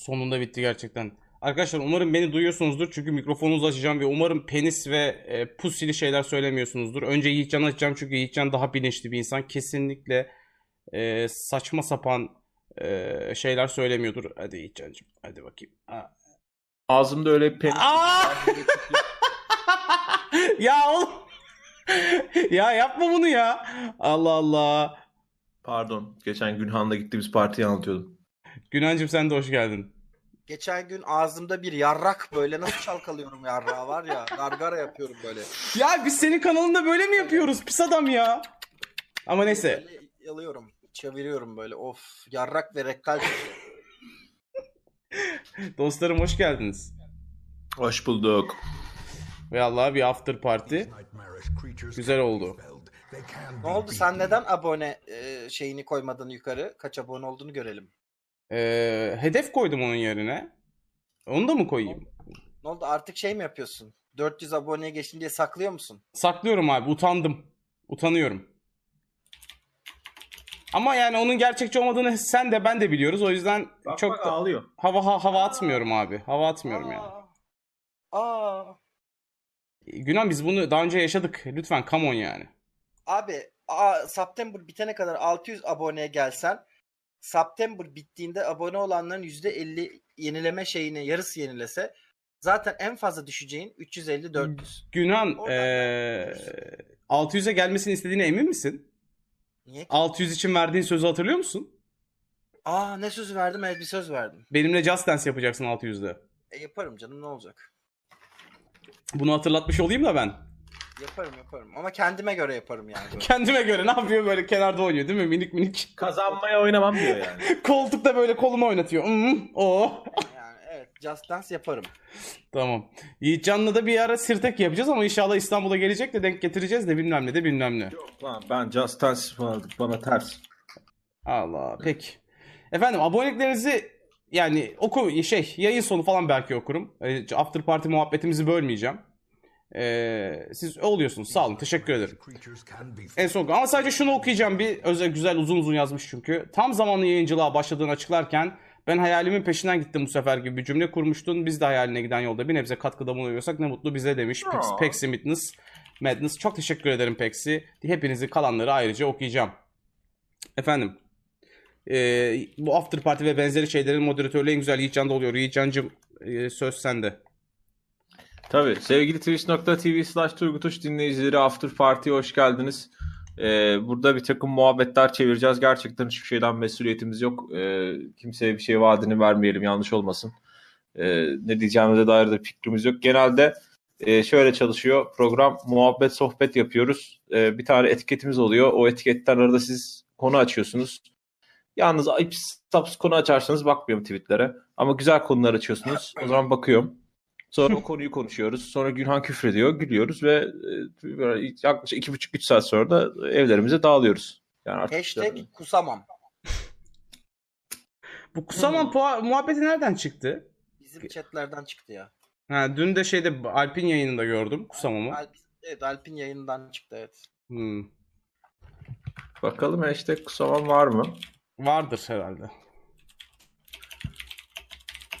Sonunda bitti gerçekten. Arkadaşlar umarım beni duyuyorsunuzdur. Çünkü mikrofonunuzu açacağım ve umarım penis ve e, pusili şeyler söylemiyorsunuzdur. Önce Yiğitcan'ı açacağım çünkü Yiğitcan daha bilinçli bir insan. Kesinlikle e, saçma sapan e, şeyler söylemiyordur. Hadi Yiğitcan'cığım hadi bakayım. Aa. Ağzımda öyle penis. Ya oğlum. ya yapma bunu ya. Allah Allah. Pardon. Geçen Günhan'la gittiğimiz partiyi anlatıyordum. Günancığım sen de hoş geldin. Geçen gün ağzımda bir yarrak böyle nasıl çalkalıyorum yarrağı var ya gargara yapıyorum böyle. Ya biz senin kanalında böyle mi yapıyoruz? Pis adam ya. Ama neyse. Böyle yalıyorum çeviriyorum böyle of yarrak ve rektal Dostlarım hoş geldiniz. Hoş bulduk. Ve Allah bir after party. Güzel oldu. Ne oldu sen neden abone e, şeyini koymadın yukarı kaç abone olduğunu görelim. Ee, hedef koydum onun yerine. Onu da mı koyayım? Ne oldu artık şey mi yapıyorsun? 400 aboneye geçin diye saklıyor musun? Saklıyorum abi. Utandım. Utanıyorum. Ama yani onun gerçekçi olmadığını sen de ben de biliyoruz. O yüzden çok da ağlıyor. hava ha- hava atmıyorum abi. Hava atmıyorum yani. Aa. Aa. Günan biz bunu daha önce yaşadık. Lütfen come on yani. Abi aa, September bitene kadar 600 aboneye gelsen September bittiğinde abone olanların %50 yenileme şeyini yarısı yenilese zaten en fazla düşeceğin 350-400. Günan ee, görürsün. 600'e gelmesini istediğine emin misin? Niye ki? 600 için verdiğin sözü hatırlıyor musun? Aa ne sözü verdim? Evet bir söz verdim. Benimle Just Dance yapacaksın 600'de. E, yaparım canım ne olacak? Bunu hatırlatmış olayım da ben. Yaparım yaparım ama kendime göre yaparım yani. böyle. Kendime göre ne yapıyor böyle kenarda oynuyor değil mi? Minik minik. Kazanmaya oynamam diyor yani. Koltukta böyle kolunu oynatıyor. Hmm, o. yani evet Just Dance yaparım. Tamam. Yiğitcan'la da bir ara sirtek yapacağız ama inşallah İstanbul'a gelecek de denk getireceğiz de bilmem ne de bilmem ne. Lan ben Just Dance vardık bana ters. Allah peki. Efendim aboneliklerinizi yani oku şey yayın sonu falan belki okurum. E, After party muhabbetimizi bölmeyeceğim. E, siz oluyorsunuz sağ olun teşekkür ederim. En son ama sadece şunu okuyacağım bir özel güzel uzun uzun yazmış çünkü. Tam zamanlı yayıncılığa başladığını açıklarken ben hayalimin peşinden gittim bu sefer gibi bir cümle kurmuştun. Biz de hayaline giden yolda bir nebze katkıda bulunuyorsak ne mutlu bize demiş. Pex. Pexi Madness. Madness. Çok teşekkür ederim Pexi. Hepinizi kalanları ayrıca okuyacağım. Efendim. e, bu after party ve benzeri şeylerin moderatörlüğü en güzel Yiğitcan'da oluyor. Yiğitcan'cım e, söz sende. Tabii. Sevgili twitch.tv slash Turgutuş dinleyicileri After Party'ye hoş geldiniz. Ee, burada bir takım muhabbetler çevireceğiz. Gerçekten hiçbir şeyden mesuliyetimiz yok. Ee, kimseye bir şey vaadini vermeyelim yanlış olmasın. Ee, ne diyeceğimize dair de fikrimiz yok. Genelde e, şöyle çalışıyor. Program muhabbet sohbet yapıyoruz. Ee, bir tane etiketimiz oluyor. O etiketten arada siz konu açıyorsunuz. Yalnız ayıp konu açarsanız bakmıyorum tweetlere. Ama güzel konular açıyorsunuz. O zaman bakıyorum. Sonra o konuyu konuşuyoruz. Sonra Günhan küfrediyor, gülüyoruz ve e, böyle yaklaşık iki buçuk üç saat sonra da evlerimize dağılıyoruz. Yani artık Hashtag kusamam. Bu Kusaman puan- muhabbeti nereden çıktı? Bizim chatlerden çıktı ya. Ha, dün de şeyde Alp'in yayınında gördüm Kusamam'ı. Alp, evet Alp'in yayından çıktı evet. Hmm. bakalım hashtag kusaman var mı? Vardır herhalde.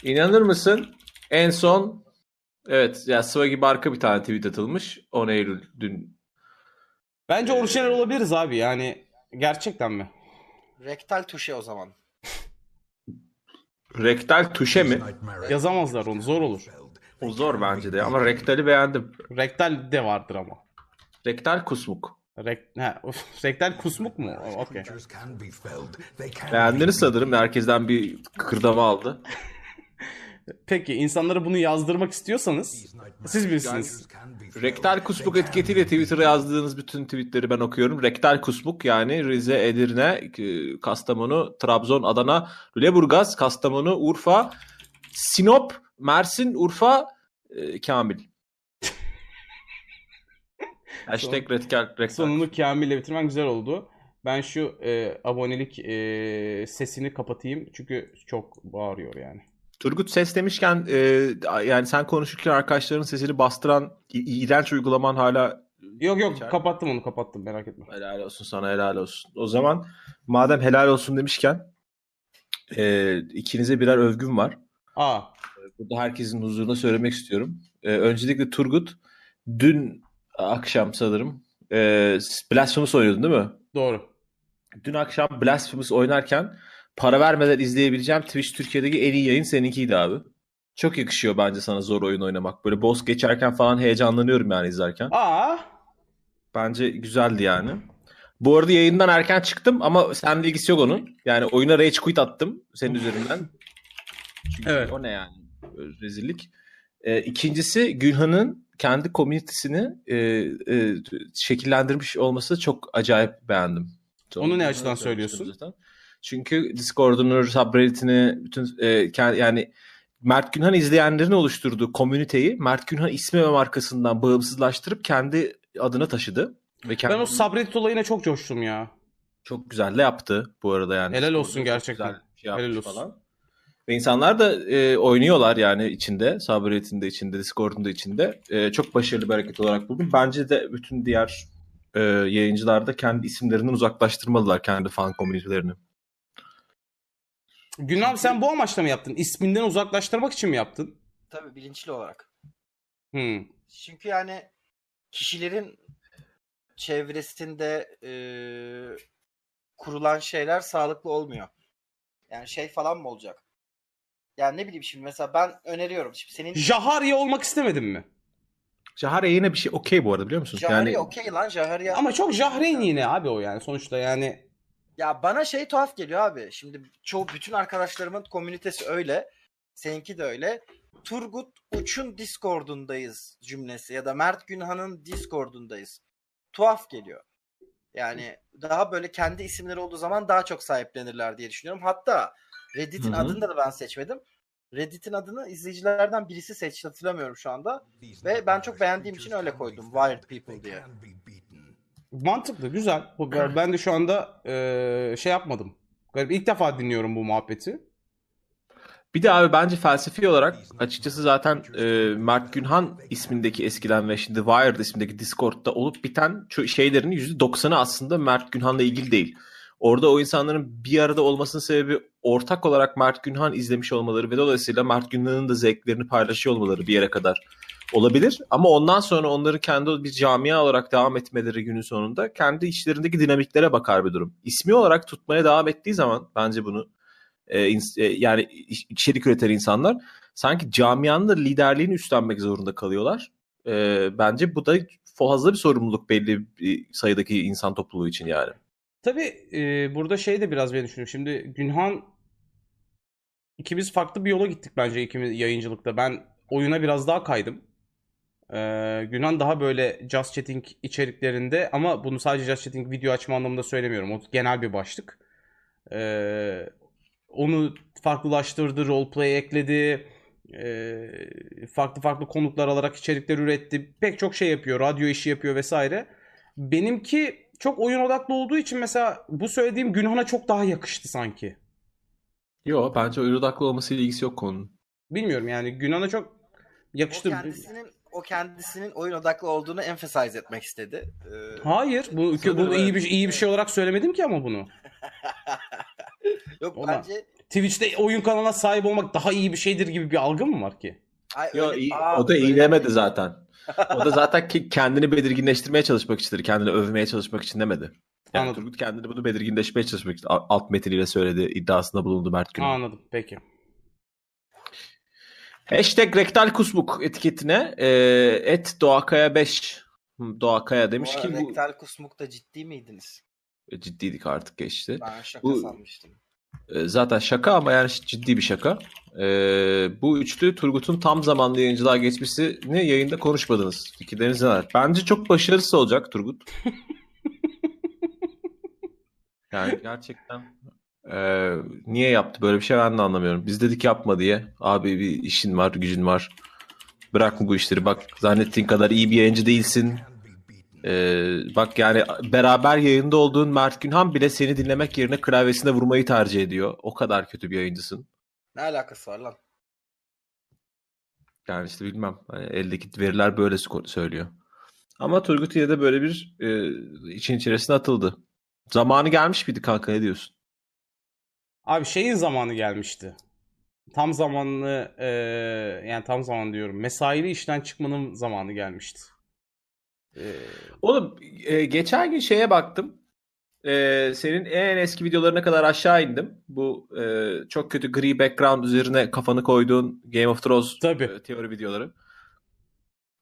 İnanır mısın? En son evet ya Swaggy Bark'a bir tane tweet atılmış. 10 Eylül dün. Bence orijinal olabiliriz abi yani gerçekten mi? Rektal tuşe o zaman. Rektal tuşe mi? Yazamazlar onu zor olur. O zor bence de ama rektali beğendim. Rektal de vardır ama. Rektal kusmuk. Rek ha, rektal kusmuk mu? Okey. Beğendiniz sanırım. Herkesten bir kıkırdama aldı. Peki insanlara bunu yazdırmak istiyorsanız siz bilirsiniz. Rektal kusmuk etiketiyle Twitter'a yazdığınız bütün tweetleri ben okuyorum. Rektal kusmuk yani Rize, Edirne, e, Kastamonu, Trabzon, Adana, Lüleburgaz, Kastamonu, Urfa, Sinop, Mersin, Urfa, e, Kamil. Hashtag rektal, rektal. Sonunu Kamil'le bitirmen güzel oldu. Ben şu e, abonelik e, sesini kapatayım çünkü çok bağırıyor yani. Turgut ses demişken e, yani sen konuşurken arkadaşların sesini bastıran iğrenç uygulaman hala Yok yok İçeride. kapattım onu kapattım merak etme. Helal olsun sana helal olsun. O zaman madem helal olsun demişken e, ikinize birer övgüm var. Aa. Burada herkesin huzuruna söylemek istiyorum. Ee, öncelikle Turgut dün akşam sanırım e, Blasphemous oynuyordun değil mi? Doğru. Dün akşam Blasphemous oynarken para vermeden izleyebileceğim Twitch Türkiye'deki en iyi yayın seninkiydi abi. Çok yakışıyor bence sana zor oyun oynamak. Böyle boss geçerken falan heyecanlanıyorum yani izlerken. Aa. Bence güzeldi yani. Bu arada yayından erken çıktım ama seninle ilgisi yok onun. Yani oyuna rage quit attım senin üzerinden. Çünkü Evet. o ne yani? Rezillik. Ee, ikincisi Gülhan'ın kendi komünitesini e, e, şekillendirmiş olması çok acayip beğendim. Onu ne açıdan söylüyorsun? zaten. Çünkü Discord'unu, subreddit'ini, bütün e, kend- yani Mert Günhan izleyenlerin oluşturduğu komüniteyi Mert Günhan ismi ve markasından bağımsızlaştırıp kendi adına taşıdı. Ve kendi Ben o subreddit olayına çok coştum ya. çok güzel de yaptı bu arada yani. Helal olsun Çok gerçekten. şey Helal olsun. Falan. Ve insanlar da e, oynuyorlar yani içinde. Subreddit'in de içinde, Discord'un da içinde. E, çok başarılı bir hareket olarak buldum. Bence de bütün diğer e, yayıncılar da kendi isimlerinden uzaklaştırmalılar kendi fan komünitelerini. Günhan sen bu amaçla mı yaptın? İsminden uzaklaştırmak için mi yaptın? Tabii bilinçli olarak. Hmm. Çünkü yani kişilerin çevresinde e, kurulan şeyler sağlıklı olmuyor. Yani şey falan mı olacak? Yani ne bileyim şimdi mesela ben öneriyorum. Şimdi senin Jahariye olmak istemedin mi? Jahare yine bir şey okey bu arada biliyor musun? Jahariye yani okey lan Jahariye. Ama çok Jahreyn yine abi o yani sonuçta yani. Ya bana şey tuhaf geliyor abi. Şimdi çoğu bütün arkadaşlarımın komünitesi öyle. Seninki de öyle. Turgut Uç'un Discord'undayız cümlesi ya da Mert Günhan'ın Discord'undayız. Tuhaf geliyor. Yani daha böyle kendi isimleri olduğu zaman daha çok sahiplenirler diye düşünüyorum. Hatta Reddit'in adını da ben seçmedim. Reddit'in adını izleyicilerden birisi seçti hatırlamıyorum şu anda. Ve ben çok beğendiğim için öyle koydum. Wired People diye. Mantıklı, güzel. Bu- Ben de şu anda eee, şey yapmadım. Garip. İlk defa dinliyorum bu muhabbeti. Bir de abi bence felsefi olarak açıkçası zaten e, Mert Günhan ismindeki eskiden ve şimdi Wired ismindeki Discord'da olup biten şeylerin %90'ı aslında Mert Günhan'la ilgili değil. Orada o insanların bir arada olmasının sebebi ortak olarak Mert Günhan izlemiş olmaları ve dolayısıyla Mert Günhan'ın da zevklerini paylaşıyor olmaları bir yere kadar olabilir. Ama ondan sonra onları kendi bir camia olarak devam etmeleri günün sonunda kendi içlerindeki dinamiklere bakar bir durum. İsmi olarak tutmaya devam ettiği zaman bence bunu e, ins- e, yani içerik üreten insanlar sanki camianın da liderliğini üstlenmek zorunda kalıyorlar. E, bence bu da fazla bir sorumluluk belli bir sayıdaki insan topluluğu için yani. Tabii eee, burada şey de biraz beni düşünüyorum. Şimdi Günhan ikimiz farklı bir yola gittik bence ikimiz yayıncılıkta. Ben oyuna biraz daha kaydım. Eee Günhan daha böyle Just Chatting içeriklerinde ama bunu sadece Just Chatting video açma anlamında söylemiyorum. O genel bir başlık. Eee, onu farklılaştırdı, roleplay ekledi. Eee, farklı farklı konuklar alarak içerikler üretti. Pek çok şey yapıyor, radyo işi yapıyor vesaire. Benimki çok oyun odaklı olduğu için mesela bu söylediğim Günhan'a çok daha yakıştı sanki. Yo bence oyun odaklı olmasıyla ilgisi yok konunun. Bilmiyorum yani Günhan'a çok O yakıştı. kendisinin o kendisinin oyun odaklı olduğunu emphasize etmek istedi. Ee, Hayır, bu, bunu iyi bir iyi bir şey olarak söylemedim ki ama bunu. yok Ulan. bence Twitch'te oyun kanalına sahip olmak daha iyi bir şeydir gibi bir algı mı var ki? Ay, Yo, öyle- iyi- Aa, o da öyle iyilemedi zaten. O da zaten ki kendini belirginleştirmeye çalışmak içindir. Kendini övmeye çalışmak için demedi. Yani Anladım. Turgut kendini bunu belirginleştirmeye çalışmak için alt metiniyle söyledi. iddiasında bulundu Mert Günhan. Anladım. Peki. Hashtag rektal kusmuk etiketine e, et doğakaya 5 Doğakaya demiş ki arada bu rektal kusmukta ciddi miydiniz? ciddiydik artık geçti. Ben şaka Bu- sanmıştım. E, zaten şaka ama yani ciddi bir şaka. E, bu üçlü Turgut'un tam zamanlı yayıncılığa geçmesini yayında konuşmadınız. Fikirleriniz neler? Bence çok başarısız olacak Turgut. yani gerçekten e, niye yaptı böyle bir şey ben de anlamıyorum. Biz dedik yapma diye. Abi bir işin var, gücün var. Bırakma bu işleri. Bak zannettiğin kadar iyi bir yayıncı değilsin. Ee, bak yani beraber yayında olduğun Mert Günhan bile seni dinlemek yerine klavyesine vurmayı tercih ediyor. O kadar kötü bir yayıncısın. Ne alakası var lan? Yani işte bilmem. Hani eldeki veriler böyle söylüyor. Ama Turgut yine de böyle bir e, için içerisine atıldı. Zamanı gelmiş miydi kanka ne diyorsun? Abi şeyin zamanı gelmişti. tam zamanlı e, yani tam zaman diyorum mesaili işten çıkmanın zamanı gelmişti. E, Oğlum e, geçen gün şeye baktım. E, senin en eski videolarına kadar aşağı indim. Bu e, çok kötü gri background üzerine kafanı koyduğun Game of Thrones Tabii. e, teori videoları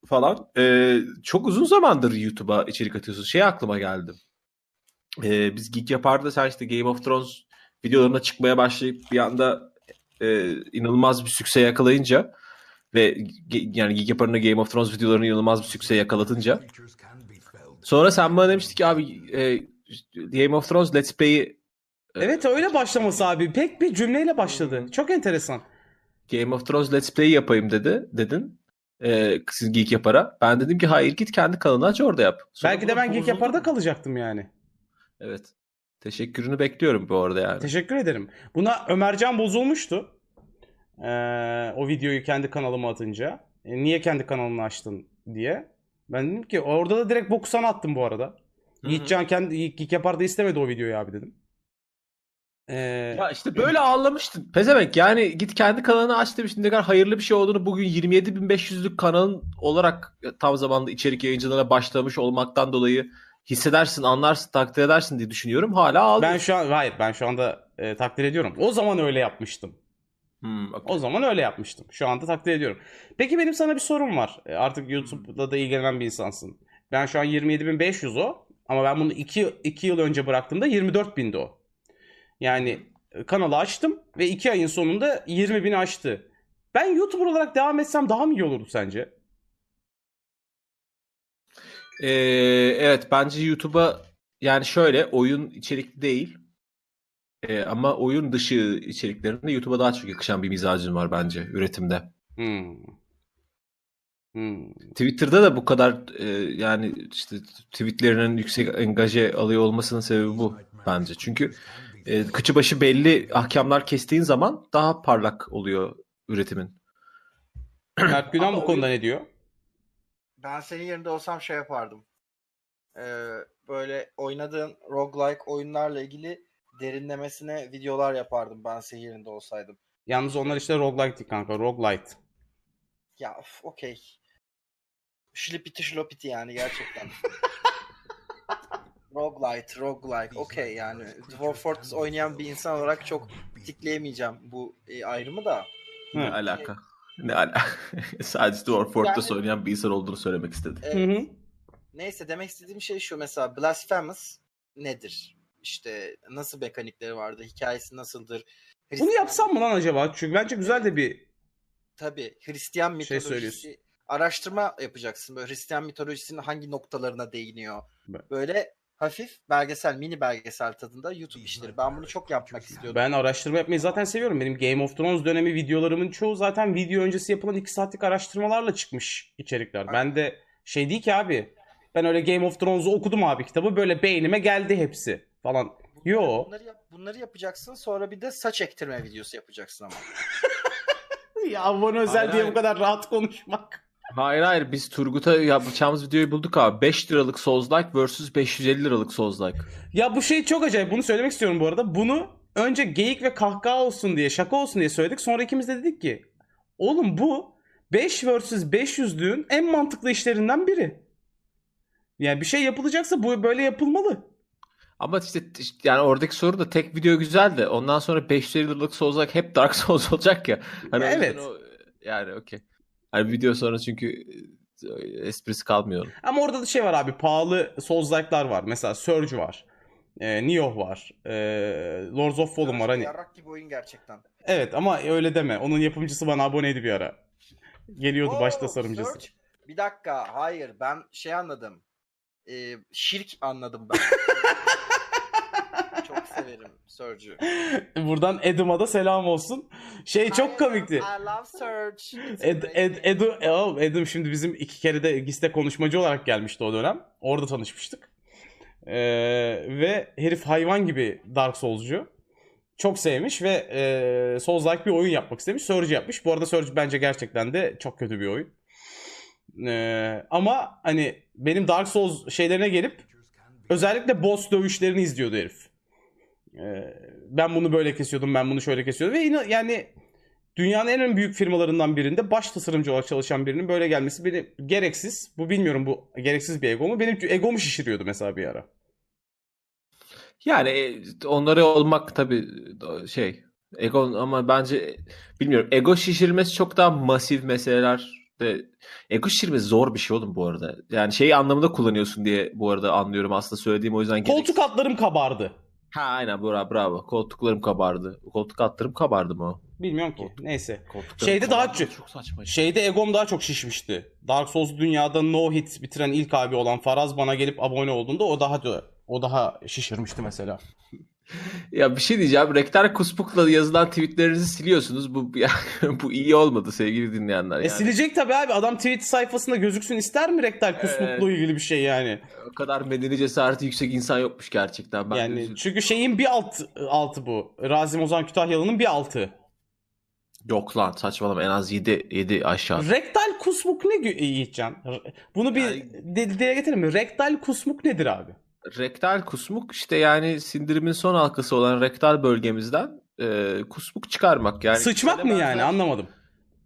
falan. E, çok uzun zamandır YouTube'a içerik atıyorsun. Şey aklıma geldi. E, biz Geek Yapar'da sen işte Game of Thrones videolarına çıkmaya başlayıp bir anda e, inanılmaz bir sükse yakalayınca ve yani Geek da Game of Thrones videolarını inanılmaz bir sükse yakalatınca sonra sen bana demiştin ki abi e, Game of Thrones Let's Play'i evet öyle başlaması abi. Pek bir cümleyle başladı. Çok enteresan. Game of Thrones Let's Play yapayım dedi dedin. E, siz Geek Yapar'a. Ben dedim ki hayır git kendi kanalını aç orada yap. Sonra Belki de ben Geek. Yapar'da kalacaktım yani. Evet. Teşekkürünü bekliyorum bu arada yani. Teşekkür ederim. Buna Ömercan bozulmuştu. Ee, o videoyu kendi kanalıma atınca. E, niye kendi kanalını açtın diye. Ben dedim ki orada da direkt boku sana attım bu arada. Yiğitcan kendi Geek Yapar'da istemedi o videoyu abi dedim. Ee, Ya işte böyle ağlamıştın. Pezevenk yani git kendi kanalını aç demiştin. Ne kadar hayırlı bir şey olduğunu bugün 27.500'lük kanalın olarak tam zamanlı içerik yayıncılığına başlamış olmaktan dolayı hissedersin, anlarsın, takdir edersin diye düşünüyorum. Hala ağlıyorsun. ben şu an hayır ben şu anda e, takdir ediyorum. O zaman öyle yapmıştım. Hmm, okey. O zaman öyle yapmıştım. Şu anda takdir ediyorum. Peki benim sana bir sorum var. E, Artık YouTube'da da ilgilenen bir insansın. Ben şu an 27.500 o. Ama ben bunu 2, 2 yıl önce bıraktığımda 24.000'di o. Yani e, kanalı açtım ve 2 ayın sonunda 20.000 açtı. Ben YouTuber olarak devam etsem daha mı iyi olurdu sence? Ee, evet bence YouTube'a yani şöyle oyun içerikli değil Ee, ama oyun dışı içeriklerinde YouTube'a daha çok yakışan bir mizacım var bence üretimde. Hmm. Hmm. Twitter'da da bu kadar e, yani işte tweetlerinin yüksek engaje alıyor olmasının sebebi bu bence. Çünkü e, kıçı başı belli ahkamlar kestiğin zaman daha parlak oluyor üretimin. Mert Ama bu konuda ne diyor? Ben senin yerinde olsam şey yapardım. Ee, böyle oynadığın roguelike oyunlarla ilgili derinlemesine videolar yapardım ben senin yerinde olsaydım. Yalnız onlar işte roguelite değil kanka. Roguelite. Ya of, okey. Şlipiti şlopiti yani gerçekten. Roguelite, roguelike okey yani. Dwarf Fortress oynayan bir insan olarak çok tikleyemeyeceğim bu e, ayrımı da. Ne Hı. alaka? Ne alaka? Sadece Dwarf Fortress Yani- oynayan bir insan olduğunu söylemek istedim. Evet. hı. Neyse demek istediğim şey şu mesela Blasphemous nedir? İşte nasıl mekanikleri vardı? Hikayesi nasıldır? Bunu yapsam mı lan acaba? Çünkü bence güzel de bir Tabii Hristiyan Şey mitolojisi söylüyorsun. araştırma yapacaksın. Böyle Hristiyan mitolojisinin hangi noktalarına değiniyor. Böyle hafif belgesel, mini belgesel tadında YouTube işleri. Ben bunu çok yapmak istiyordum. Ben araştırma yapmayı zaten seviyorum. Benim Game of Thrones dönemi videolarımın çoğu zaten video öncesi yapılan 2 saatlik araştırmalarla çıkmış içerikler. Ben de şey değil ki abi. Ben öyle Game of Thrones'u okudum abi kitabı. Böyle beynime geldi hepsi falan. Yo. Bunları, yap- bunları yapacaksın sonra bir de saç ektirme videosu yapacaksın ama. Ya abone özel Hayır, diye hayır. bu kadar rahat konuşmak. Hayır hayır biz Turgut'a yapacağımız videoyu bulduk abi. 5 liralık Souls-like vs 550 liralık Souls-like. Ya bu şey çok acayip. Bunu söylemek istiyorum bu arada. Bunu önce geyik ve kahkaha olsun diye, şaka olsun diye söyledik. Sonra ikimiz de dedik ki oğlum bu 5 vs 500'lüğün en mantıklı işlerinden biri. Yani bir şey yapılacaksa bu böyle yapılmalı. Ama işte yani oradaki soru da tek video güzel de ondan sonra 550 liralık Souls-like hep Dark Souls olacak ya. Hani Evet. o- yani okey. Hani video sonra çünkü e, esprisi kalmıyor. Ama orada da şey var abi pahalı Souls-like'lar var. Mesela Surge var. E, Nioh var. E, Lords of Fallen var hani. Yarrak gibi oyun gerçekten. Evet ama öyle deme. Onun yapımcısı bana aboneydi bir ara. Geliyordu baş Oo, tasarımcısı. Search. Bir dakika hayır ben şey anladım. Ee, şirk anladım ben. Severim Surge'ü. Buradan Edim'a da selam olsun. Şey çok komikti. I love Surge. Ed, Ed, Edu, e, oğlum, Edim şimdi bizim iki kere de GİS'te konuşmacı olarak gelmişti o dönem. Orada tanışmıştık. Ee, ve herif hayvan gibi Dark Souls'cu. Çok sevmiş ve e, Souls-like bir oyun yapmak istemiş. Surge yapmış. Bu arada Surge bence gerçekten de çok kötü bir oyun. Ee, ama hani benim Dark Souls şeylerine gelip özellikle boss dövüşlerini izliyordu herif. Ee, ben bunu böyle kesiyordum, ben bunu şöyle kesiyordum ve yine yani dünyanın en büyük firmalarından birinde baş tasarımcı olarak çalışan birinin böyle gelmesi beni gereksiz. Bu bilmiyorum bu gereksiz bir ego mu? Benim egomu şişiriyordu mesela bir ara. Yani e, onları olmak tabii şey ego ama bence bilmiyorum ego şişirmesi çok daha masif meseleler de ego şişirmesi zor bir şey oğlum bu arada. Yani şeyi anlamında kullanıyorsun diye bu arada anlıyorum aslında söylediğim o yüzden Koltuk gereksiz. altlarım kabardı. Ha aynen bravo bravo. Koltuklarım kabardı. Koltuk altlarım kabardı mı o? Bilmiyorum ki. Koltuk, Neyse. Şeyde daha çok, çok saçma. Şeyde egom daha çok şişmişti. Dark Souls dünyada no hit bitiren ilk abi olan Faraz bana gelip abone olduğunda o daha o daha şişirmişti mesela. Ya bir şey diyeceğim. Rektar Kusmuk'la yazılan tweetlerinizi siliyorsunuz. Bu bu iyi olmadı sevgili dinleyenler. E, yani. E silecek tabii abi. Adam tweet sayfasında gözüksün ister mi Rektar Kusmuk'la evet. ilgili bir şey yani? O kadar medeni cesareti yüksek insan yokmuş gerçekten. Ben yani çünkü şeyin bir alt altı bu. Razim Ozan Kütahyalı'nın bir altı. Yok lan saçmalama en az 7 7 aşağı. Rektal kusmuk ne Yiğitcan? Bunu bir yani... dile getirelim mi? Rektal kusmuk nedir abi? Rektal kusmuk işte yani sindirimin son halkası olan rektal bölgemizden e, kusmuk çıkarmak yani. Sıçmak mı yani anlamadım.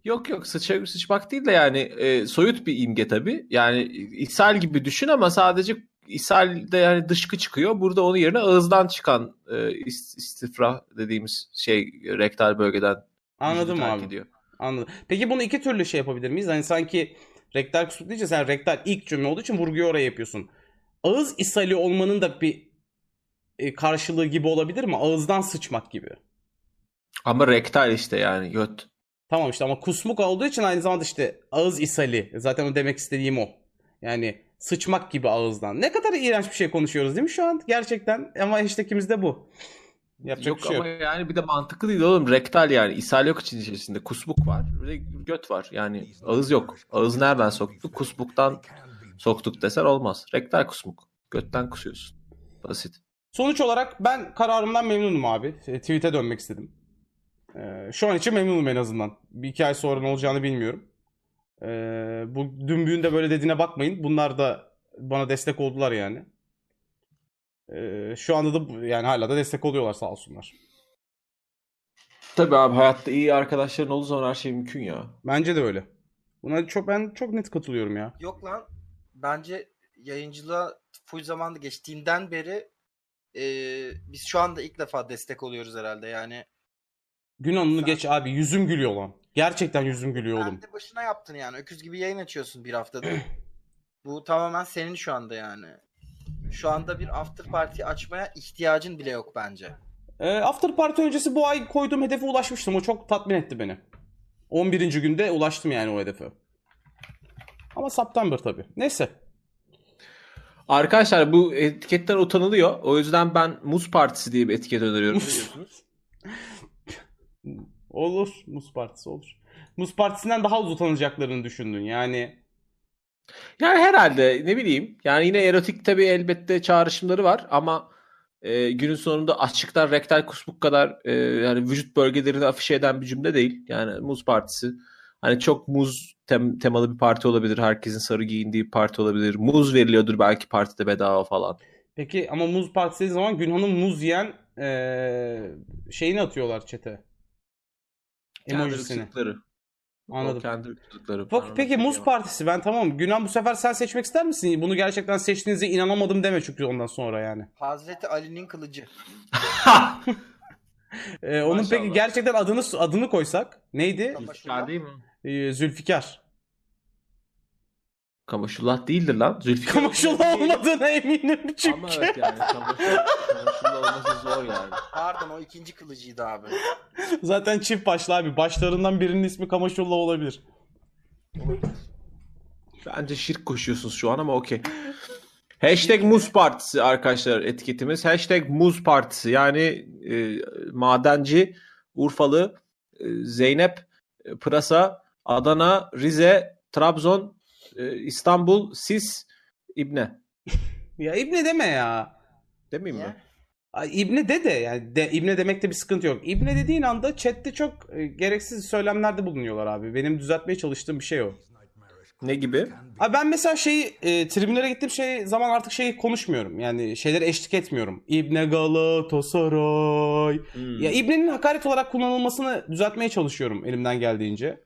Yok yok sıç, sıçmak değil de yani e, soyut bir imge tabii. Yani ishal gibi düşün ama sadece ishalde yani dışkı çıkıyor. Burada onun yerine ağızdan çıkan e, istifra dediğimiz şey rektal bölgeden Anladım abi. Ediyor. Anladım. Peki bunu iki türlü şey yapabilir miyiz? Hani sanki rektal kusmuk deyince sen rektal ilk cümle olduğu için vurguyu oraya yapıyorsun ağız ishali olmanın da bir e, karşılığı gibi olabilir mi? Ağızdan sıçmak gibi. Ama rektal işte yani göt. Tamam işte ama kusmuk olduğu için aynı zamanda işte ağız ishali. Zaten o demek istediğim o. Yani sıçmak gibi ağızdan. Ne kadar iğrenç bir şey konuşuyoruz değil mi şu an? Gerçekten ama hashtagimiz de bu. Yapacak yok şey ama yok. yani bir de mantıklı değil oğlum. Rektal yani. ishal yok için içerisinde. Kusmuk var. Göt var. Yani ağız yok. Ağız nereden soktuk? Kusmuktan soktuk desen olmaz. Rektal kusmuk. Götten kusuyorsun. Basit. Sonuç olarak ben kararımdan memnunum abi. E, tweet'e dönmek istedim. Ee, şu an için memnunum en azından. Bir iki ay sonra ne olacağını bilmiyorum. Ee, bu dümbüğün de böyle dediğine bakmayın. Bunlar da bana destek oldular yani. Ee, şu anda da yani hala da destek oluyorlar sağ olsunlar. Tabii abi hayatta iyi arkadaşların olduğu zaman her şey mümkün ya. Bence de öyle. Buna çok ben çok net katılıyorum ya. Yok lan bence yayıncılığa full zamanda geçtiğinden beri e, biz şu anda ilk defa destek oluyoruz herhalde yani. Gün anını Sen... geç abi yüzüm gülüyor lan. Gerçekten yüzüm gülüyor oğlum. Sen de başına yaptın yani. Öküz gibi yayın açıyorsun bir haftada. Bu tamamen senin şu anda yani. Şu anda bir after party açmaya ihtiyacın bile yok bence. E, after party öncesi bu ay koyduğum hedefe ulaşmıştım. O çok tatmin etti beni. 11. günde ulaştım yani o hedefe. Ama September tabii. Neyse. Arkadaşlar bu etiketten utanılıyor. O yüzden ben Muz Partisi diye bir etiket öneriyorum. olur. Muz Partisi olur. Muz Partisi'nden daha az utanacaklarını düşündün. Yani yani herhalde ne bileyim. Yani yine erotik tabii elbette çağrışımları var ama e, günün sonunda açıktan rektal kusmuk kadar e, yani vücut bölgelerini afişe eden bir cümle değil. Yani Muz Partisi Hani çok muz tem, temalı bir parti olabilir. Herkesin sarı giyindiği bir parti olabilir. Muz veriliyordur belki partide bedava falan. Peki ama muz partisi zaman Günhan'ın muz yiyen ee, şeyini atıyorlar çete. Emojisini. Anladım. O kendi. Bak, peki muz şey partisi ben tamam. Günhan bu sefer sen seçmek ister misin? Bunu gerçekten seçtiğinize inanamadım deme çünkü ondan sonra yani. Hazreti Ali'nin kılıcı. ee, onun Maşallah. peki gerçekten adını adını koysak neydi? Zülfikar Ee, Zülfikar. Kamaşullah değildir lan. Zülfikar Kamaşullah olmadığına eminim çünkü. Ama evet yani Kamaşullah, Kamaşullah olması zor yani. Pardon o ikinci kılıcıydı abi. Zaten çift başlı abi. Başlarından birinin ismi Kamaşullah olabilir. Bence şirk koşuyorsunuz şu an ama okey. Hashtag Muz Partisi arkadaşlar etiketimiz. Hashtag Muz Partisi yani e, madenci Urfalı e, Zeynep e, Pırasa Adana Rize Trabzon e, İstanbul Sis İbne. ya İbne deme ya. Demeyeyim mi? İbne de de yani de, İbne demekte bir sıkıntı yok. İbne dediğin anda chatte çok e, gereksiz söylemlerde bulunuyorlar abi. Benim düzeltmeye çalıştığım bir şey o. Ne gibi? Abi ben mesela şey e, tribünlere gittiğim şey zaman artık şey konuşmuyorum. Yani şeylere eşlik etmiyorum. İbne Galatasaray. Hmm. Ya İbne'nin hakaret olarak kullanılmasını düzeltmeye çalışıyorum elimden geldiğince.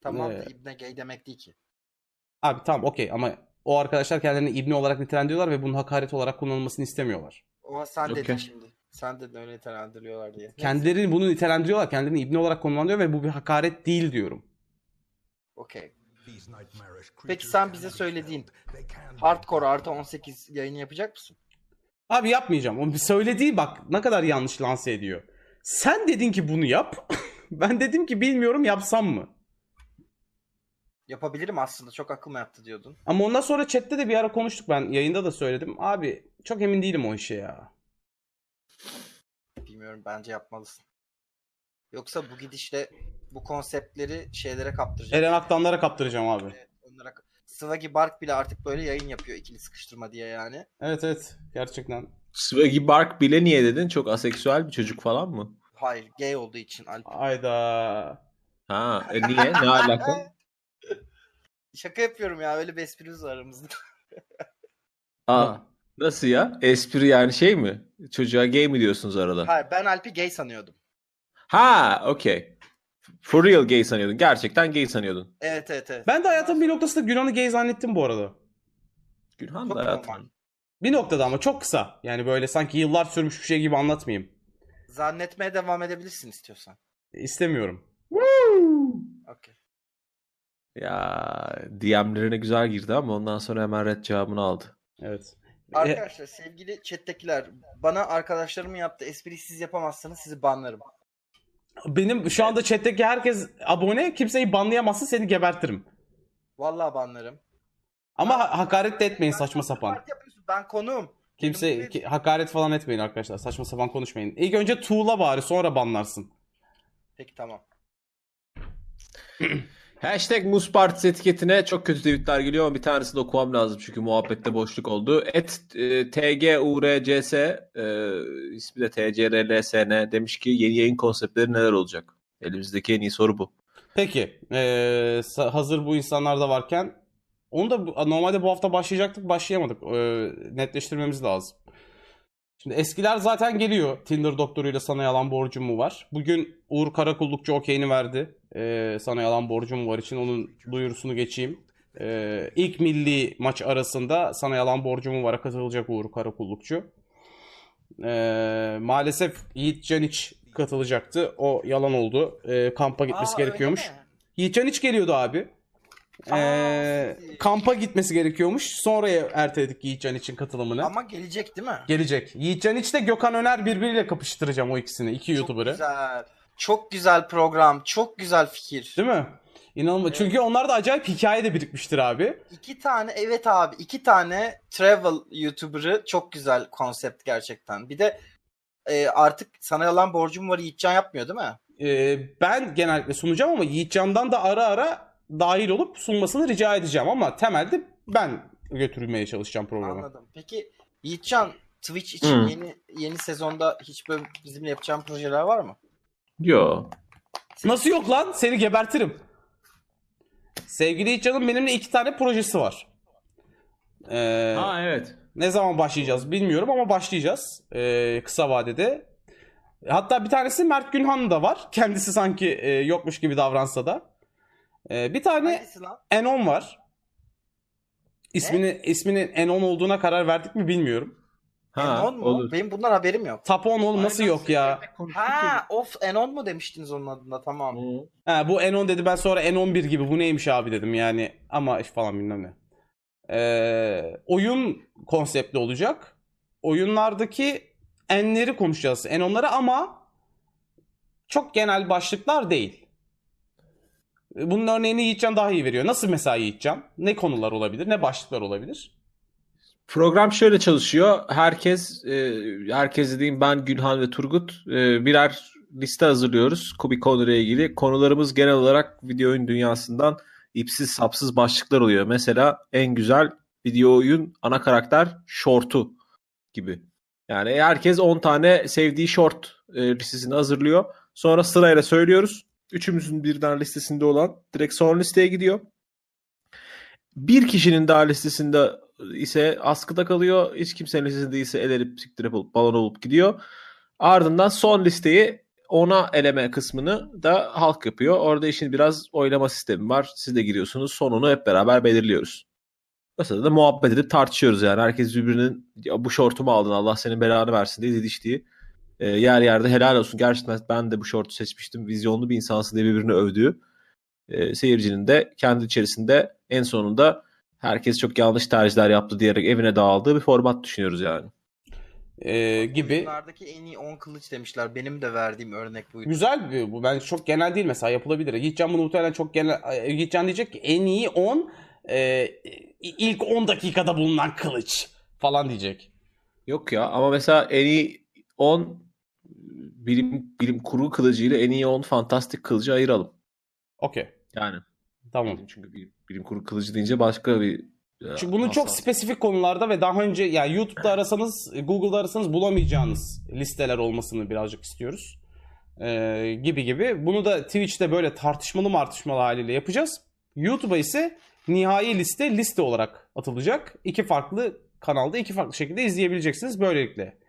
Tamam da Ee, İbne gay demek değil ki. Abi tamam okey ama o arkadaşlar kendilerini İbne olarak nitelendiriyorlar ve bunun hakaret olarak kullanılmasını istemiyorlar. O sen dedin Okey. şimdi. Sen dedin öyle nitelendiriyorlar diye. Kendilerini bunu nitelendiriyorlar. Kendilerini İbne olarak konumlandırıyor ve bu bir hakaret değil diyorum. Okey. Peki sen bize söylediğin hardcore artı 18 yayını yapacak mısın? Abi yapmayacağım. O bir söylediği bak ne kadar yanlış lanse ediyor. Sen dedin ki bunu yap. ben dedim ki bilmiyorum yapsam mı? Yapabilirim aslında çok aklıma yattı diyordun. Ama ondan sonra chatte de bir ara konuştuk ben. Yayında da söyledim. Abi çok emin değilim o işe ya. Bilmiyorum bence yapmalısın. Yoksa bu gidişle bu konseptleri şeylere kaptıracak. Eren Aktanlara kaptıracağım abi. Evet, onlara... Swaggy Bark bile artık böyle yayın yapıyor ikili sıkıştırma diye yani. Evet evet gerçekten. Swaggy Bark bile niye dedin? Çok aseksüel bir çocuk falan mı? Hayır gay olduğu için Alp. Ayda. Ha, e niye? Ne alaka? Şaka yapıyorum ya öyle bir esprimiz var aramızda. Aa, nasıl ya? Espri yani şey mi? Çocuğa gay mi diyorsunuz arada? Hayır ben Alp'i gay sanıyordum. Ha, okey. For real gay sanıyordun. Gerçekten gay sanıyordun. Evet evet evet. Ben de hayatımın bir noktasında Günan'ı gay zannettim bu arada. Gülhan Çok da normal. hayatım. Bir noktada ama çok kısa. Yani böyle sanki yıllar sürmüş bir şey gibi anlatmayayım. Zannetmeye devam edebilirsin istiyorsan. İstemiyorum. Okey. Ya DM'lerine güzel girdi ama ondan sonra hemen red cevabını aldı. Evet. Arkadaşlar sevgili chat'tekiler bana arkadaşlarımın yaptığı espriyi siz yapamazsanız sizi banlarım. benim şu anda chat'teki herkes abone. Kimseyi banlayamazsın seni gebertirim. Vallahi banlarım. Ama ha- hakaret de etmeyin saçma sapan. Yapıyorsun, Ben konuğum. Kimse ki- hakaret falan etmeyin arkadaşlar. Saçma sapan konuşmayın. İlk önce tuğla bari sonra banlarsın. Peki tamam. Hashtag Muz Partisi etiketine çok kötü tweetler geliyor ama bir tanesini okumam lazım çünkü muhabbette boşluk oldu. Et e, TGURCS e, ismi de TCRLSN demiş ki yeni yayın konseptleri neler olacak? Elimizdeki en iyi soru bu. Peki. sa- hazır bu insanlar da varken onu da normalde bu hafta başlayacaktık başlayamadık. Eee, netleştirmemiz lazım. Şimdi eskiler zaten geliyor. Tinder doktoruyla sana yalan borcum mu var? Bugün Uğur Karakullukçu okeyini verdi. Eee, sana yalan borcum var için onun duyurusunu geçeyim. Eee ilk milli maç arasında sana yalan borcum var'a katılacak Uğur Karakullukçu. Eee, maalesef Yiğit Caniç katılacaktı. O yalan oldu. Eee, kampa gitmesi Aa, gerekiyormuş. mi? Yiğitcan hiç geliyordu abi. Aa, Ee, sizi. kampa gitmesi gerekiyormuş. Sonra erteledik Yiğitcan için katılımını. Ama gelecek değil mi? Gelecek. Yiğitcan hiç de Gökhan Öner birbiriyle kapıştıracağım o ikisini. iki Çok YouTuber'ı. güzel. Çok güzel program. Çok güzel fikir. Değil mi? İnanılmaz. Çünkü onlar da acayip hikaye de birikmiştir abi. İki tane evet abi iki tane travel YouTuber'ı çok güzel konsept gerçekten. Bir de e, artık sana yalan borcum var Yiğitcan yapmıyor değil mi? Ee, ben genellikle sunacağım ama Yiğitcan'dan da ara ara dahil olup sunmasını rica edeceğim ama temelde ben götürülmeye çalışacağım programı. Anladım. Peki Yiğitcan Twitch için Hı. yeni yeni sezonda hiç böyle bizimle yapacağım projeler var mı? Yo. Nasıl yok lan? Seni gebertirim. Sevgili Yiğitcan'ın benimle iki tane projesi var. Ee, Ha evet. Ne zaman başlayacağız bilmiyorum ama başlayacağız ee, kısa vadede. Hatta bir tanesi Mert Günhan da var. Kendisi sanki e, yokmuş gibi davransa da. Ee, bir tane? Enon var. İsmini isminin Enon olduğuna karar verdik mi bilmiyorum. Ha, Enon mu? olur. Benim bundan haberim yok. Tap on oğlum nasıl yok ya? Ha, of Enon mu demiştiniz onun adına tamam. Hı. Ha, bu Enon dedi ben sonra N11 gibi bu neymiş abi dedim yani ama iş falan bilmem ne. Ee, oyun konseptli olacak. Oyunlardaki enleri konuşacağız. Enonları ama çok genel başlıklar değil. Bunun örneğini Yiğitcan daha iyi veriyor. Nasıl mesela Yiğitcan? Ne konular olabilir? Ne başlıklar olabilir? Program şöyle çalışıyor. Herkes, e, herkes dediğim ben Gülhan ve Turgut e, birer liste hazırlıyoruz. Kubi konuyla ilgili. Konularımız genel olarak video oyun dünyasından ipsiz sapsız başlıklar oluyor. Mesela en güzel video oyun ana karakter short'u gibi. Yani herkes 10 tane sevdiği short e, listesini hazırlıyor. Sonra sırayla söylüyoruz. Üçümüzün birden listesinde olan direkt son listeye gidiyor. bir kişinin daha listesinde ise askıda kalıyor. Hiç kimsenin listesinde ise elenip siktirip olup balon olup gidiyor. Ardından son listeyi ona eleme kısmını da halk yapıyor. Orada işin biraz oylama sistemi var. Siz de giriyorsunuz. Sonunu hep beraber belirliyoruz. Sırada da muhabbet edip tartışıyoruz yani. Herkes birbirinin ya bu şortumu aldın Allah senin belanı versin diye didiştiği. E, yer yerde helal olsun. Gerçekten ben de bu şortu seçmiştim. Vizyonlu bir insansın diye birbirini övdüğü. E, seyircinin de kendi içerisinde en sonunda herkes çok yanlış tercihler yaptı diyerek evine dağıldığı bir format düşünüyoruz yani. Ee, gibi. Bunlardaki en iyi 10 kılıç demişler. Benim de verdiğim örnek buydu. Güzel bir bu. Bence çok genel değil mesela yapılabilir. Yiğitcan bunu muhtemelen çok genel. Yiğitcan diyecek ki en iyi 10 e, ilk 10 dakikada bulunan kılıç falan diyecek. Yok ya ama mesela en iyi 10 bilim bilim kurgu kılıcıyla en iyi 10 fantastik kılıcı ayıralım. Okey. Yani Tamam. çünkü bilim, bilim kurgu kılıcı deyince başka bir e, Çünkü bunu çok spesifik konularda ve daha önce yani YouTube'da arasanız, Google'da arasanız bulamayacağınız listeler olmasını birazcık istiyoruz. Ee, gibi gibi. Bunu da Twitch'te böyle tartışmalı martışmalı haliyle yapacağız. YouTube'a ise nihai liste liste olarak atılacak. İki farklı kanalda iki farklı şekilde izleyebileceksiniz böylelikle.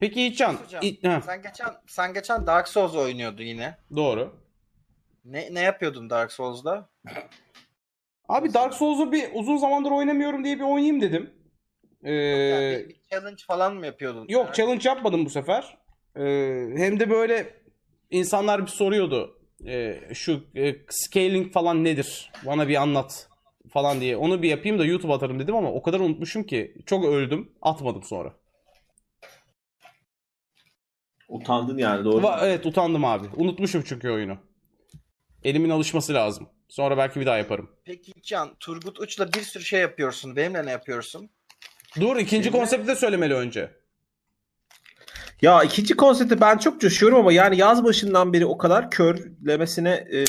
Peki Yiğitcan, Hocam, İ- Heh, sen geçen sen geçen Dark Souls oynuyordun yine. doğru. Ne ne yapıyordun Dark Souls'da? Abi Dark Souls'u bir uzun zamandır oynamıyorum diye bir oynayayım dedim. Ee, Yani bir, bir challenge falan mı yapıyordun? Yok Yani challenge yapmadım bu sefer. Ee, hem de böyle insanlar bir soruyordu. Ee, şu e, scaling falan nedir? Bana bir anlat falan diye. Onu bir yapayım da YouTube atarım dedim ama o kadar unutmuşum ki çok öldüm. Atmadım sonra. Utandın yani doğru. Va- evet utandım abi. Unutmuşum çünkü oyunu. Elimin alışması lazım. Sonra belki bir daha yaparım. Peki Can, Turgut Uç'la bir sürü şey yapıyorsun. Benimle ne yapıyorsun? Dur ikinci Şimdi- konsepti de söylemeli önce. Ya ikinci konsepte ben çok coşuyorum ama yani yaz başından beri o kadar körlemesine e,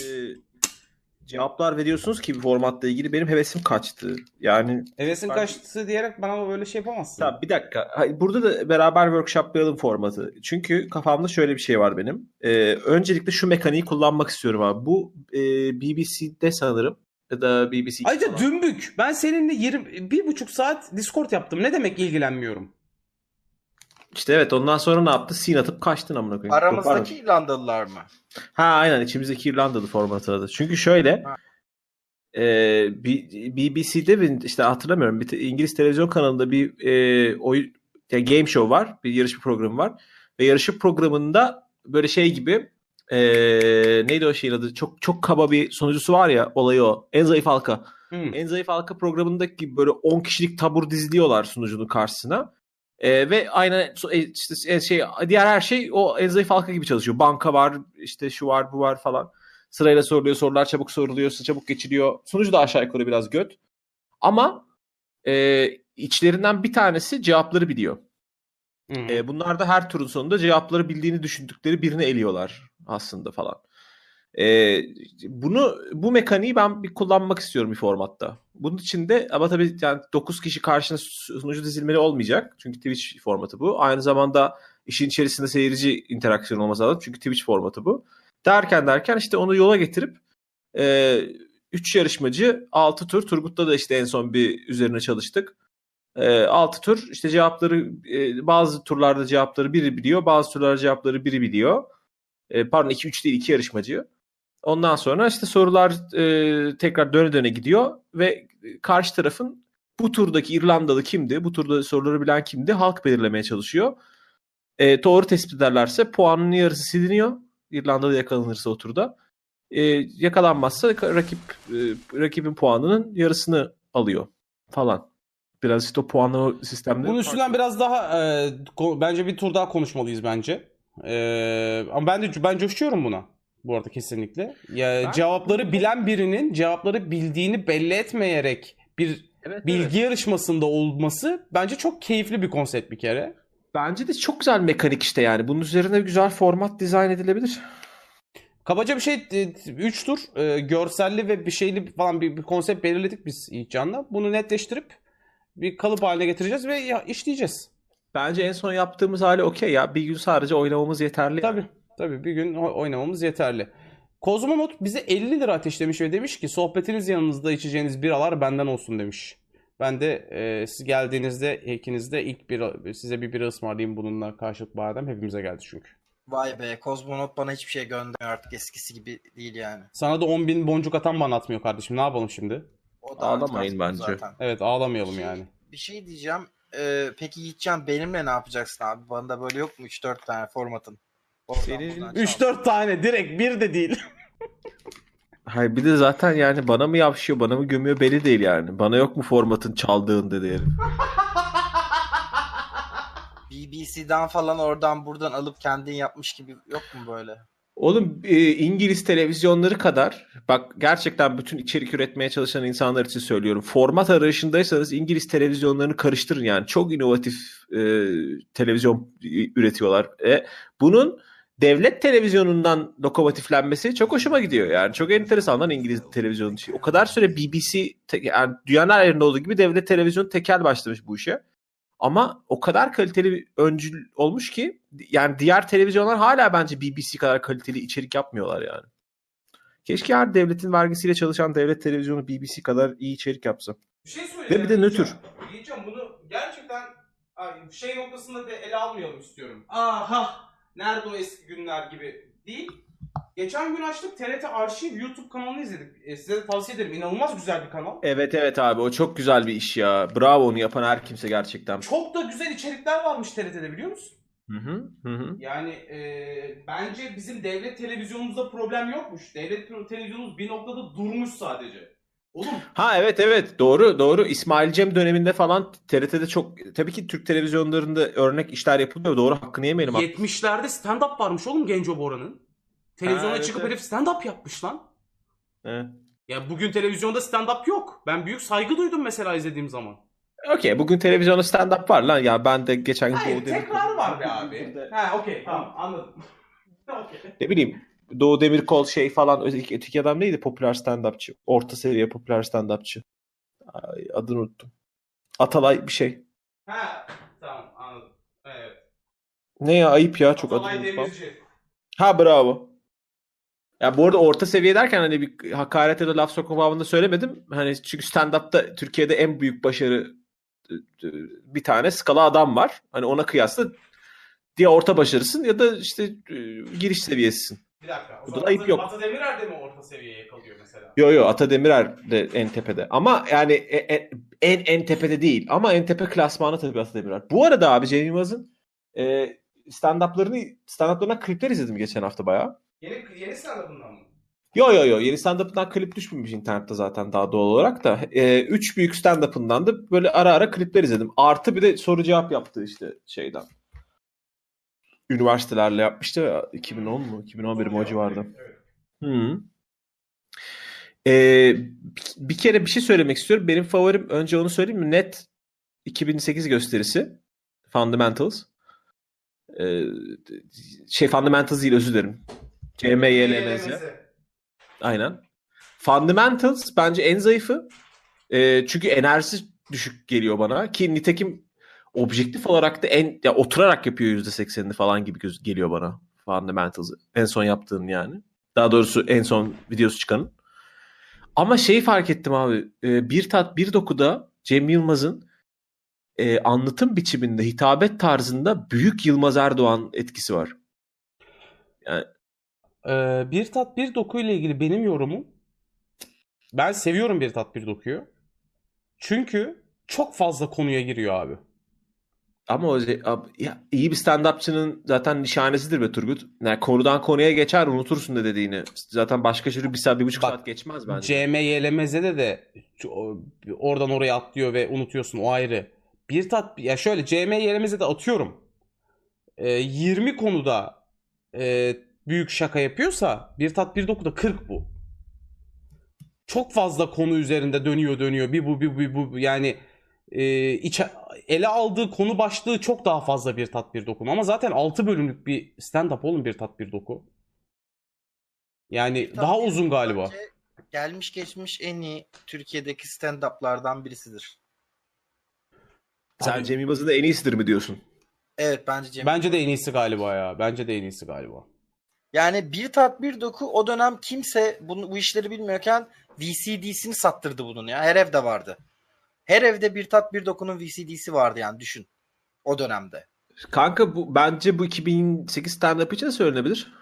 cevaplar veriyorsunuz ki bir formatla ilgili benim hevesim kaçtı. Yani Hevesin Ben- kaçtı diyerek bana böyle şey yapamazsın. Tamam bir dakika. Burada da beraber workshoplayalım formatı. Çünkü kafamda şöyle bir şey var benim. Ee, öncelikle şu mekaniği kullanmak istiyorum abi. Bu e, BBC'de sanırım ya da BBC Ayrıca falan. dümbük. Ben seninle 20, bir buçuk saat Discord yaptım. Ne demek ilgilenmiyorum? İşte evet ondan sonra ne yaptı? Sin atıp kaçtın amına koyayım. Yok, Aramızdaki İrlandalılar mı? Ha aynen içimizdeki İrlandalı formatı adı. Çünkü şöyle Ha. e, BBC'de bir, işte hatırlamıyorum bir İngiliz televizyon kanalında bir e, oyun ya game show var. Bir yarışma programı var. Ve yarışma programında böyle şey gibi e, neydi o şeyin adı? Çok çok kaba bir sunucusu var ya olayı o. En zayıf halka. Hmm. En zayıf halka programındaki gibi böyle 10 kişilik tabur diziliyorlar sunucunun karşısına. Ee, ve so- e, işte e, şey diğer her şey o en zayıf halka gibi çalışıyor. Banka var, işte şu var, bu var falan. Sırayla soruluyor, sorular çabuk soruluyor, çabuk geçiliyor. Sunucu da aşağı yukarı biraz göt. Ama e, içlerinden bir tanesi cevapları biliyor. Hmm. E, bunlar da her turun sonunda cevapları bildiğini düşündükleri birini eliyorlar aslında falan. E, bunu bu mekaniği ben bir kullanmak istiyorum bir formatta. Bunun için de ama tabii yani 9 kişi karşına sunucu dizilmeli olmayacak. Çünkü Twitch formatı bu. Aynı zamanda işin içerisinde seyirci interaksiyonu olması lazım. Çünkü Twitch formatı bu. Derken derken işte onu yola getirip 3 yarışmacı 6 tur. Turgut'ta da işte en son bir üzerine çalıştık. 6 tur işte cevapları e, bazı turlarda cevapları biri biliyor. Bazı turlarda cevapları biri biliyor. E, pardon 2-3 değil 2 yarışmacı. Ondan sonra işte sorular e, tekrar döne döne gidiyor ve karşı tarafın bu turdaki İrlandalı kimdi? Bu turda soruları bilen kimdi? Halk belirlemeye çalışıyor. E, doğru tespit ederlerse puanın yarısı siliniyor. İrlandalı yakalanırsa o turda. E, yakalanmazsa rakip e, rakibin puanının yarısını alıyor falan. Biraz işte o puanlama sistemleri. Bunun üstünden biraz daha e, bence bir tur daha konuşmalıyız bence. E, ama ben de ben coşuyorum buna. Bu arada kesinlikle. Ya Ben- cevapları bilen birinin cevapları bildiğini belli etmeyerek bir Evet, bilgi evet. yarışmasında olması bence çok keyifli bir konsept bir kere. Bence de çok güzel mekanik işte yani. Bunun üzerine güzel format dizayn edilebilir. Kabaca bir şey 3 tur e, görselli ve bir şeyli falan bir, bir konsept belirledik biz İlkcan'la. Bunu netleştirip bir kalıp haline getireceğiz ve ya, işleyeceğiz. Bence en son yaptığımız hali okey ya. Bir gün sadece oynamamız yeterli. Tabii. Tabii bir gün o- oynamamız yeterli. Kozmonot bize 50 lira ateşlemiş ve demiş ki sohbetiniz yanınızda içeceğiniz biralar benden olsun demiş. Ben de e, siz geldiğinizde ikinizde ilk bira, size bir bira ısmarlayayım bununla karşılık badem hepimize geldi çünkü. Vay be kozmonot bana hiçbir şey göndermiyor artık eskisi gibi değil yani. Sana da 10 bin boncuk atan bana atmıyor kardeşim ne yapalım şimdi? O da Ağlamayın bence. zaten. Evet ağlamayalım Şey- yani. Bir şey diyeceğim. Ee, peki Yiğitcan benimle ne yapacaksın abi? Bana da böyle yok mu 3-4 tane formatın? Oradan Senin buradan çal. 3-4 tane direkt bir de değil. Hayır bir de zaten yani bana mı yapışıyor bana mı gömüyor belli değil yani. Bana yok mu formatın çaldığın dedi herif. BBC'den falan oradan buradan alıp kendin yapmış gibi yok mu böyle? Oğlum e, İngiliz televizyonları kadar bak gerçekten bütün içerik üretmeye çalışan insanlar için söylüyorum. Format arayışındaysanız İngiliz televizyonlarını karıştırın yani. Çok inovatif e, televizyon üretiyorlar. E, bunun devlet televizyonundan lokomotiflenmesi çok hoşuma gidiyor yani. Çok enteresan lan İngiliz televizyonu. O kadar süre BBC te- yani dünyanın her yerinde olduğu gibi devlet televizyonu tekel başlamış bu işe. Ama o kadar kaliteli bir öncül olmuş ki yani diğer televizyonlar hala bence BBC kadar kaliteli içerik yapmıyorlar yani. Keşke her devletin vergisiyle çalışan devlet televizyonu BBC kadar iyi içerik yapsa. Bir şey Ve bir de nötr. Diyeceğim bunu gerçekten şey noktasında da ele almayalım istiyorum. Aha nerede o eski günler gibi değil. Geçen gün açtık TRT Arşiv YouTube kanalını izledik. E, size de tavsiye ederim. İnanılmaz güzel bir kanal. Evet evet abi o çok güzel bir iş ya. Bravo onu yapan her kimse gerçekten. Çok da güzel içerikler varmış TRT'de biliyor musun? Hı hı, hı. Yani e, bence bizim devlet televizyonumuzda problem yokmuş. Devlet televizyonumuz bir noktada durmuş sadece. Oğlum Ha evet evet doğru doğru İsmail Cem döneminde falan TRT'de çok tabii ki Türk televizyonlarında örnek işler yapılıyor. Doğru hakkını yemeyelim. 70'lerde stand-up varmış oğlum Genco Bora'nın. Televizyona Ha, evet, çıkıp evet. herif stand-up yapmış lan. Evet. Ya bugün televizyonda stand-up yok. Ben büyük saygı duydum mesela izlediğim zaman. Okey bugün televizyonda stand-up var lan ya ben de geçen gün Hayır tekrar var be abi. Ha okey tamam anladım. okey. Ne bileyim Doğu Demirkol şey falan öteki, öteki adam neydi popüler stand-upçı. Orta seviye popüler stand-upçı. Ay, adını unuttum. Atalay bir şey. Ha tamam anladım. Evet. Ne ya ayıp ya çok Atalay adını unutmam. Demirci. Ha bravo. Ya bu arada orta seviye derken hani bir hakaret ya da laf sokma babında söylemedim. Hani çünkü stand-up'ta Türkiye'de en büyük başarı e, e, bir tane skala adam var. Hani ona kıyasla diye orta başarısın ya da işte e, giriş seviyesisin. Bir dakika. O Burada zaman ayıp yok. Ata Demirer de mi orta seviyeye kalıyor mesela? Yo yo Ata Demirer de en tepede. Ama yani e- e- en en tepede değil. Ama en tepe klasmanı tabii Ata Demirer. Bu arada abi Cem Yılmaz'ın e, stand-up'larını stand-up'larından klipler izledim geçen hafta bayağı. Yeni, yeni stand-up'ından mı? Yo yo yo yeni stand-up'dan klip düşmemiş internette zaten daha doğal olarak da. E, üç büyük stand-up'ından da böyle ara ara klipler izledim. Artı bir de soru cevap yaptı işte şeyden. Üniversitelerle yapmıştı ya 2010 mu 2011 mi o civarda. Evet. Hı. Ee, bir kere bir şey söylemek istiyorum. Benim favorim önce onu söyleyeyim mi? Net 2008 gösterisi. Fundamentals. Ee, şey Fundamentals değil özür dilerim. CMYLMZ. Aynen. Fundamentals bence en zayıfı. Ee, çünkü enerjisi düşük geliyor bana. Ki nitekim objektif olarak da en ya oturarak yapıyor %80'ini falan gibi göz, geliyor bana. Fundamentals'ı. En son yaptığın yani. Daha doğrusu en son videosu çıkanın. Ama şeyi fark ettim abi. e, Bir tat bir dokuda Cem Yılmaz'ın e, anlatım biçiminde, hitabet tarzında büyük Yılmaz Erdoğan etkisi var. Ee, bir tat bir doku ile ilgili benim yorumum ben seviyorum bir tat bir dokuyu. Çünkü çok fazla konuya giriyor abi. Ama o ab- ya, iyi bir stand-upçının zaten nişanesidir be Turgut. Yani konudan konuya geçer unutursun ne dediğini. Zaten başka türlü bir saat, bir buçuk Bak, saat geçmez bence. CMYLMZ'de de o- oradan oraya atlıyor ve unutuyorsun o ayrı. Bir tat ya şöyle CMYLMZ'de atıyorum. Ee, 20 konuda e, büyük şaka yapıyorsa bir tat bir dokuda 40 bu. Çok fazla konu üzerinde dönüyor dönüyor. Bir bu bir bu bir bu yani e, içe, ele aldığı konu başlığı çok daha fazla bir tat bir doku. Ama zaten 6 bölümlük bir stand-up oğlum bir tat bir doku. Yani daha Tabii uzun galiba. Gelmiş geçmiş en iyi Türkiye'deki stand-up'lardan birisidir. Sen Abi- Cem Yılmaz'ın da en iyisidir mi diyorsun? Evet bence Cem Bence de en iyisi galiba ya. Bence de en iyisi galiba. Yani bir tat bir doku o dönem kimse bunu, bu işleri bilmiyorken VCD'sini sattırdı bunun ya. Her evde vardı. Her evde bir tat bir dokunun VCD'si vardı yani düşün. O dönemde. Kanka bu bence bu 2008 stand-up için söylenebilir.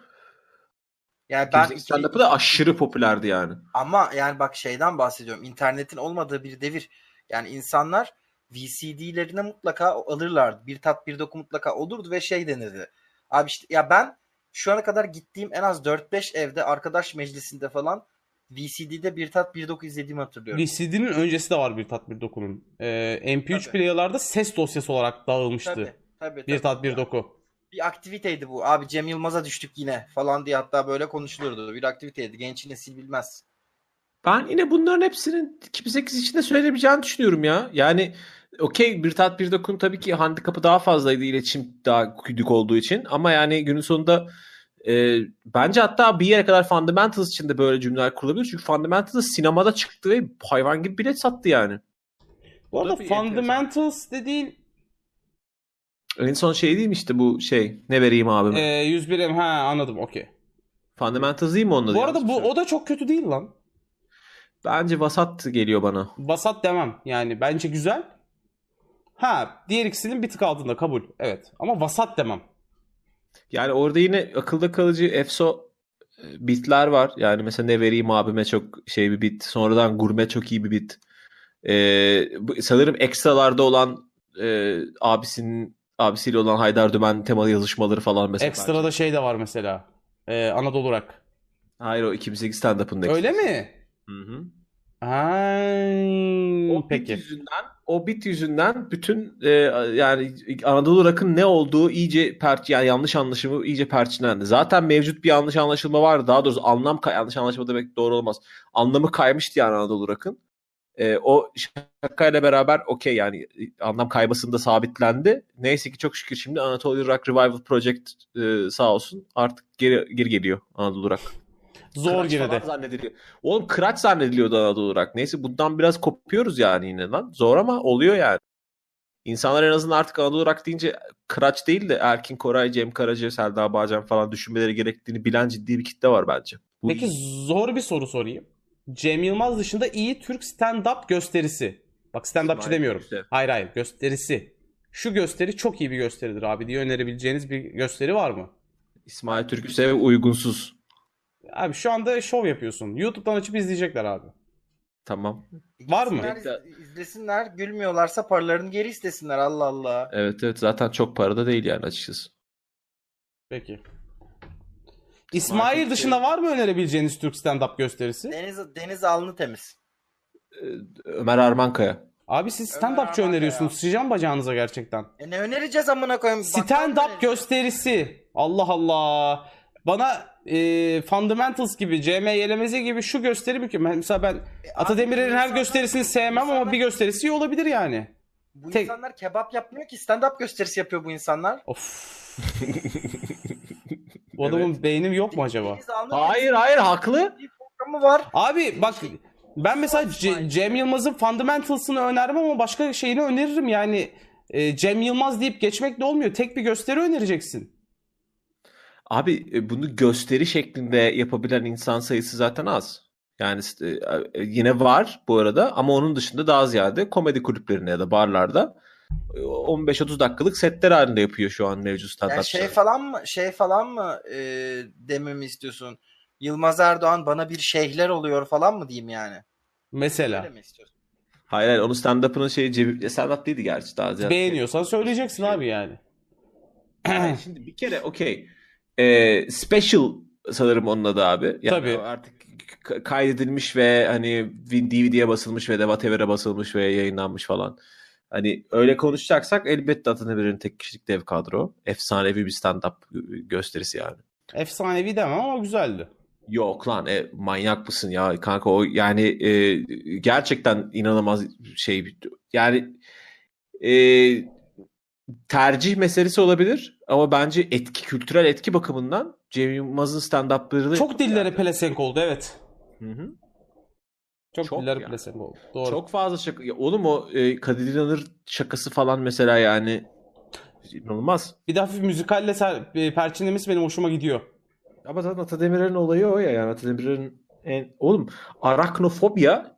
Yani ben 2008 stand-up'ı da aşırı popülerdi yani. ama yani bak şeyden bahsediyorum. İnternetin olmadığı bir devir. Yani insanlar VCD'lerine mutlaka alırlardı. Bir tat bir doku mutlaka olurdu ve şey denirdi. Abi işte ya ben şu ana kadar gittiğim en az 4-5 evde arkadaş meclisinde falan VCD'de bir tat bir doku izlediğimi hatırlıyorum. VCD'nin öncesi de var bir tat bir dokunun. Ee, MP3 Tabii. player'larda ses dosyası olarak dağılmıştı. Tabii, tabii, Bir tabii. tat bir doku. bir aktiviteydi bu. Abi Cem Yılmaz'a düştük yine falan diye hatta böyle konuşulurdu. Bir aktiviteydi. Genç nesil bilmez. Ben yine bunların hepsinin 2008 için de söyleyebileceğini düşünüyorum ya. Yani okey bir tat bir dokun tabii ki handikapı daha fazlaydı iletişim daha küçük olduğu için. Ama yani günün sonunda e, bence hatta bir yere kadar Fundamentals için de böyle cümleler kurulabilir. Çünkü Fundamentals sinemada çıktı ve hayvan gibi bilet sattı yani. Bu arada. Fundamentals dediğin En son şey değil mi işte bu şey ne vereyim abime? e, 101 M ha anladım okey. Fundamentals değil mi onun? Bu arada bu mı o da çok kötü değil lan. Bence vasat geliyor bana. Basat demem. Yani bence güzel. Ha diğer ikisinin bir tık altında kabul. Evet. Ama vasat demem. Yani orada yine akılda kalıcı EFSO e, bitler var. Yani mesela ne vereyim abime çok şey bir bit. Sonradan gurme çok iyi bir bit. Ee, sanırım ekstralarda olan e, abisinin abisiyle olan Haydar Dümen temalı yazışmaları falan mesela. Ekstrada şey de var mesela. Ee, Anadolu Rock. Hayır o 2008 stand-up'ın Öyle mi? Hı hı. Ay, O bit peki. yüzünden o bit yüzünden bütün e, yani Anadolu Rock'ın ne olduğu iyice per yani yanlış anlaşılma iyice perçinlendi. Zaten mevcut bir yanlış anlaşılma vardı. Daha doğrusu anlam yanlış anlaşılma demek doğru olmaz. Anlamı kaymıştı yani Anadolu Rock'ın. E, o şakayla beraber okey yani e, anlam kaybasında sabitlendi. Neyse ki çok şükür şimdi Anadolu Rock Revival Project e, sağ olsun artık geri geri geliyor Anadolu Rock. Zor Kıraç falan de. zannediliyor. Oğlum kıraç zannediliyordu Anadolu olarak. Neyse bundan biraz kopuyoruz yani yine lan. Zor ama oluyor yani. İnsanlar en azından artık Anadolu olarak deyince kıraç değil de Erkin Koray, Cem Karaca, Selda Bağcan falan düşünmeleri gerektiğini bilen ciddi bir kitle var bence. Bu Peki zor bir soru sorayım. Cem Yılmaz dışında iyi Türk stand-up gösterisi. Bak stand-upçı demiyorum. Türksev. Hayır hayır gösterisi. Şu gösteri çok iyi bir gösteridir abi diye önerebileceğiniz bir gösteri var mı? İsmail Türküsev uygunsuz. Abi şu anda şov yapıyorsun. YouTube'dan açıp izleyecekler abi. Tamam. Var mı? İzlesinler, iz- izlesinler. Gülmüyorlarsa paralarını geri istesinler. Allah Allah. Evet evet zaten çok para da değil yani açıkçası. Peki. İsmail dışında var mı önerebileceğiniz Türk stand-up gösterisi? Deniz, deniz alnı temiz. Ee, Ömer Armankaya. Abi siz stand-upçı öneriyorsunuz. ya. Sıçacağım bacağınıza gerçekten. E ne önereceğiz amına koyayım? Stand-up gösterisi. Allah Allah. Bana e, Fundamentals gibi, CM Yelemezi gibi şu gösteri mükemmel. Mesela ben Ata Demirer'in her insanlar- gösterisini sevmem ama bir gösterisi iyi olabilir yani. Bu Tek- insanlar kebap yapmıyor ki stand-up gösterisi yapıyor bu insanlar. Of. Bu adamın beynim yok mu acaba? Deniz alnı Hayır hayır haklı. bir programı var. Abi bak ben mesela Ce- Cem Yılmaz'ın Fundamentals'ını önermem ama başka şeyini öneririm yani. E, Cem Yılmaz deyip geçmek de olmuyor. Tek bir gösteri önereceksin. Abi e, bunu gösteri şeklinde yapabilen insan sayısı zaten az. Yani e, e, yine var bu arada ama onun dışında daha ziyade komedi kulüplerinde ya da barlarda e, 15-30 dakikalık setler halinde yapıyor şu an mevcut Yani stand-upçılar. şey falan mı şey falan mı e, dememi istiyorsun? Yılmaz Erdoğan bana bir şeyhler oluyor falan mı diyeyim yani? Mesela. Öyle mi istiyorsun? Hayır hayır onun stand-up'ının şeyi cebi... stand-up değildi gerçi daha ziyade. Beğeniyorsan söyleyeceksin abi yani. Yani şimdi bir kere okey. Ee, special sanırım onun adı abi. Yani Tabii. Artık kaydedilmiş ve hani DVD'ye basılmış ve de whatever'a basılmış ve yayınlanmış falan. Hani öyle konuşacaksak elbette Atan Emir'in tek kişilik dev kadro. Efsanevi bir stand-up gösterisi yani. Efsanevi demem ama güzeldi. Yok lan e, manyak mısın ya kanka o yani e, gerçekten inanılmaz şey yani e, tercih meselesi olabilir ama bence etki kültürel etki bakımından Cem Yılmaz'ın stand-up'ları Çok dillere pelesenk oldu evet. Hı hı. Çok, Çok dillere yani. pelesenk oldu. Doğru. Çok fazla şaka. Ya oğlum o e, Kadir İnanır şakası falan mesela yani inanılmaz. Bir de hafif müzikalle ser, e, perçinlemesi benim hoşuma gidiyor. Ama zaten Atademir'in olayı o ya yani Atademir'in en oğlum araknofobya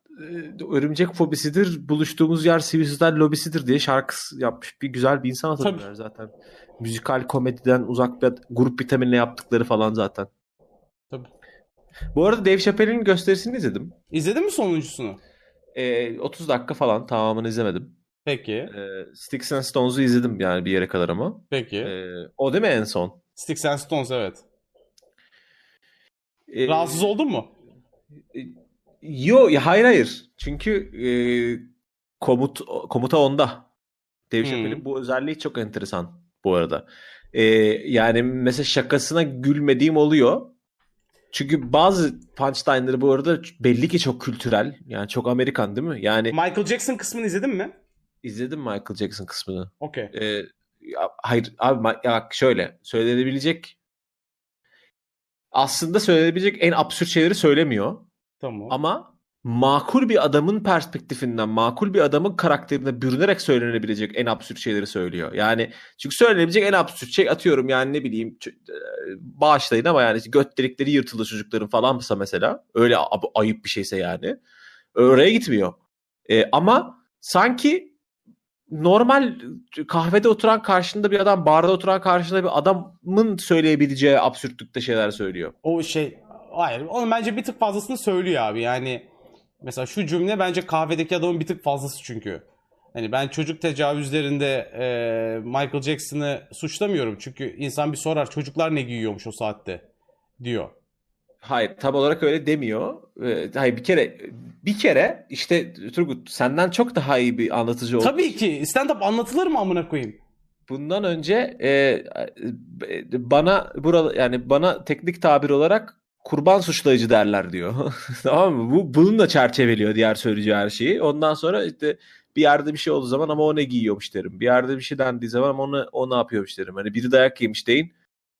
örümcek fobisidir. Buluştuğumuz yer sivisler lobisidir diye şarkı yapmış bir güzel bir insan Atademir zaten. Müzikal komediden uzak bir grup vitaminle yaptıkları falan zaten. Tabii. Bu arada Dave Chappelle'in gösterisini izledim. İzledin mi sonuncusunu? Ee, 30 dakika falan tamamını izlemedim. Peki. Ee, Sticks and Stones'u izledim yani bir yere kadar ama. Peki. Ee, o değil mi en son? Sticks and Stones evet. Ee, Rahatsız oldun mu? Yo ya hayır hayır. Çünkü e, komut komuta onda. Dave Hmm. Bu özelliği çok enteresan bu arada. Ee, yani mesela şakasına gülmediğim oluyor. Çünkü bazı punchline'ları bu arada belli ki çok kültürel. Yani çok Amerikan değil mi? Yani Michael Jackson kısmını izledin mi? izledim Michael Jackson kısmını. Okey. Ee, ya, hayır abi ya şöyle söylenebilecek aslında söylenebilecek en absürt şeyleri söylemiyor. Tamam. Ama makul bir adamın perspektifinden, makul bir adamın karakterine bürünerek söylenebilecek en absürt şeyleri söylüyor. Yani çünkü söylenebilecek en absürt şey atıyorum yani ne bileyim e, bağışlayın ama yani göt delikleri yırtıldı çocukların falansa mesela öyle ayıp bir şeyse yani oraya gitmiyor. E, ama sanki normal kahvede oturan karşında bir adam, barda oturan karşında bir adamın söyleyebileceği absürtlükte şeyler söylüyor. O şey hayır onun bence bir tık fazlasını söylüyor abi yani mesela şu cümle bence kahvedeki adamın bir tık fazlası çünkü. Hani ben çocuk tecavüzlerinde e, Michael Jackson'ı suçlamıyorum çünkü insan bir sorar çocuklar ne giyiyormuş o saatte diyor. Hayır tam olarak öyle demiyor. Ee, Hayır bir kere bir kere işte Turgut senden çok daha iyi bir anlatıcı oldu. Tabii ki stand-up anlatılır mı amına koyayım? Bundan önce e, e, bana burada yani bana teknik tabir olarak kurban suçlayıcı derler diyor. tamam mı? Bu bununla çerçeveliyor diğer söyleyeceği her şeyi. Ondan sonra işte bir yerde bir şey olduğu zaman ama o ne giyiyormuş derim. Bir yerde bir şey dendiği zaman ama onu, o ne yapıyormuş derim. Hani biri dayak yemiş deyin.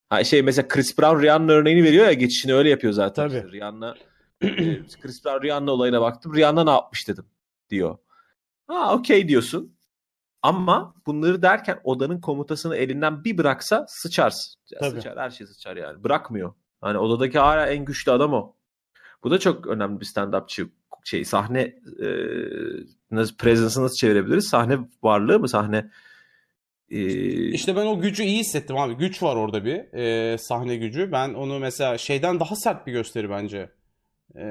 Ha şey mesela Chris Brown Rihanna örneğini veriyor ya geçişini öyle yapıyor zaten. Tabii. İşte Rihanna e, Chris Brown Rihanna olayına baktım. Rihanna ne yapmış dedim diyor. Ha okey diyorsun. Ama bunları derken odanın komutasını elinden bir bıraksa sıçarsın. Ya Tabii. Sıçar her şey sıçar yani. Bırakmıyor. Hani odadaki hala en güçlü adam o. Bu da çok önemli bir stand-upçı şey sahne e, nasıl presence'ı nasıl çevirebiliriz? Sahne varlığı mı? Sahne e, İşte ben o gücü iyi hissettim abi. Güç var orada bir e, sahne gücü. Ben onu mesela şeyden daha sert bir gösteri bence. E,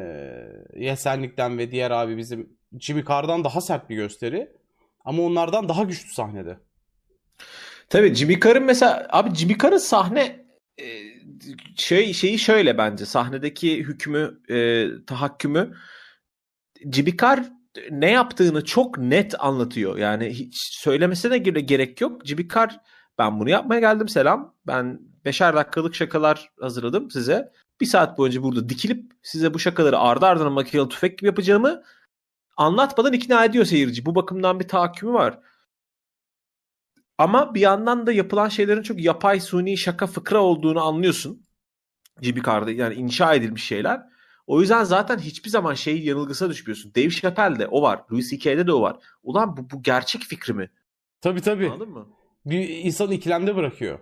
Yesenlik'ten ve diğer abi bizim Jimmy Carr'dan daha sert bir gösteri. Ama onlardan daha güçlü sahnede. Tabii Jimmy Carr'ın mesela abi Jimmy Carr'ın sahne e, şey şeyi şöyle bence sahnedeki hükmü e, tahakkümü Carr ne yaptığını çok net anlatıyor. Yani hiç söylemesine göre gerek yok. Carr ben bunu yapmaya geldim selam. Ben beşer dakikalık şakalar hazırladım size. Bir saat boyunca burada dikilip size bu şakaları ardı ardına makinalı tüfek gibi yapacağımı anlatmadan ikna ediyor seyirci. Bu bakımdan bir tahakkümü var. Ama bir yandan da yapılan şeylerin çok yapay, suni, şaka, fıkra olduğunu anlıyorsun. Jimmy Carr'da yani inşa edilmiş şeyler. O yüzden zaten hiçbir zaman şey yanılgısına düşmüyorsun. Dave Chappelle'de o var. Louis C.K.'de de o var. Ulan bu, bu gerçek fikri mi? Tabii tabii. Anladın mı? Bir insanı ikilemde bırakıyor.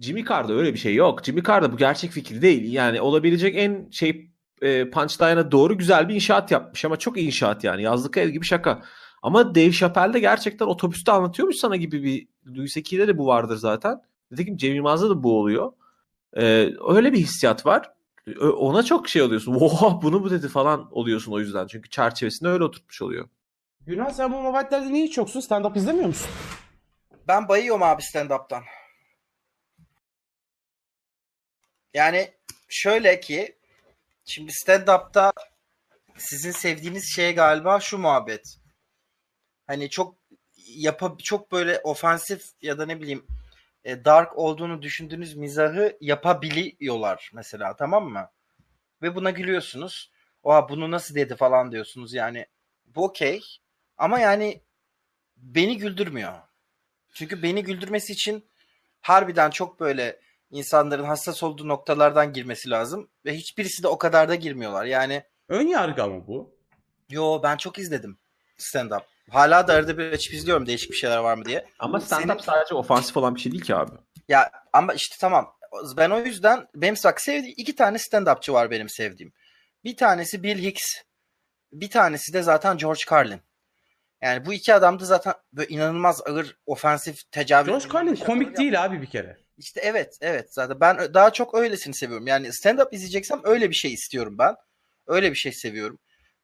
Jimmy Carr'da öyle bir şey yok. Jimmy Carr'da bu gerçek fikri değil. Yani olabilecek en şey e, punchline'a doğru güzel bir inşaat yapmış ama çok inşaat yani. Yazlık ev gibi şaka. Ama Dave Chappelle de gerçekten otobüste anlatıyormuş sana gibi bir Louis C.K.'de de bu vardır zaten. Nitekim Cem Yılmaz'da da bu oluyor. E, öyle bir hissiyat var. Ona çok şey oluyorsun. Oha bunu mu dedi falan oluyorsun o yüzden. Çünkü çerçevesinde öyle oturtmuş oluyor. Günah sen bu mabbetlerde niye hiç yoksun? Stand-up izlemiyor musun? Ben bayıyorum abi stand-up'tan. Yani şöyle ki şimdi stand-up'ta sizin sevdiğiniz şey galiba şu muhabbet. Hani çok yapa çok böyle ofansif ya da ne bileyim e, dark olduğunu düşündüğünüz mizahı yapabiliyorlar mesela tamam mı? Ve buna gülüyorsunuz. Oha bunu nasıl dedi falan diyorsunuz yani. Bu okey. Ama yani beni güldürmüyor. Çünkü beni güldürmesi için harbiden çok böyle insanların hassas olduğu noktalardan girmesi lazım. Ve hiçbirisi de o kadar da girmiyorlar. Yani Ön yargı ama bu. yo ben çok izledim stand-up. Hala da arada bir açıp izliyorum değişik bir şeyler var mı diye. Ama stand-up Senin- sadece ofansif olan bir şey değil ki abi. Ya ama işte tamam ben o yüzden benim bak sevdiğim iki tane stand-upçı var benim sevdiğim. Bir tanesi Bill Hicks. Bir tanesi de zaten George Carlin. Yani bu iki adam da zaten böyle inanılmaz ağır ofensif tecavüz. George Carlin komik yapıyor. değil abi bir kere. İşte evet evet zaten ben daha çok öylesini seviyorum. Yani stand-up izleyeceksem öyle bir şey istiyorum ben. Öyle bir şey seviyorum.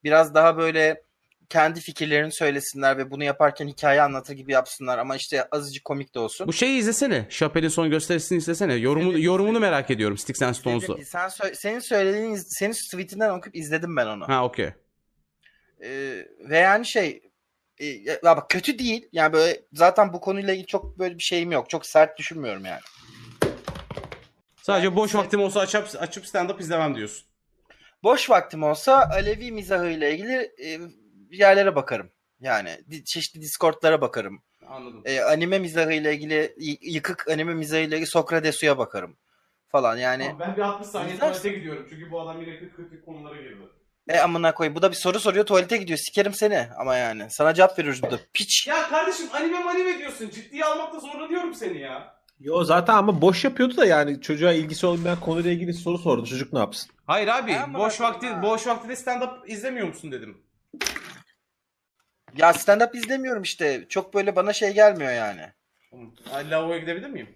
Biraz daha böyle kendi fikirlerini söylesinler ve bunu yaparken hikaye anlatır gibi yapsınlar ama işte azıcık komik de olsun. Bu şeyi izlesene. Chappelle'in son gösterisini izlesene. Yorumu, Evet. yorumunu merak ediyorum Sticks and Stones'u. Sen sö- senin söylediğin senin tweetinden okuyup izledim ben onu. Ha okey. Ee, ve yani şey e, ya bak kötü değil. Yani böyle zaten bu konuyla ilgili çok böyle bir şeyim yok. Çok sert düşünmüyorum yani. Sadece Yani boş vaktim olsa açıp, açıp stand-up izlemem diyorsun. Boş vaktim olsa Alevi mizahıyla ilgili e, yerlere bakarım. Yani di- çeşitli Discord'lara bakarım. Anladım. E, anime mizahıyla ilgili yıkık anime mizahıyla ilgili Sokratesu'ya bakarım falan. Yani ben bir 60 saniye İzlersin. tuvalete gidiyorum. Çünkü bu adam yine 40 konulara girdi. e amına koyayım bu da bir soru soruyor tuvalete gidiyor. Sikerim seni ama yani. Sana cevap veriyoruz burada. Piç. Ya kardeşim anime anime diyorsun. Ciddiye almakta zorlanıyorum seni ya. Yo zaten ama boş yapıyordu da yani çocuğa ilgisi olmayan konuyla ilgili soru sordu. Çocuk ne yapsın? Hayır abi Ben boş bırakırım vakti ha. boş vakti de stand-up izlemiyor musun dedim. Ya stand up izlemiyorum işte. Çok böyle bana şey gelmiyor yani. Lavaboya gidebilir miyim?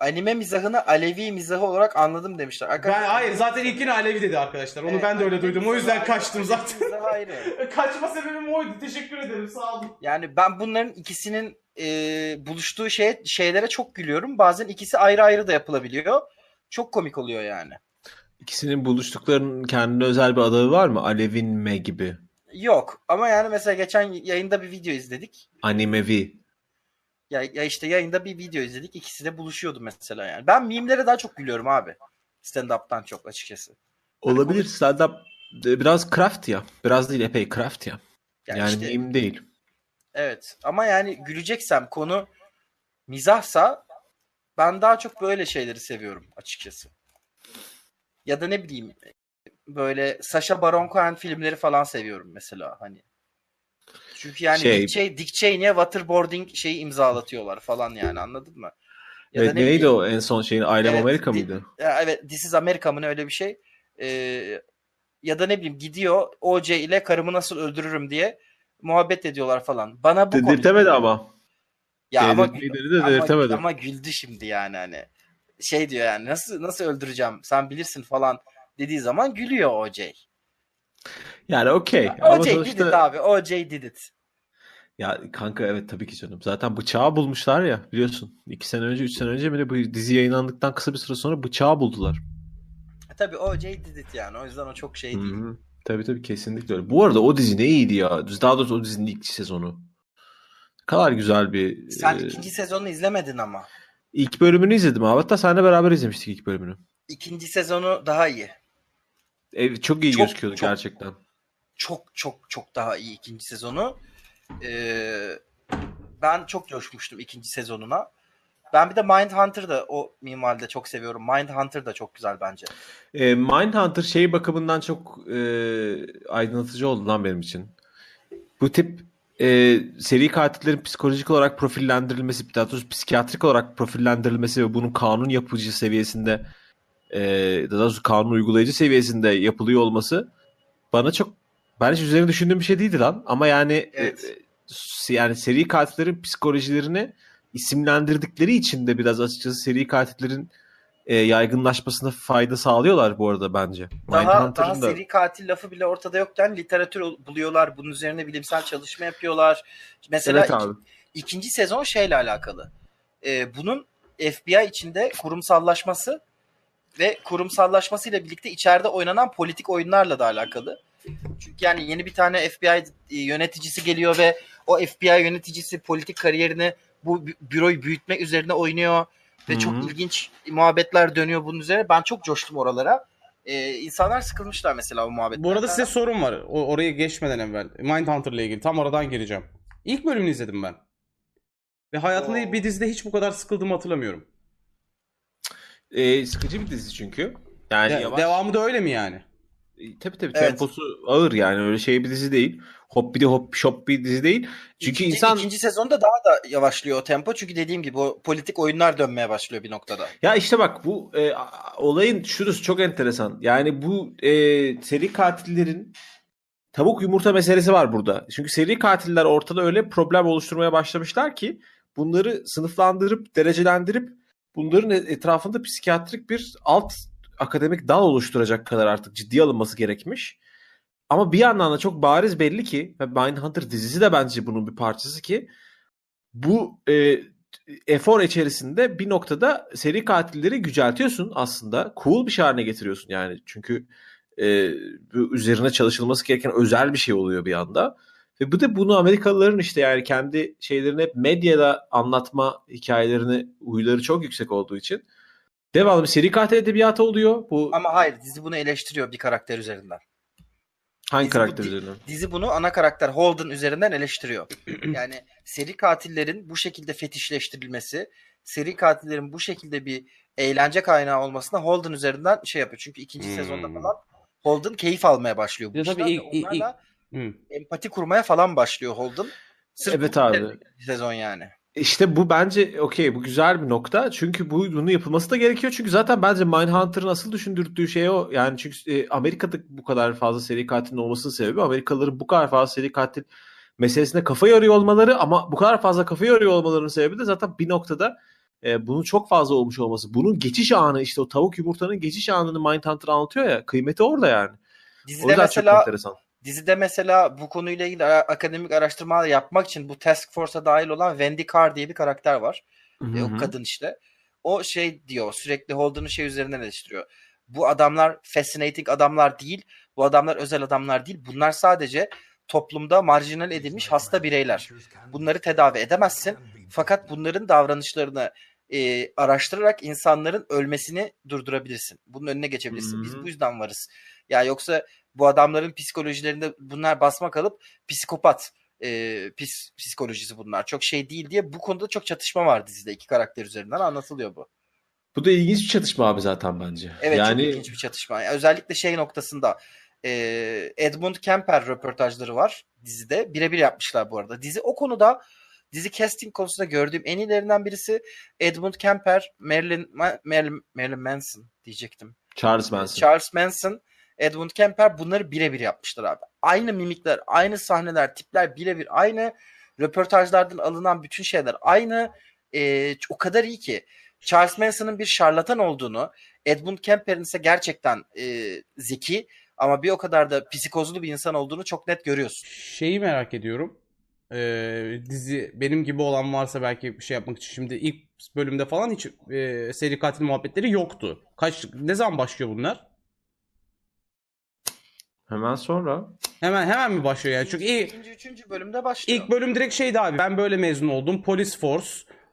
Anime mizahını Alevi mizahı olarak anladım demişler. Ben Arkadaşlar, hayır zaten ilkini Alevi dedi arkadaşlar. Onu Evet, ben de öyle duydum. O yüzden mizahı kaçtım zaten. Mizahı ayrı. Kaçma sebebim oydu. Teşekkür ederim. Sağ olun. Yani ben bunların ikisinin e, buluştuğu şeye, şeylere çok gülüyorum. Bazen ikisi ayrı ayrı da yapılabiliyor. Çok komik oluyor yani. İkisinin buluştuklarının kendine özel bir adı var mı? Alevinme gibi. Yok ama yani mesela geçen yayında bir video izledik. Animevi. Ya, ya işte yayında bir video izledik. İkisi de buluşuyordu mesela yani. Ben mimlere daha çok gülüyorum abi. Stand-up'tan çok açıkçası. Olabilir. Stand-up e, biraz craft ya. Biraz değil epey craft ya. Yani, Yani işte, meme değil. evet ama yani güleceksem konu mizahsa ben daha çok böyle şeyleri seviyorum açıkçası. Ya da ne bileyim böyle Sacha Baron Cohen filmleri falan seviyorum mesela hani. Çünkü yani Şey- Dick, Cheney, Dick Cheney'e waterboarding şeyi imzalatıyorlar falan yani anladın mı? Ya da Evet, ne neydi bileyim- o en son şeyin? Ailem Evet, Amerika mıydı? Ya evet This is America mı öyle bir şey. Ee, ya da ne bileyim gidiyor OJ ile karımı nasıl öldürürüm diye muhabbet ediyorlar falan. Bana bu komik Dedirtemedi geliyor. ama. Ya ama, de ama, dedirtemedi. ama güldü şimdi yani hani. Şey diyor yani nasıl nasıl öldüreceğim sen bilirsin falan dediği zaman gülüyor OJ. Yani okey. Ama OJ did it sonuçta... abi. OJ did it. Ya kanka evet tabii ki canım. Zaten bıçağı bulmuşlar ya biliyorsun. İki sene önce, üç sene önce mi bu dizi yayınlandıktan kısa bir süre sonra bıçağı buldular. E, Tabii OJ did it yani. O yüzden o çok şey değil. Hı-hı. Tabii tabii kesinlikle öyle. Bu arada o dizi ne iyiydi ya. Daha doğrusu o dizinin ilk sezonu. Ne kadar güzel bir... Sen e, ikinci sezonu izlemedin ama. ilk bölümünü izledim abi. Hatta seninle beraber izlemiştik ilk bölümünü. İkinci sezonu daha iyi. E, çok iyi Çok- gözüküyordu çok- gerçekten. çok çok çok daha iyi ikinci sezonu. Ee, ben çok coşmuştum ikinci sezonuna. Ben bir de Mindhunter'ı da o minvalde çok seviyorum. Mindhunter da çok güzel bence. E, Mindhunter şey bakımından çok e, aydınlatıcı oldu lan benim için. Bu tip e, seri katillerin psikolojik olarak profillendirilmesi, daha doğrusu psikiyatrik olarak profillendirilmesi ve bunun kanun yapıcı seviyesinde e, daha doğrusu kanun uygulayıcı seviyesinde yapılıyor olması bana çok ben hiç üzerine düşündüğüm bir şey değildi lan. Ama yani Evet. e, s- yani seri katillerin psikolojilerini isimlendirdikleri için de biraz açıkçası seri katillerin e, yaygınlaşmasına fayda sağlıyorlar bu arada bence. Daha, daha da seri katil lafı bile ortada yokken literatür buluyorlar. Bunun üzerine bilimsel çalışma yapıyorlar. Mesela Evet iki- ikinci sezon şeyle alakalı. Ee, bunun FBI içinde kurumsallaşması ve kurumsallaşmasıyla birlikte içeride oynanan politik oyunlarla da alakalı. Çünkü yani yeni bir tane FBI yöneticisi geliyor ve o FBI yöneticisi politik kariyerini bu bü- büroyu büyütmek üzerine oynuyor ve Hı hı. çok ilginç muhabbetler dönüyor bunun üzerine. Ben çok coştum oralara. Ee, insanlar sıkılmışlar mesela o muhabbetlerden. Bu arada size sorum var. O, oraya geçmeden evvel. Mindhunter'la ilgili. Tam oradan gireceğim. İlk bölümünü izledim ben. Ve hayatımda Oo. bir dizide hiç bu kadar sıkıldığımı hatırlamıyorum. E, sıkıcı bir dizi çünkü. Yani De- yavaş. devamı da öyle mi yani? E, Tabii tabii Evet. temposu ağır yani öyle şey bir dizi değil. hop bir de hop shop bir dizi değil. Çünkü ikinci, insan ikinci sezonda daha da yavaşlıyor o tempo. Çünkü dediğim gibi o politik oyunlar dönmeye başlıyor bir noktada. Ya işte bak bu e, olayın şurası çok enteresan. Yani bu e, seri katillerin tavuk yumurta meselesi var burada. Çünkü seri katiller ortada öyle problem oluşturmaya başlamışlar ki bunları sınıflandırıp derecelendirip bunların etrafında psikiyatrik bir alt akademik dal oluşturacak kadar artık ciddi alınması gerekmiş. Ama bir yandan da çok bariz belli ki ve Mindhunter dizisi de bence bunun bir parçası ki bu e, efor içerisinde bir noktada seri katilleri yüceltiyorsun aslında. Cool bir şey haline getiriyorsun yani. Çünkü e, üzerine çalışılması gereken özel bir şey oluyor bir anda. Ve bu da bunu Amerikalıların işte yani kendi şeylerini hep medyada anlatma hikayelerini huyları çok yüksek olduğu için devamlı bir seri katil edebiyatı oluyor. Bu Ama hayır dizi bunu eleştiriyor bir karakter üzerinden. hangi dizi karakter bu- üzerinden? Dizi bunu ana karakter Holden üzerinden eleştiriyor. yani seri katillerin bu şekilde fetişleştirilmesi, seri katillerin bu şekilde bir eğlence kaynağı olmasına Holden üzerinden şey yapıyor. Çünkü ikinci Hmm. sezonda falan Holden keyif almaya başlıyor bu de tabii işten ilk- ilk- onlarla Hı. empati kurmaya falan başlıyor Holden. Sırf Evet abi. sezon yani. İşte bu bence okey bu güzel bir nokta. Çünkü bu bunun yapılması da gerekiyor. Çünkü zaten bence Mindhunter'ın asıl düşündürdüğü şey o. Yani çünkü e, Amerika'da bu kadar fazla seri katilin olmasının sebebi Amerikalıların bu kadar fazla seri katil meselesine kafa yoruyor olmaları ama bu kadar fazla kafa yoruyor olmalarının sebebi de zaten bir noktada e, bunun çok fazla olmuş olması. Bunun geçiş anı işte o tavuk yumurtanın geçiş anını Mindhunter anlatıyor ya. Kıymeti orada yani. O Dizide yüzden çok mesela enteresan. Dizide mesela bu konuyla ilgili akademik araştırmalar yapmak için bu task force'a dahil olan Wendy Carr diye bir karakter var. E, o kadın işte. O şey diyor sürekli Holden'ın şey üzerinden eleştiriyor. Bu adamlar fascinating adamlar değil. Bu adamlar özel adamlar değil. Bunlar sadece toplumda marjinal edilmiş hasta bireyler. Bunları tedavi edemezsin. Fakat bunların davranışlarını e, araştırarak insanların ölmesini durdurabilirsin. Bunun önüne geçebilirsin. Biz bu yüzden varız. Ya yoksa bu adamların psikolojilerinde bunlar basma kalıp psikopat e, pis, psikolojisi bunlar. Çok şey değil diye bu konuda çok çatışma var dizide iki karakter üzerinden anlatılıyor bu. Bu da ilginç bir çatışma abi zaten bence. Evet yani çok ilginç bir çatışma. Yani özellikle şey noktasında e, Edmund Kemper röportajları var dizide. Birebir yapmışlar bu arada. Dizi o konuda dizi casting konusunda gördüğüm en iyilerinden birisi Edmund Kemper, Marilyn, Ma- Marilyn, Marilyn Manson diyecektim. Charles Manson. Charles Manson, Edmund Kemper bunları birebir yapmışlar abi. Aynı mimikler, aynı sahneler, tipler birebir aynı. Röportajlardan alınan bütün şeyler aynı. Ee, o kadar iyi ki. Charles Manson'ın bir şarlatan olduğunu, Edmund Kemper'in ise gerçekten e, zeki ama bir o kadar da psikozlu bir insan olduğunu çok net görüyorsun. Şeyi merak ediyorum. Ee, dizi benim gibi olan varsa belki bir şey yapmak için şimdi ilk bölümde falan hiç e, seri katil muhabbetleri yoktu. Kaç ne zaman başlıyor bunlar? Hemen sonra. Hemen hemen mi başlıyor yani? Çünkü ilk, ikinci, üçüncü bölümde başlıyor. ilk bölüm direkt şeydi abi. Ben böyle mezun oldum. Polis force.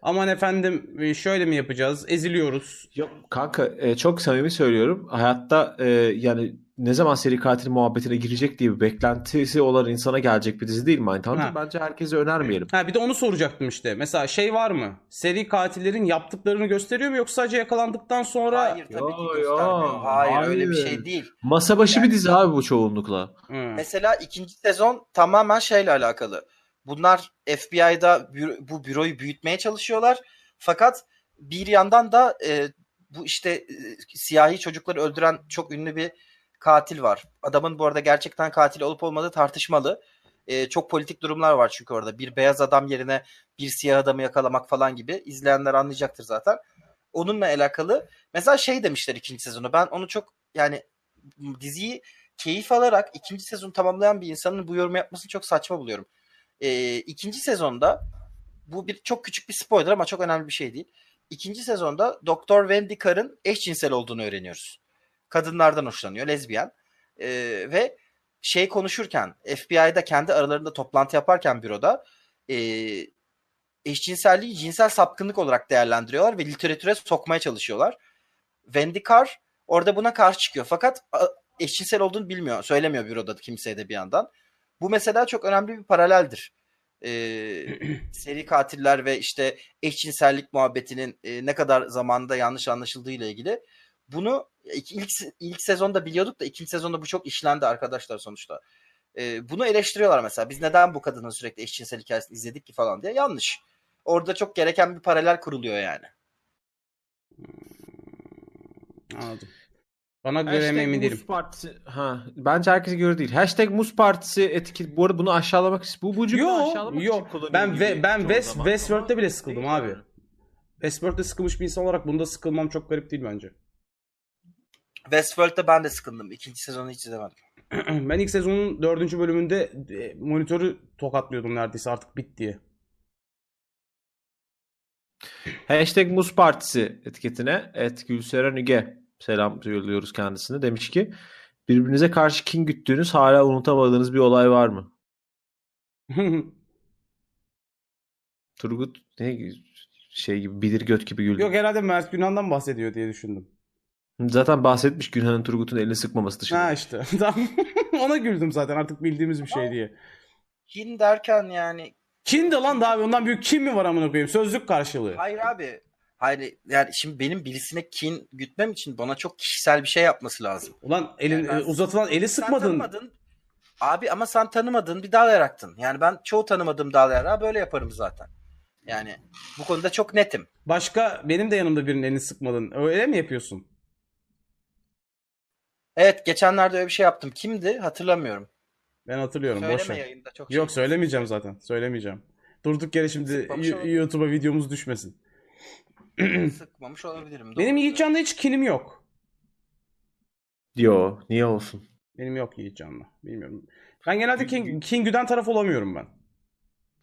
Aman efendim e, şöyle mi yapacağız? Eziliyoruz. Yok kanka e, çok samimi söylüyorum. Hayatta e, yani ne zaman seri katil muhabbetine girecek diye bir beklentisi olan insana gelecek bir dizi değil Mindhunter. Ha. Bence herkese önermeyelim. Ha bir de onu soracaktım işte. Mesela şey var mı? Seri katillerin yaptıklarını gösteriyor mu yoksa sadece yakalandıktan sonra Hayır tabii Yo, ki yo, göstermiyor. Hayır, öyle bir hayır. şey değil. Masa başı bir dizi abi bu çoğunlukla. Hı. Mesela ikinci sezon tamamen şeyle alakalı. Bunlar FBI'da bu büroyu büyütmeye çalışıyorlar. Fakat bir yandan da e, bu işte e, siyahi çocukları öldüren çok ünlü bir katil var. Adamın bu arada gerçekten katil olup olmadığı tartışmalı. E, çok politik durumlar var çünkü orada. Bir beyaz adam yerine bir siyah adamı yakalamak falan gibi. İzleyenler anlayacaktır zaten. Onunla alakalı. Mesela şey demişler ikinci sezonu. Ben onu çok yani diziyi keyif alarak ikinci sezonu tamamlayan bir insanın bu yorumu yapmasını çok saçma buluyorum. Ee, ikinci sezonda bu bir çok küçük bir spoiler ama çok önemli bir şey değil. İkinci sezonda Doktor Wendy Carr'ın eşcinsel olduğunu öğreniyoruz. Kadınlardan hoşlanıyor, lezbiyen. Ee, ve şey konuşurken, FBI'da kendi aralarında toplantı yaparken büroda e, eşcinselliği cinsel sapkınlık olarak değerlendiriyorlar ve literatüre sokmaya çalışıyorlar. Wendy Carr orada buna karşı çıkıyor. Fakat eşcinsel olduğunu bilmiyor. Söylemiyor büroda kimseye de bir yandan. Bu mesela çok önemli bir paraleldir. Ee, seri katiller ve işte eşcinsellik muhabbetinin e, ne kadar zamanda yanlış anlaşıldığı ile ilgili. Bunu ilk, ilk, ilk sezonda biliyorduk da ikinci sezonda bu çok işlendi arkadaşlar sonuçta. e, bunu eleştiriyorlar mesela. Biz neden bu kadının sürekli eşcinsel hikayesini izledik ki falan diye. Yanlış. Orada çok gereken bir paralel kuruluyor yani. Anladım. Bana göre Hashtag emin Muz değilim. Partisi. Ha, bence herkese göre değil. Hashtag Muz Partisi etiket. Bu arada bunu aşağılamak bu, bu cümle Yo, aşağılamak yo. için kullanıyor Ben ve, ben West, zaman. Westworld'de bile sıkıldım değil abi. yani. Westworld'de sıkılmış bir insan olarak bunda sıkılmam çok garip değil bence. Westworld'da ben de sıkıldım. İkinci sezonu hiç izlemedim. ben ilk sezonun dördüncü bölümünde e, monitörü tokatlıyordum neredeyse artık bit diye. Hashtag Muz Partisi etiketine et Gülseren Üge selam yolluyoruz kendisine. Demiş ki birbirinize karşı kin güttüğünüz hala unutamadığınız bir olay var mı? Turgut ne şey gibi bilir göt gibi güldü. Yok herhalde Mert Günan'dan bahsediyor diye düşündüm. Zaten bahsetmiş Günhan'ın Turgut'un elini sıkmaması dışında. Ha işte. Tamam. Ona güldüm zaten artık bildiğimiz bir şey diye. Kin derken yani Kin de lan daha ondan büyük kim mi var amına koyayım? Sözlük karşılığı. hayır abi. Hayır yani şimdi benim birisine kin gütmem için bana çok kişisel bir şey yapması lazım. Ulan elin Yani ben- e, uzatılan eli Sen sıkmadın. tanımadın. Abi ama sen tanımadığın bir dal yaraktın. Yani ben çoğu tanımadığım dal yarağı böyle yaparım zaten. Yani bu konuda çok netim. Başka benim de yanımda birinin elini sıkmadın. Öyle mi yapıyorsun? Evet geçenlerde öyle bir şey yaptım. Kimdi hatırlamıyorum. Ben hatırlıyorum. boş Söyleme ver. yayında çok Yok şey. söylemeyeceğim zaten. Söylemeyeceğim. Durduk yere şimdi. YouTube'a videomuz düşmesin. Sıkmamış olabilirim. Benim doğru. Yiğitcan'da hiç kinim yok. Yo niye olsun? Benim yok Yiğitcan'la. Bilmiyorum. Ben genelde kin, kin güden taraf olamıyorum ben.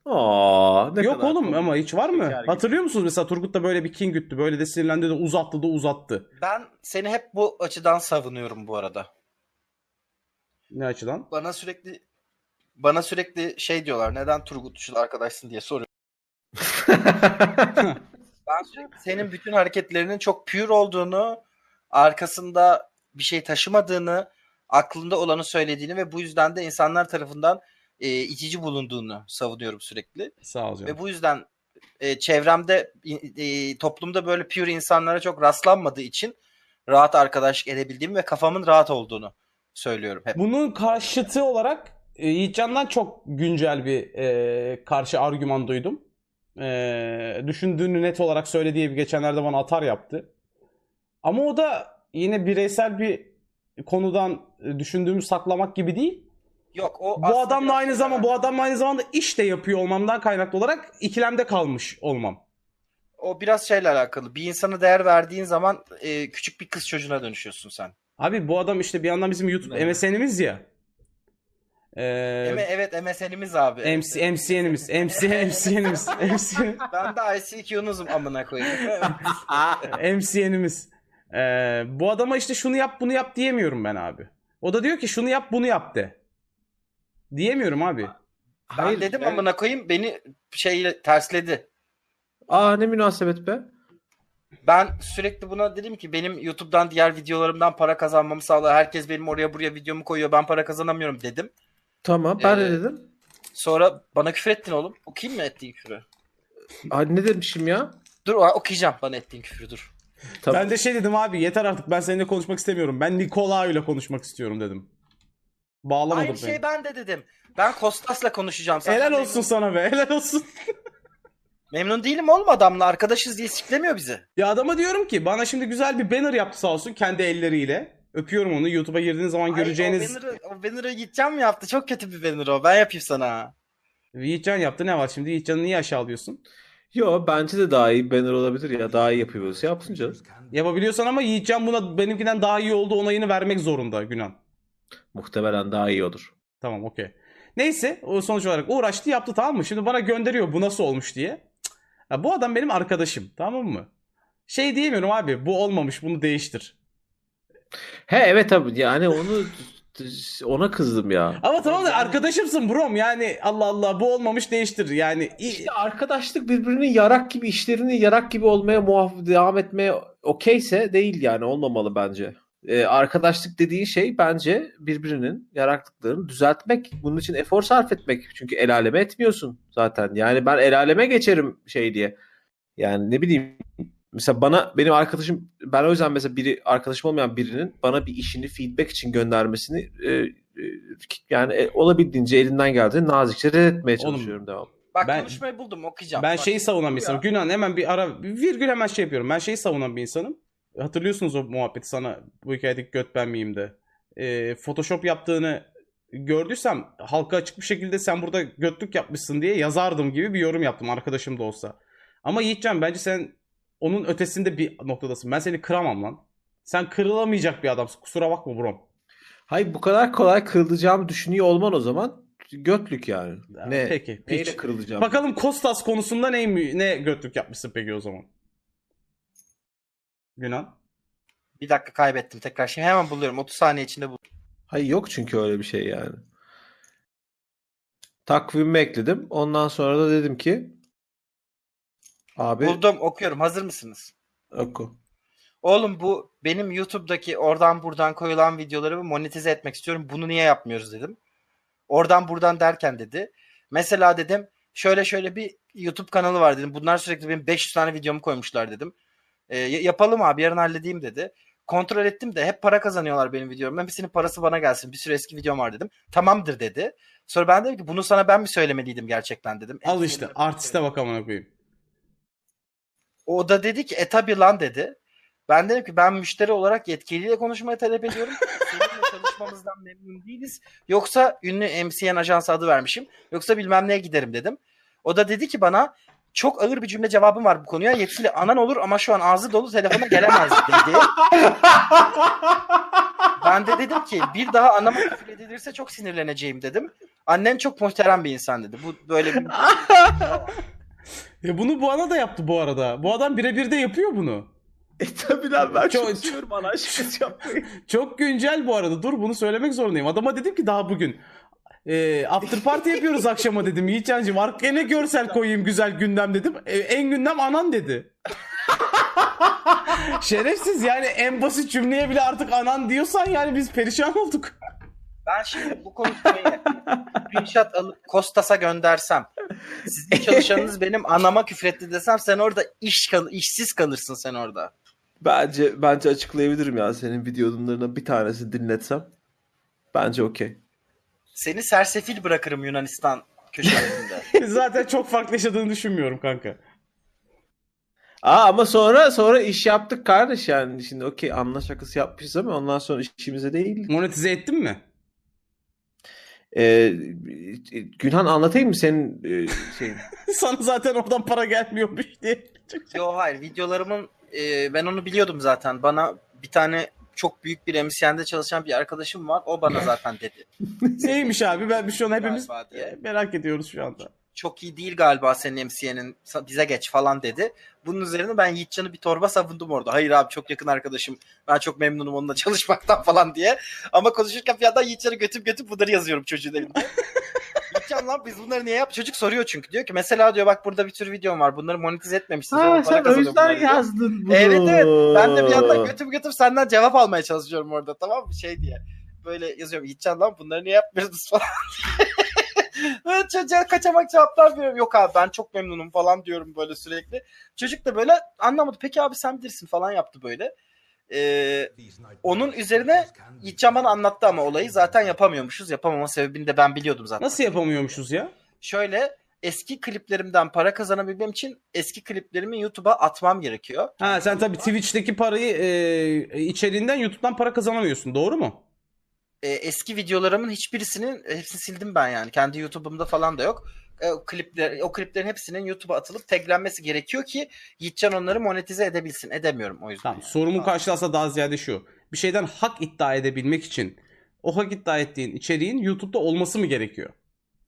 Aa, ne yok kadar oğlum komik. ama hiç var mı? Şeker gibi. Hatırlıyor musunuz mesela Turgut da böyle bir kin güttü. Böyle de sinirlendi de uzattı da uzattı. Ben seni hep bu açıdan savunuyorum bu arada. Ne açıdan? Bana sürekli bana sürekli şey diyorlar. Neden Turgutçul arkadaşsın diye soruyor. Ben sürekli senin bütün hareketlerinin çok pure olduğunu, arkasında bir şey taşımadığını, aklında olanı söylediğini ve bu yüzden de insanlar tarafından e, itici bulunduğunu savunuyorum sürekli. Sağ ol canım. Ve bu yüzden e, çevremde, e, toplumda böyle pure insanlara çok rastlanmadığı için rahat arkadaşlık edebildiğimi ve kafamın rahat olduğunu söylüyorum hep. Bunun karşıtı olarak e, Yiğitcan'dan çok güncel bir e, karşı argüman duydum. E, düşündüğünü net olarak söyle diye bir geçenlerde bana atar yaptı. Ama o da yine bireysel bir konudan e, düşündüğümü saklamak gibi değil. Yok o Bu adamla aynı zaman bu adamla aynı zamanda iş de yapıyor olmamdan kaynaklı olarak ikilemde kalmış olmam. O biraz şeyle alakalı. Bir insana değer verdiğin zaman e, küçük bir kız çocuğuna dönüşüyorsun sen. Abi bu adam işte bir yandan bizim YouTube Evet. MSN'imiz ya. Ee, evet MSN'imiz abi. MC, MCN'imiz, MC, MCN'imiz, MC, ben de ICQ'nuzum amına koyayım. MCN'imiz. Ee, bu adama işte şunu yap bunu yap diyemiyorum ben abi. O da diyor ki şunu yap bunu yap de. Diyemiyorum abi. ben Hayır, dedim ben- amına koyayım beni şeyle tersledi. Aa ne münasebet be. Ben sürekli buna dedim ki benim YouTube'dan diğer videolarımdan para kazanmamı sağlar. Herkes benim oraya buraya videomu koyuyor. Ben para kazanamıyorum dedim. Tamam ben Ee, de dedim. Sonra bana küfür ettin oğlum. Okuyayım mı ettiğin küfürü? Aa, ne demişim ya? Dur okuyacağım bana ettiğin küfürü dur. Tamam. Ben de şey dedim abi yeter artık ben seninle konuşmak istemiyorum. Ben Nikola ile konuşmak istiyorum dedim. Bağlamadım Aynı beni. şey ben de dedim. Ben Kostas'la konuşacağım. Sen Helal memnun- olsun sana be helal olsun. Memnun değilim oğlum adamla. Arkadaşız diye siklemiyor bizi. Ya adama diyorum ki bana şimdi güzel bir banner yaptı sağ olsun kendi elleriyle. Öpüyorum onu YouTube'a girdiğiniz zaman göreceğiniz. Ay, o banner'ı, o banner'ı Yiğitcan mı yaptı? Çok kötü bir banner o. Ben yapayım sana. Yiğitcan yaptı ne var şimdi Yiğitcan'ı niye aşağılıyorsun? Yo bence de daha iyi banner olabilir ya. Daha iyi yapıyoruz. Yapsın canım. Yapabiliyorsan ama Yiğitcan buna benimkinden daha iyi oldu onayını vermek zorunda Günan. Muhtemelen daha iyi olur. Tamam okey. Neyse o sonuç olarak uğraştı yaptı tamam mı? Şimdi bana gönderiyor bu nasıl olmuş diye. Ya, bu adam benim arkadaşım tamam mı? Şey diyemiyorum abi bu olmamış bunu değiştir. He evet tabii yani onu ona kızdım ya. Ama tamam da arkadaşımsın brom yani Allah Allah bu olmamış değiştir yani. İşte arkadaşlık birbirinin yarak gibi işlerini yarak gibi olmaya muaf devam etmeye okeyse değil yani olmamalı bence. Ee, arkadaşlık dediği şey bence birbirinin yaraklıklarını düzeltmek. Bunun için efor sarf etmek. Çünkü el aleme etmiyorsun zaten. Yani ben el aleme geçerim şey diye. Yani ne bileyim mesela bana benim arkadaşım ben o yüzden mesela biri arkadaşım olmayan birinin bana bir işini feedback için göndermesini e, e, yani e, olabildiğince elinden geldiğince nazikçe reddetmeye Oğlum, çalışıyorum devam. Bak Ben- konuşmayı buldum okuyacağım. Ben Bak, şeyi savunan bir insanım. Günan hemen bir ara virgül hemen şey yapıyorum. Ben şeyi savunan bir insanım. Hatırlıyorsunuz o muhabbeti sana bu hikayedeki göt ben miyim de. Ee, Photoshop yaptığını gördüysem halka açık bir şekilde sen burada götlük yapmışsın diye yazardım gibi bir yorum yaptım arkadaşım da olsa. Ama Yiğitcan bence sen onun ötesinde bir noktadasın. Ben seni kıramam lan. Sen kırılamayacak bir adamsın. Kusura bakma brom. Hayır bu kadar kolay kırılacağımı düşünüyor olman o zaman götlük yani. Ya, Ne? peki, Neyle piç. kırılacağım? Bakalım Kostas konusunda ne, ne götlük yapmışsın peki o zaman? Günan? Bir dakika kaybettim tekrar. Şimdi hemen buluyorum. 30 saniye içinde bul. Hayır yok çünkü öyle bir şey yani. Takvimimi ekledim. Ondan sonra da dedim ki abi Buldum okuyorum. Hazır mısınız? oku. Oğlum bu benim YouTube'daki oradan buradan koyulan videoları monetize etmek istiyorum. Bunu niye yapmıyoruz dedim. Oradan buradan derken dedi. Mesela dedim şöyle şöyle bir YouTube kanalı var dedim. Bunlar sürekli benim 500 tane videomu koymuşlar dedim. E, yapalım abi yarın halledeyim dedi. Kontrol ettim de hep para kazanıyorlar benim videolarım. Hepsinin parası bana gelsin. Bir sürü eski videom var dedim. Tamamdır dedi. Sonra ben dedim ki bunu sana ben mi söylemeliydim gerçekten dedim. Al işte artiste bak amına koyayım. O da dedi ki e tabi lan dedi. Ben dedim ki ben müşteri olarak yetkiliyle konuşmayı talep ediyorum. Seninle çalışmamızdan memnun değiliz. Yoksa ünlü MCN ajansı adı vermişim. Yoksa bilmem neye giderim dedim. O da dedi ki bana çok ağır bir cümle cevabım var bu konuya. Yetkili anan olur ama şu an ağzı dolu telefona gelemez dedi. Ben de dedim ki bir daha anama küfür edilirse çok sinirleneceğim dedim. Annen çok muhterem bir insan dedi. Bu böyle bir Ya bunu bu ana da yaptı bu arada. Bu adam birebir de yapıyor bunu. E tabi lan ben Çok- çok seviyorum ana aşkısı yapmayı. Çok güncel bu arada. Dur bunu söylemek zorundayım. Adama dedim ki daha bugün. E, after party yapıyoruz akşama dedim. Yiğitcan'cığım arkaya ne görsel koyayım güzel gündem dedim. E, en gündem anan dedi. Şerefsiz yani en basit cümleye bile artık anan diyorsan yani biz perişan olduk. Ben şimdi bu konuşmayı screenshot alıp Kostas'a göndersem sizin çalışanınız benim anama küfretti desem sen orada iş kal işsiz kalırsın sen orada. Bence bence açıklayabilirim ya senin videolarından bir tanesi dinletsem. Bence okey. Seni sersefil bırakırım Yunanistan köşelerinde. Zaten çok farklı yaşadığını düşünmüyorum kanka. Aa ama sonra sonra iş yaptık kardeş yani. Şimdi okey anla şakası yapmışız ama ondan sonra işimize değil. Monetize ettin mi? Ee, Günhan anlatayım mı senin e, şeyin? Sana zaten oradan para gelmiyormuş diye. Yo hayır videolarımın e, ben onu biliyordum zaten. Bana bir tane çok büyük bir MCN'de çalışan bir arkadaşım var. O bana zaten dedi. Neymiş abi ben şu an hepimiz Galiba diye. merak ediyoruz şu anda. Çok iyi değil galiba senin MCN'in bize geç falan dedi. Bunun üzerine ben Yiğitcan'ı bir torba savundum orada. Hayır abi çok yakın arkadaşım. Ben çok memnunum onunla çalışmaktan falan diye. Ama konuşurken bir yandan Yiğitcan'ı götüp götüp bunları yazıyorum çocuğun elinde. Yiğitcan lan biz bunları niye yap? Çocuk soruyor çünkü. Diyor ki mesela diyor bak burada bir tür videom var. Bunları monetize etmemişsiniz. para kazanıyorum bunları diyor. yazdın Evet evet. Ben de bir yandan götüp götüp senden cevap almaya çalışıyorum orada tamam mı? Şey diye. Böyle yazıyorum. Yiğitcan lan bunları niye yapmıyorsunuz falan. Çocuğa kaçamak cevaplar veriyorum. Yok abi ben çok memnunum falan diyorum böyle sürekli. Çocuk da böyle anlamadı. Peki abi sen bilirsin falan yaptı böyle. Ee, onun üzerine Yiğitcan bana anlattı ama olayı zaten yapamıyormuşuz. Yapamama sebebini de ben biliyordum zaten. Nasıl yapamıyormuşuz ya? Şöyle eski kliplerimden para kazanabilmem için eski kliplerimi YouTube'a atmam gerekiyor. Ha sen tabii Twitch'teki parayı e, içeriğinden YouTube'dan para kazanamıyorsun. Doğru mu? E, eski videolarımın hiçbirisini hepsini sildim ben yani. Kendi YouTube'umda falan da yok. E, o klipler o kliplerin hepsinin YouTube'a atılıp taglenmesi gerekiyor ki Yiğitcan onları monetize edebilsin. Edemiyorum o yüzden. Tamam. yani. Sorumun Tamam. karşılığı aslında daha ziyade şu. Bir şeyden hak iddia edebilmek için o hak iddia ettiğin içeriğin YouTube'da olması mı gerekiyor?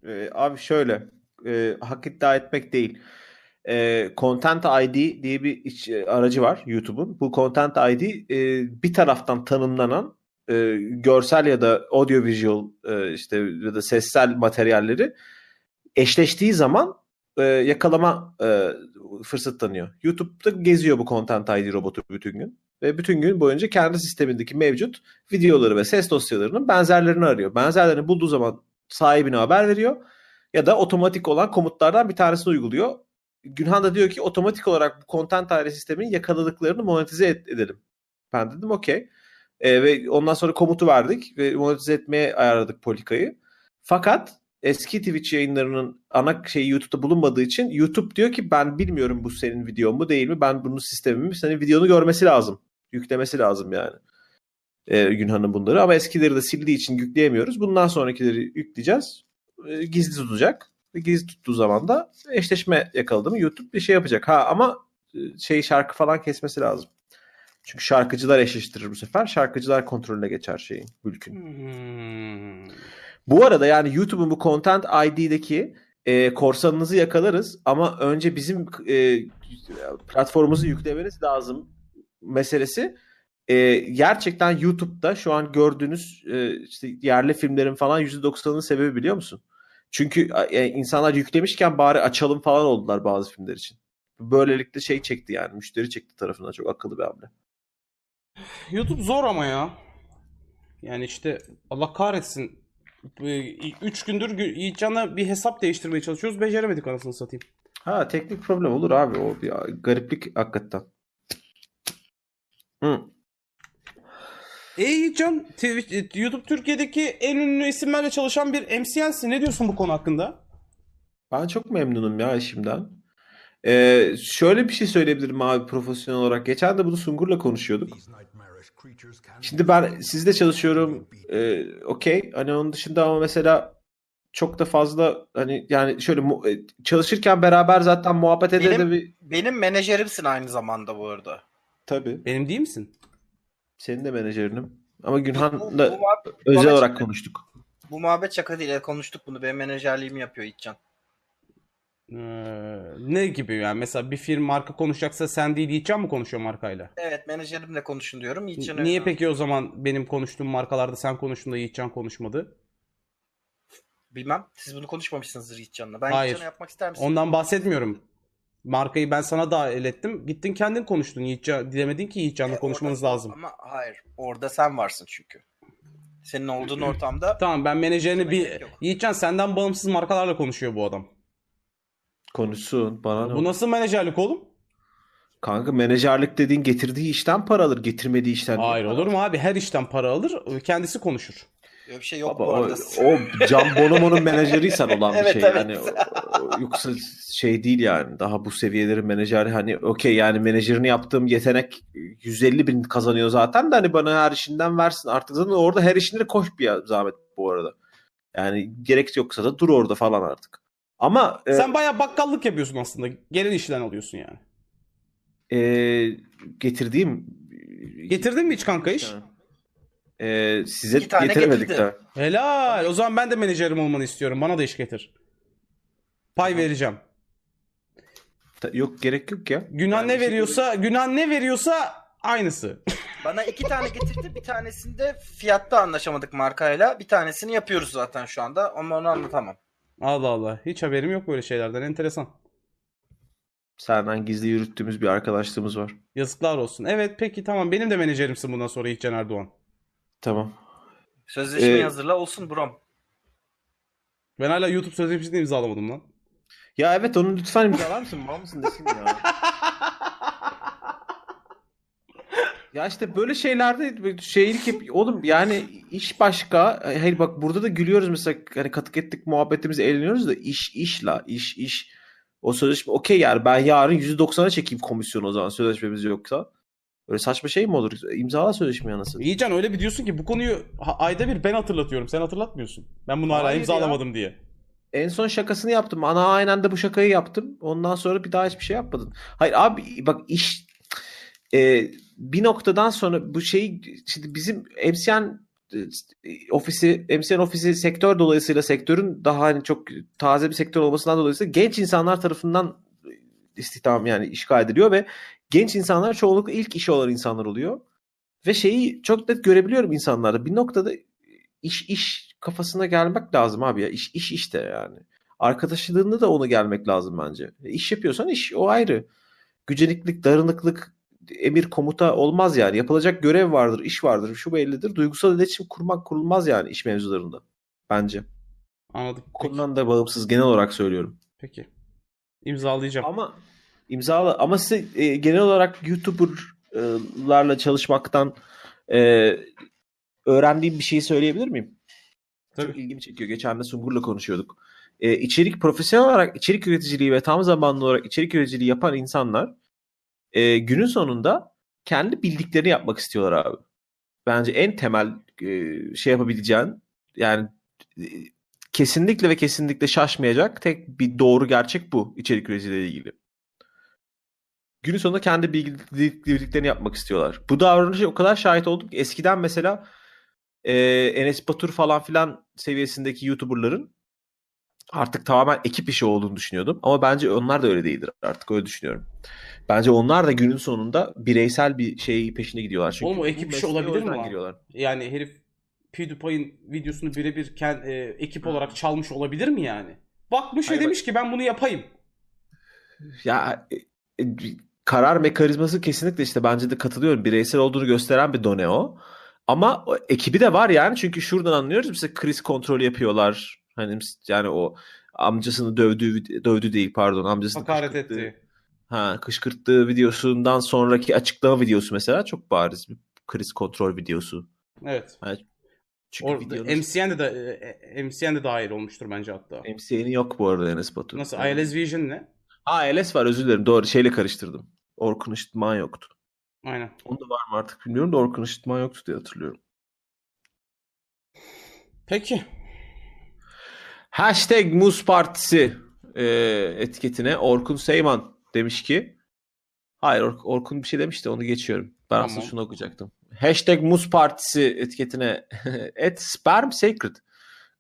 Ee, abi şöyle e, hak iddia etmek değil. E, Content ID diye bir iç- e, aracı var YouTube'un. Bu Content ID e, bir taraftan tanımlanan e, görsel ya da audiovisual e, işte ya da sessel materyalleri eşleştiği zaman e, yakalama e, fırsat tanıyor. YouTube'da geziyor bu Content ID robotu bütün gün ve bütün gün boyunca kendi sistemindeki mevcut videoları ve ses dosyalarının benzerlerini arıyor. Benzerlerini bulduğu zaman sahibine haber veriyor ya da otomatik olan komutlardan bir tanesini uyguluyor. Günhan da diyor ki otomatik olarak bu content daire sisteminin yakaladıklarını monetize et- edelim. Ben dedim okey. E, ve ondan sonra komutu verdik ve monetize etmeye ayarladık politikayı. Fakat eski Twitch yayınlarının ana şeyi YouTube'da bulunmadığı için YouTube diyor ki ben bilmiyorum bu senin videon mu değil mi? Ben bunun sistemi mi? Senin videonu görmesi lazım. Yüklemesi lazım yani. E, Günhan'ın bunları ama eskileri de sildiği için yükleyemiyoruz. Bundan sonrakileri yükleyeceğiz. E, gizli tutacak. Ve gizli tuttuğu zaman da eşleşme yakaladı mı YouTube bir şey yapacak. Ha ama e, şey şarkı falan kesmesi lazım. Çünkü şarkıcılar eşleştirir bu sefer. Şarkıcılar kontrolüne geçer şeyin, mülkün. Hmm. Bu arada yani YouTube'un bu Content ID'deki e, korsanınızı yakalarız ama önce bizim e, platformumuzu yüklemeniz lazım meselesi e, gerçekten YouTube'da şu an gördüğünüz e, işte yerli filmlerin falan %90'ının sebebi biliyor musun? Çünkü e, insanlar yüklemişken bari açalım falan oldular bazı filmler için. Böylelikle şey çekti yani müşteri çekti tarafından çok akıllı bir hamle. YouTube zor ama ya. Yani işte Allah kahretsin. 3 gündür Gü- Yiğitcan'la bir hesap değiştirmeye çalışıyoruz. Beceremedik anasını satayım. Ha teknik problem olur abi o bir gariplik hakikaten. Hı. E Yiğitcan, YouTube Türkiye'deki en ünlü isimlerle çalışan bir MCN'sin. Ne diyorsun bu konu hakkında? Ben çok memnunum ya işimden. Ee, şöyle bir şey söyleyebilirim abi profesyonel olarak. Geçen de bunu Sungur'la konuşuyorduk. Şimdi ben sizde çalışıyorum. Ee, Okey. Hani onun dışında ama mesela çok da fazla hani yani şöyle e, çalışırken beraber zaten muhabbet ede Benim- de bir Benim menajerimsin aynı zamanda bu arada. tabii. Benim değil misin? Senin de menajerinim. Ama Günhan'la özel olarak konuştuk. bu muhabbet şaka değil. Konuştuk bunu. Benim menajerliğimi yapıyor İtcan. Ee, ne gibi yani? Mesela bir firma marka konuşacaksa sen değil Yiğitcan mı konuşuyor markayla? Evet menajerimle konuşun diyorum. İtcan'a Niye peki o zaman benim konuştuğum markalarda sen konuştun da Yiğitcan konuşmadı? Bilmem. Siz bunu konuşmamışsınızdır İtcan'la. Ben Hayır. İtcan'a yapmak ister misin? Ondan bahsetmiyorum. Markayı ben sana dahil ettim. Gittin kendin konuştun. Yiğitcan, dilemedin ki Yiğitcan'la E, konuşmanız orada- lazım. Ama hayır. Orada sen varsın çünkü. Senin olduğun ortamda Tamam ben menajerini bir... yok. Yiğitcan senden bağımsız markalarla konuşuyor bu adam. Konuşsun. Bana ne Bu nasıl menajerlik oğlum? Kanka menajerlik dediğin getirdiği işten para alır, getirmediği işten. Hayır olur mu abi? Her işten para alır. Kendisi konuşur. öyle bir şey yok Baba, bu o, arada. o Can Bonomo'nun menajeriysen olan bir Evet, şey. evet. Hani o- o- yoksa şey değil yani. Daha bu seviyelerin menajeri hani okey yani menajerini yaptığım yetenek 150 bin kazanıyor zaten de hani bana her işinden versin. Artık zaten orada her işinde de koş bir zahmet bu arada. Yani gerek yoksa da dur orada falan artık. Ama e, Sen bayağı bakkallık yapıyorsun aslında. Gelen işten alıyorsun yani. e, getirdiğim Getirdin mi hiç kanka iş? E, size İki tane getiremedik getirdi. de. Helal. O zaman ben de menajerim olmanı istiyorum. Bana da iş getir. Pay vereceğim. Ta- Yok gerek yok ya. Günah Yani ne bir şey- veriyorsa, günah ne veriyorsa aynısı. Bana iki tane getirdi. Bir tanesinde fiyatta anlaşamadık markayla. Bir tanesini yapıyoruz zaten şu anda. Ama onu anlatamam. Allah Allah. Hiç haberim yok böyle şeylerden. Enteresan. Senden gizli yürüttüğümüz bir arkadaşlığımız var. Yazıklar olsun. Evet peki tamam. Benim de menajerimsin bundan sonra Yiğitcan Erdoğan. Tamam. Sözleşmeyi Ee, hazırla olsun brom. Ben hala YouTube sözleşmesini imzalamadım lan. Ya evet onu lütfen imzalar mısın? Mal mısın desin ya. ya işte böyle şeylerde şeylik yap- oğlum yani iş başka. Hayır bak burada da gülüyoruz mesela hani katık ettik muhabbetimizi eğleniyoruz da iş iş la iş iş. O sözleşme okey yani ben yarın %90'a çekeyim komisyonu o zaman sözleşmemiz yoksa. Öyle saçma şey mi olur? İmzala sözleşmeyi anasını. Yiğitcan öyle bir diyorsun ki bu konuyu ayda bir ben hatırlatıyorum. Sen hatırlatmıyorsun. Ben bunu hala imzalamadım diye. En son şakasını yaptım. Ana aynen de bu şakayı yaptım. Ondan sonra bir daha hiçbir şey yapmadın. Hayır abi bak iş e, bir noktadan sonra bu şey şimdi bizim MCN e, ofisi MCN ofisi sektör dolayısıyla sektörün daha hani çok taze bir sektör olmasından dolayısıyla genç insanlar tarafından istihdam yani işgal ediliyor ve genç insanlar çoğunlukla ilk işi olan insanlar oluyor. Ve şeyi çok net görebiliyorum insanlarda. Bir noktada iş iş kafasına gelmek lazım abi ya. İş iş işte yani. Arkadaşlığında da onu gelmek lazım bence. İş yapıyorsan iş o ayrı. Güceniklik, darınıklık, emir komuta olmaz yani. Yapılacak görev vardır, iş vardır, şu bellidir. Duygusal iletişim kurmak kurulmaz yani iş mevzularında. Bence. Anladım. Konudan da bağımsız genel olarak söylüyorum. Peki. İmzalayacağım. Ama imzala ama size e, genel olarak YouTuber'larla çalışmaktan e, öğrendiğim bir şeyi söyleyebilir miyim? Tabii. Çok ilgimi çekiyor. Geçen de Sungur'la konuşuyorduk. E, içerik profesyonel olarak içerik üreticiliği ve tam zamanlı olarak içerik üreticiliği yapan insanlar e, günün sonunda kendi bildiklerini yapmak istiyorlar abi. Bence en temel e, şey yapabileceğin yani e, kesinlikle ve kesinlikle şaşmayacak tek bir doğru gerçek bu içerik üreticiliğiyle ilgili. Günün sonunda kendi bildiklerini yapmak istiyorlar. Bu davranışa o kadar şahit olduk ki eskiden mesela e, Enes Batur falan filan seviyesindeki YouTuber'ların artık tamamen ekip işi olduğunu düşünüyordum. Ama bence onlar da öyle değildir artık öyle düşünüyorum. Bence onlar da günün sonunda bireysel bir şey peşine gidiyorlar. Çünkü Oğlum o ekip işi mesleğe olabilir mi giriyorlar. Yani herif PewDiePie'in videosunu birebir e, ekip olarak çalmış olabilir mi yani? Bakmış Hayır, ve demiş ki ben bunu yapayım. Ya e, e, karar mekanizması kesinlikle işte bence de katılıyorum. Bireysel olduğunu gösteren bir done o. Ama o ekibi de var yani çünkü şuradan anlıyoruz mesela kriz kontrolü yapıyorlar. Hani yani o amcasını dövdüğü dövdü değil pardon amcasını Hakaret kışkırttığı- etti. Ha, kışkırttığı videosundan sonraki açıklama videosu mesela çok bariz bir kriz kontrol videosu. Evet. Çünkü Orada videonun MCN de, de MCN de dahil olmuştur bence hatta. MCN'i yok bu arada Enes Batur. Nasıl? Yani- ILS Vision ne? Ha LS var özür dilerim doğru şeyle karıştırdım. Orkun Işıtman yoktu. Aynen. Onda var mı artık bilmiyorum da Orkun Işıtman yoktu diye hatırlıyorum. Peki. Hashtag Muz Partisi e, etiketine Orkun Seyman demiş ki hayır Or- Orkun bir şey demişti onu geçiyorum. Ben aslında Tamam. şunu okuyacaktım. Hashtag Muz Partisi etiketine et sperm sacred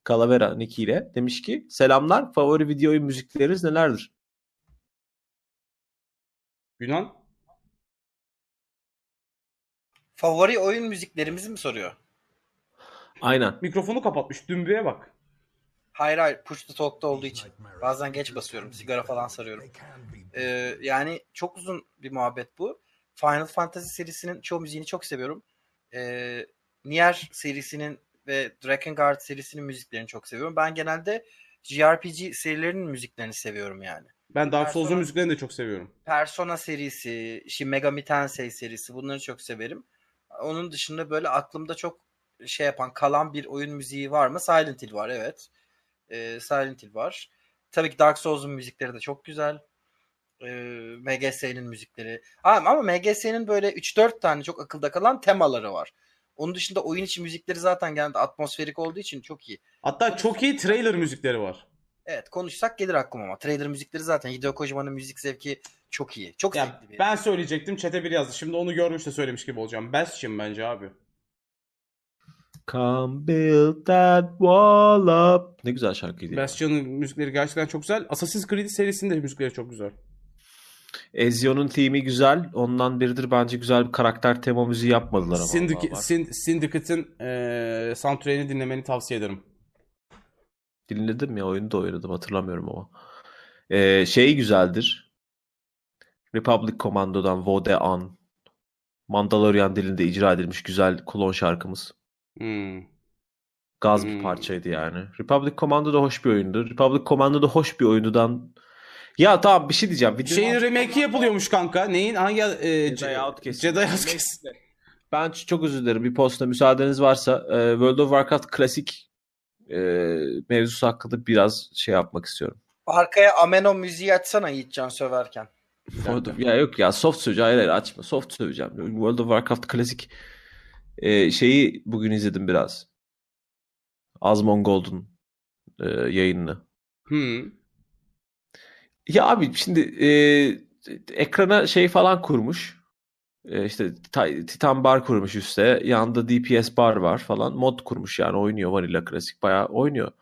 Calavera Nicky ile demiş ki selamlar favori video oyun müzikleriniz nelerdir? Yunan. Favori oyun müziklerimizi mi soruyor? Aynen. Mikrofonu kapatmış. Dümbüye bak. Hayır hayır push to talk'ta olduğu için. Bazen geç basıyorum. Sigara falan sarıyorum. Ee, yani çok uzun bir muhabbet bu. Final Fantasy serisinin çoğu müziğini çok seviyorum. Ee, Nier serisinin ve Drakengard serisinin müziklerini çok seviyorum. Ben genelde JRPG serilerinin müziklerini seviyorum yani. Ben Dark Souls'un müziklerini de çok seviyorum. Persona serisi, Shin Megami Tensei serisi bunları çok severim. Onun dışında böyle aklımda çok şey yapan kalan bir oyun müziği var mı? Silent Hill var evet. Ee, Silent Hill var. Tabii ki Dark Souls'un müzikleri de çok güzel. MGS'nin müzikleri. Ha, ama MGS'nin böyle 3-4 tane çok akılda kalan temaları var. Onun dışında oyun içi müzikleri zaten genelde atmosferik olduğu için çok iyi. Hatta çok iyi trailer müzikleri var. Evet konuşsak gelir aklıma ama. Trailer müzikleri zaten Hideo Kojima'nın müzik zevki çok iyi. Çok Ya zevkli bir. ben söyleyecektim. Çete bir yazdı. Şimdi onu görmüş de söylemiş gibi olacağım. Bastion bence abi. Come build that wall up. Ne güzel şarkıydı. Bastion'ın müzikleri gerçekten çok güzel. Assassin's Creed serisinin de müzikleri çok güzel. Ezio'nun theme'i güzel. Ondan biridir bence güzel bir karakter tema müziği yapmadılar ama. Syndicate, Allah var. Syn- Syndicate'ın eee soundtrack'ini dinlemeni tavsiye ederim. Dinledim ya oyunu da oynadım hatırlamıyorum ama. Ee, şey güzeldir. Republic Commando'dan Vodean. Mandalorian dilinde icra edilmiş güzel klon şarkımız. Hmm. Gaz Hmm. bir parçaydı yani. Republic Commando da hoş bir oyundu. Republic Commando da hoş bir oyundan. Ya tamam bir şey diyeceğim. Videonun Şeyin remake'i yapılıyormuş kanka. Neyin? Hangi? E, Jedi Outcast. Jedi Outcast. Ben çok özür dilerim. Bir posta müsaadeniz varsa e, World of Warcraft klasik e, mevzusu hakkında biraz şey yapmak istiyorum. Arkaya Ameno müziği açsana Yiğitcan söverken. World of- ya yok ya soft söveceğim. Hayır hayır açma. Soft söveceğim. World of Warcraft klasik e, şeyi bugün izledim biraz. Asmongold'un e, yayınını. Hmm. Ya abi şimdi e, ekrana şey falan kurmuş. E, işte ta- Titan bar kurmuş üstte. Yanında DPS bar var falan. Mod kurmuş yani oynuyor Vanilla Klasik. Bayağı oynuyor.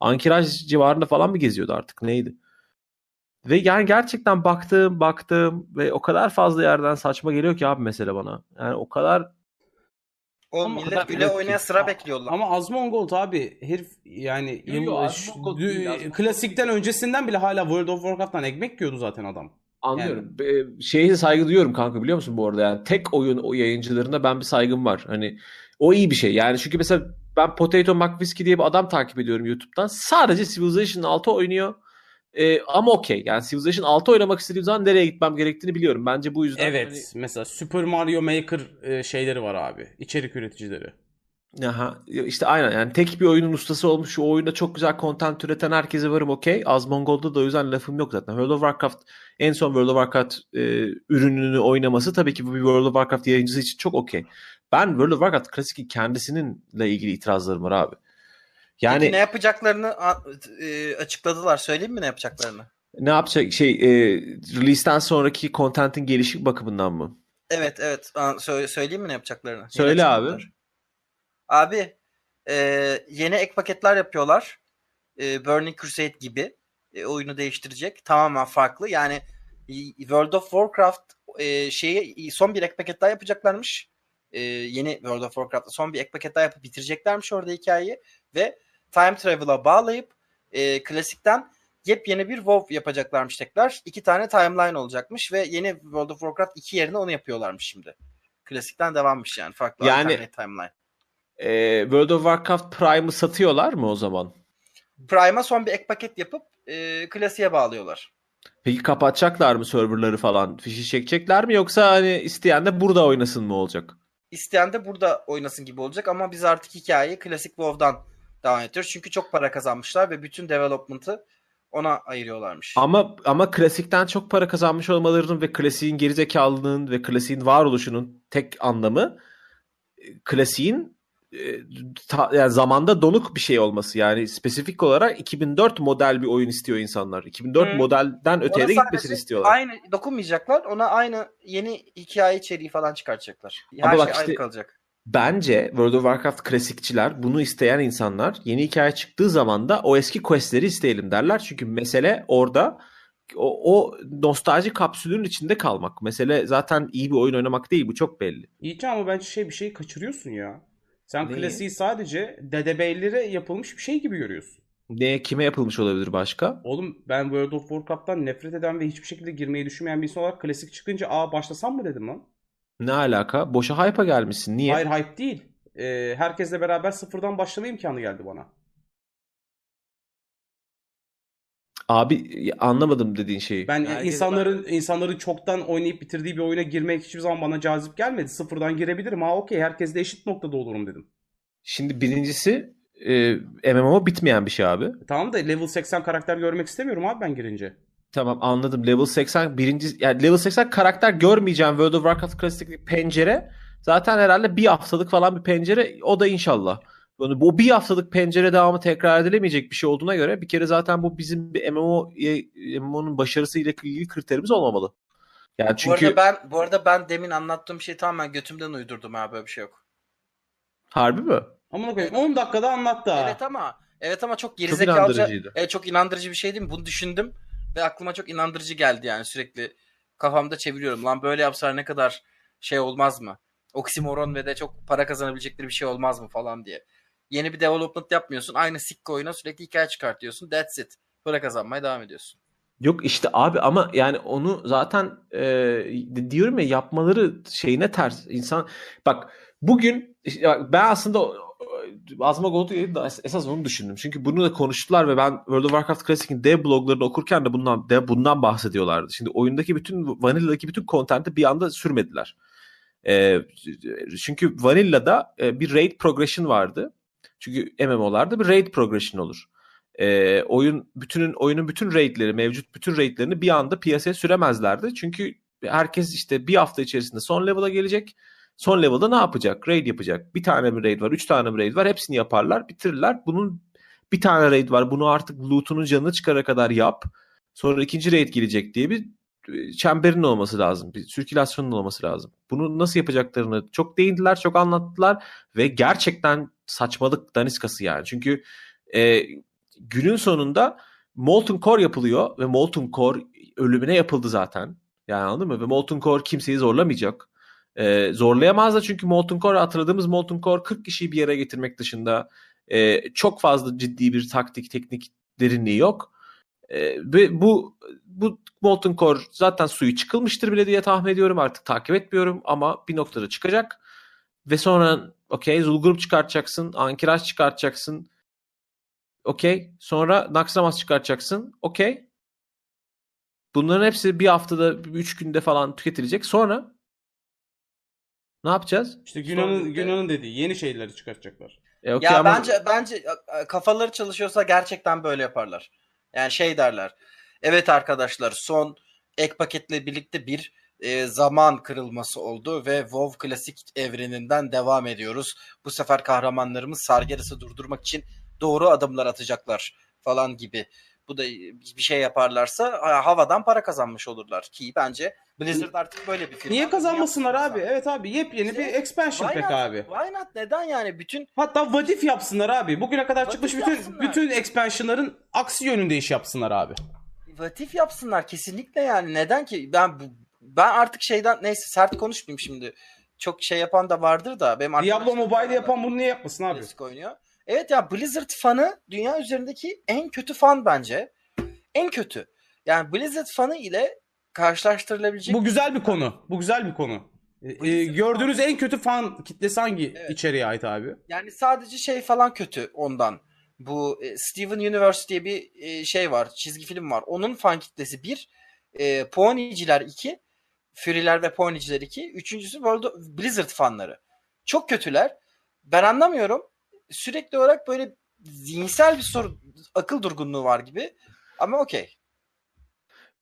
Ankiraj civarında falan mı geziyordu artık neydi? Ve yani gerçekten baktım baktım ve o kadar fazla yerden saçma geliyor ki abi mesela bana. Yani o kadar O Ama millet kadar güle evet oynaya sıra bekliyorlar. Ama Asmongold abi herif yani Yo, yo, dü- klasikten öncesinden bile hala World of Warcraft'tan ekmek yiyordu zaten adam. Anlıyorum. Be- Şeye saygı duyuyorum kanka biliyor musun bu arada yani tek oyun o yayıncılarına ben bir saygım var. Hani o iyi bir şey. Yani çünkü mesela ben Potato McWhiskey diye bir adam takip ediyorum YouTube'dan. Sadece Civilization 6 oynuyor E, ama okey. Yani Civilization 6 oynamak istediğim zaman nereye gitmem gerektiğini biliyorum. Bence bu yüzden Evet. hani- Mesela Super Mario Maker e, şeyleri var abi. İçerik üreticileri. Aha, işte aynen yani tek bir oyunun ustası olmuş o oyunda çok güzel content üreten herkese varım okey. Azmongol'da da o yüzden lafım yok zaten. World of Warcraft en son World of Warcraft e, ürününü oynaması tabii ki bu bir World of Warcraft yayıncısı için çok okey. Ben World of Warcraft klasikin kendisininle ilgili itirazlarım var abi. Yani Peki ne yapacaklarını e, açıkladılar. Söyleyeyim mi ne yapacaklarını? ne yapacak şey e, release'ten sonraki contentin gelişik bakımından mı? Evet evet. Sö- söyleyeyim mi ne yapacaklarını? Söyle abi. Abi e, yeni ek paketler yapıyorlar. E, Burning Crusade gibi. E, oyunu değiştirecek. Tamamen farklı. Yani World of Warcraft e, şeyi son bir ek paket daha yapacaklarmış. E, yeni World of Warcraft'ta son bir ek paket daha yapıp bitireceklermiş orada hikayeyi. Ve Time Travel'a bağlayıp e, klasikten yepyeni bir WoW yapacaklarmış tekrar. İki tane timeline olacakmış ve yeni World of Warcraft 2 yerine onu yapıyorlarmış şimdi. Klasikten devammış yani. Farklı Yani- timeline. E, World of Warcraft Prime'ı satıyorlar mı o zaman? Prime'a son bir ek paket yapıp e, klasiğe bağlıyorlar. Peki kapatacaklar mı serverları falan? Fişi çekecekler mi yoksa hani isteyen de burada oynasın mı olacak? İsteyen de burada oynasın gibi olacak ama biz artık hikayeyi klasik WoW'dan devam ediyoruz. Çünkü çok para kazanmışlar ve bütün development'ı ona ayırıyorlarmış. Ama ama klasikten çok para kazanmış olmalarının ve klasiğin gerizekalılığının ve klasiğin varoluşunun tek anlamı e, klasiğin e, ta- yani zamanda donuk bir şey olması. Yani spesifik olarak 2004 model bir oyun istiyor insanlar. 2004 Hı. modelden öteye de gitmesini istiyorlar. Aynı dokunmayacaklar. Ona aynı yeni hikaye içeriği falan çıkartacaklar. Her Ama bak şey işte- kalacak. Bence World of Warcraft klasikçiler bunu isteyen insanlar yeni hikaye çıktığı zaman da o eski questleri isteyelim derler. Çünkü mesele orada o, o nostalji kapsülünün içinde kalmak. Mesele zaten iyi bir oyun oynamak değil bu çok belli. İyi ama bence şey bir şeyi kaçırıyorsun ya. Sen Neyi? klasiği sadece dedebeylere yapılmış bir şey gibi görüyorsun. Ne kime yapılmış olabilir başka? Oğlum ben World of Warcraft'tan nefret eden ve hiçbir şekilde girmeyi düşünmeyen bir insan olarak klasik çıkınca aa başlasam mı dedim lan. Ne alaka? Boşa hype'a gelmişsin. Niye? Hayır hype değil. Ee, herkesle beraber sıfırdan başlama imkanı geldi bana. Abi anlamadım dediğin şeyi. Ben Herkes- insanların insanların çoktan oynayıp bitirdiği bir oyuna girmek hiçbir zaman bana cazip gelmedi. Sıfırdan girebilirim. Ha okey herkesle eşit noktada olurum dedim. Şimdi birincisi e, MMO bitmeyen bir şey abi. Tamam da level 80 karakter görmek istemiyorum abi ben girince. Tamam anladım. Level 80 birinci yani level 80 karakter görmeyeceğim World of Warcraft klasiklik pencere zaten herhalde bir haftalık falan bir pencere o da inşallah. Yani bu bir haftalık pencere devamı tekrar edilemeyecek bir şey olduğuna göre bir kere zaten bu bizim bir MMO MMO'nun başarısı ile ilgili kriterimiz olmamalı. Yani Bu çünkü arada ben bu arada ben demin anlattığım şey tamamen götümden uydurdum ha böyle bir şey yok. harbi mi? Amına koyayım 10 dakikada anlattı. Evet ama evet ama çok Çok gerizekalıca inandırıcıydı. evet, çok inandırıcı bir şey değil mi? Bunu düşündüm ve aklıma çok inandırıcı geldi yani sürekli kafamda çeviriyorum. Lan böyle yapsalar ne kadar şey olmaz mı? Oksimoron ve de çok para kazanabilecekleri bir şey olmaz mı falan diye. Yeni bir development yapmıyorsun. Aynı sikko oyuna sürekli hikaye çıkartıyorsun. That's it. Para kazanmaya devam ediyorsun. Yok işte abi ama yani onu zaten e, diyorum ya yapmaları şeyine ters. İnsan bak bugün işte bak ben aslında o- o- Azma Gold'u da esas onu düşündüm. Çünkü bunu da konuştular ve ben World of Warcraft Classic'in dev bloglarını okurken de bundan de bundan bahsediyorlardı. Şimdi oyundaki bütün Vanilla'daki bütün content'i bir anda sürmediler. E, çünkü Vanilla'da e, bir raid progression vardı. Çünkü MMO'larda bir raid progression olur e, oyun bütünün oyunun bütün raidleri mevcut bütün raidlerini bir anda piyasaya süremezlerdi. Çünkü herkes işte bir hafta içerisinde son level'a gelecek. Son level'da ne yapacak? Raid yapacak. Bir tane mi raid var? Üç tane mi raid var? Hepsini yaparlar. Bitirirler. Bunun bir tane raid var. Bunu artık loot'unun canını çıkara kadar yap. Sonra ikinci raid gelecek diye bir e, çemberin olması lazım. Bir sirkülasyonun olması lazım. Bunu nasıl yapacaklarını çok değindiler, çok anlattılar ve gerçekten saçmalık daniskası yani. Çünkü e, günün sonunda Molten Core yapılıyor ve Molten Core ölümüne yapıldı zaten. Yani anladın mı? Ve Molten Core kimseyi zorlamayacak. Ee, zorlayamaz da çünkü Molten Core hatırladığımız Molten Core 40 kişiyi bir yere getirmek dışında e, çok fazla ciddi bir taktik teknik derinliği yok. E, ve bu bu Molten Core zaten suyu çıkılmıştır bile diye tahmin ediyorum artık takip etmiyorum ama bir noktada çıkacak. Ve sonra okey Zulgurp çıkartacaksın, Ankiraj çıkartacaksın, Okey. Sonra Naxxramas çıkartacaksın. Okey. Bunların hepsi bir haftada, üç günde falan tüketilecek. Sonra ne yapacağız? İşte Günan'ın Sonra- Günan'ın dediği yeni şeyleri çıkartacaklar. E, okey Ya ama bence bence e, kafaları çalışıyorsa gerçekten böyle yaparlar. Yani şey derler. Evet arkadaşlar son ek paketle birlikte bir e, zaman kırılması oldu ve WoW klasik evreninden devam ediyoruz. Bu sefer kahramanlarımız Sargeras'ı durdurmak için doğru adımlar atacaklar falan gibi. Bu da bir şey yaparlarsa ha- havadan para kazanmış olurlar ki bence Blizzard artık böyle bir firma. Niye kazanmasınlar abi? insan. Evet abi yepyeni İşte, bir expansion Why pack not? abi. Why not? Neden yani? Bütün Hatta vadif yapsınlar abi. Bugüne kadar Vadif çıkmış bütün yapsınlar. bütün expansion'ların aksi yönünde iş yapsınlar abi. Vatif yapsınlar kesinlikle yani. Neden ki? Ben ben artık şeyden neyse sert konuşmayayım şimdi. Çok şey yapan da vardır da benim Diablo Mobile yapan bunu niye yapmasın abi? klasik oynuyor. Evet ya Blizzard fanı dünya üzerindeki en kötü fan bence. En kötü. Yani Blizzard fanı ile karşılaştırılabilecek Bu güzel bir konu. Bu güzel bir konu. Ee, gördüğünüz en kötü fan kitlesi hangi Evet. içeriğe ait abi? Yani sadece şey falan kötü ondan. Bu e, Steven Universe diye bir e, şey var. Çizgi film var. Onun fan kitlesi bir. E, Ponyciler iki. Fury'ler ve Ponyciler iki. Üçüncüsü World of- Blizzard fanları. Çok kötüler. Ben anlamıyorum. Sürekli olarak böyle zihinsel bir sorun, akıl durgunluğu var gibi. Ama okey.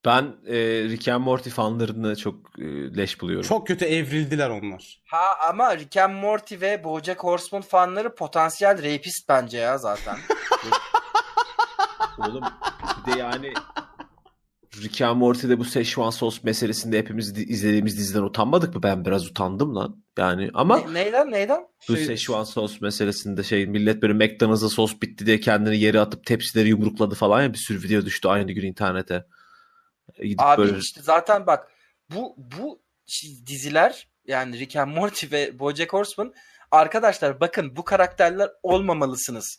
ben e, Rick and Morty fanlarını çok e, leş buluyorum. Çok kötü evrildiler onlar. Ha ama Rick and Morty ve BoJack Horseman fanları potansiyel rapist bence ya zaten. Oğlum bir de yani Rick and Morty'de bu Szechuan sos meselesinde hepimiz di- izlediğimiz diziden utanmadık mı? Ben biraz utandım lan. Yani ama Ne- neyden neyden? bu Şey- Szechuan sos meselesinde şey millet böyle McDonald's'a sos bitti diye kendini yere atıp tepsileri yumrukladı falan ya bir sürü video düştü aynı gün internete. Gidip Abi böyle işte zaten bak bu bu diziler yani Rick and Morty ve BoJack Horseman arkadaşlar bakın bu karakterler olmamalısınız.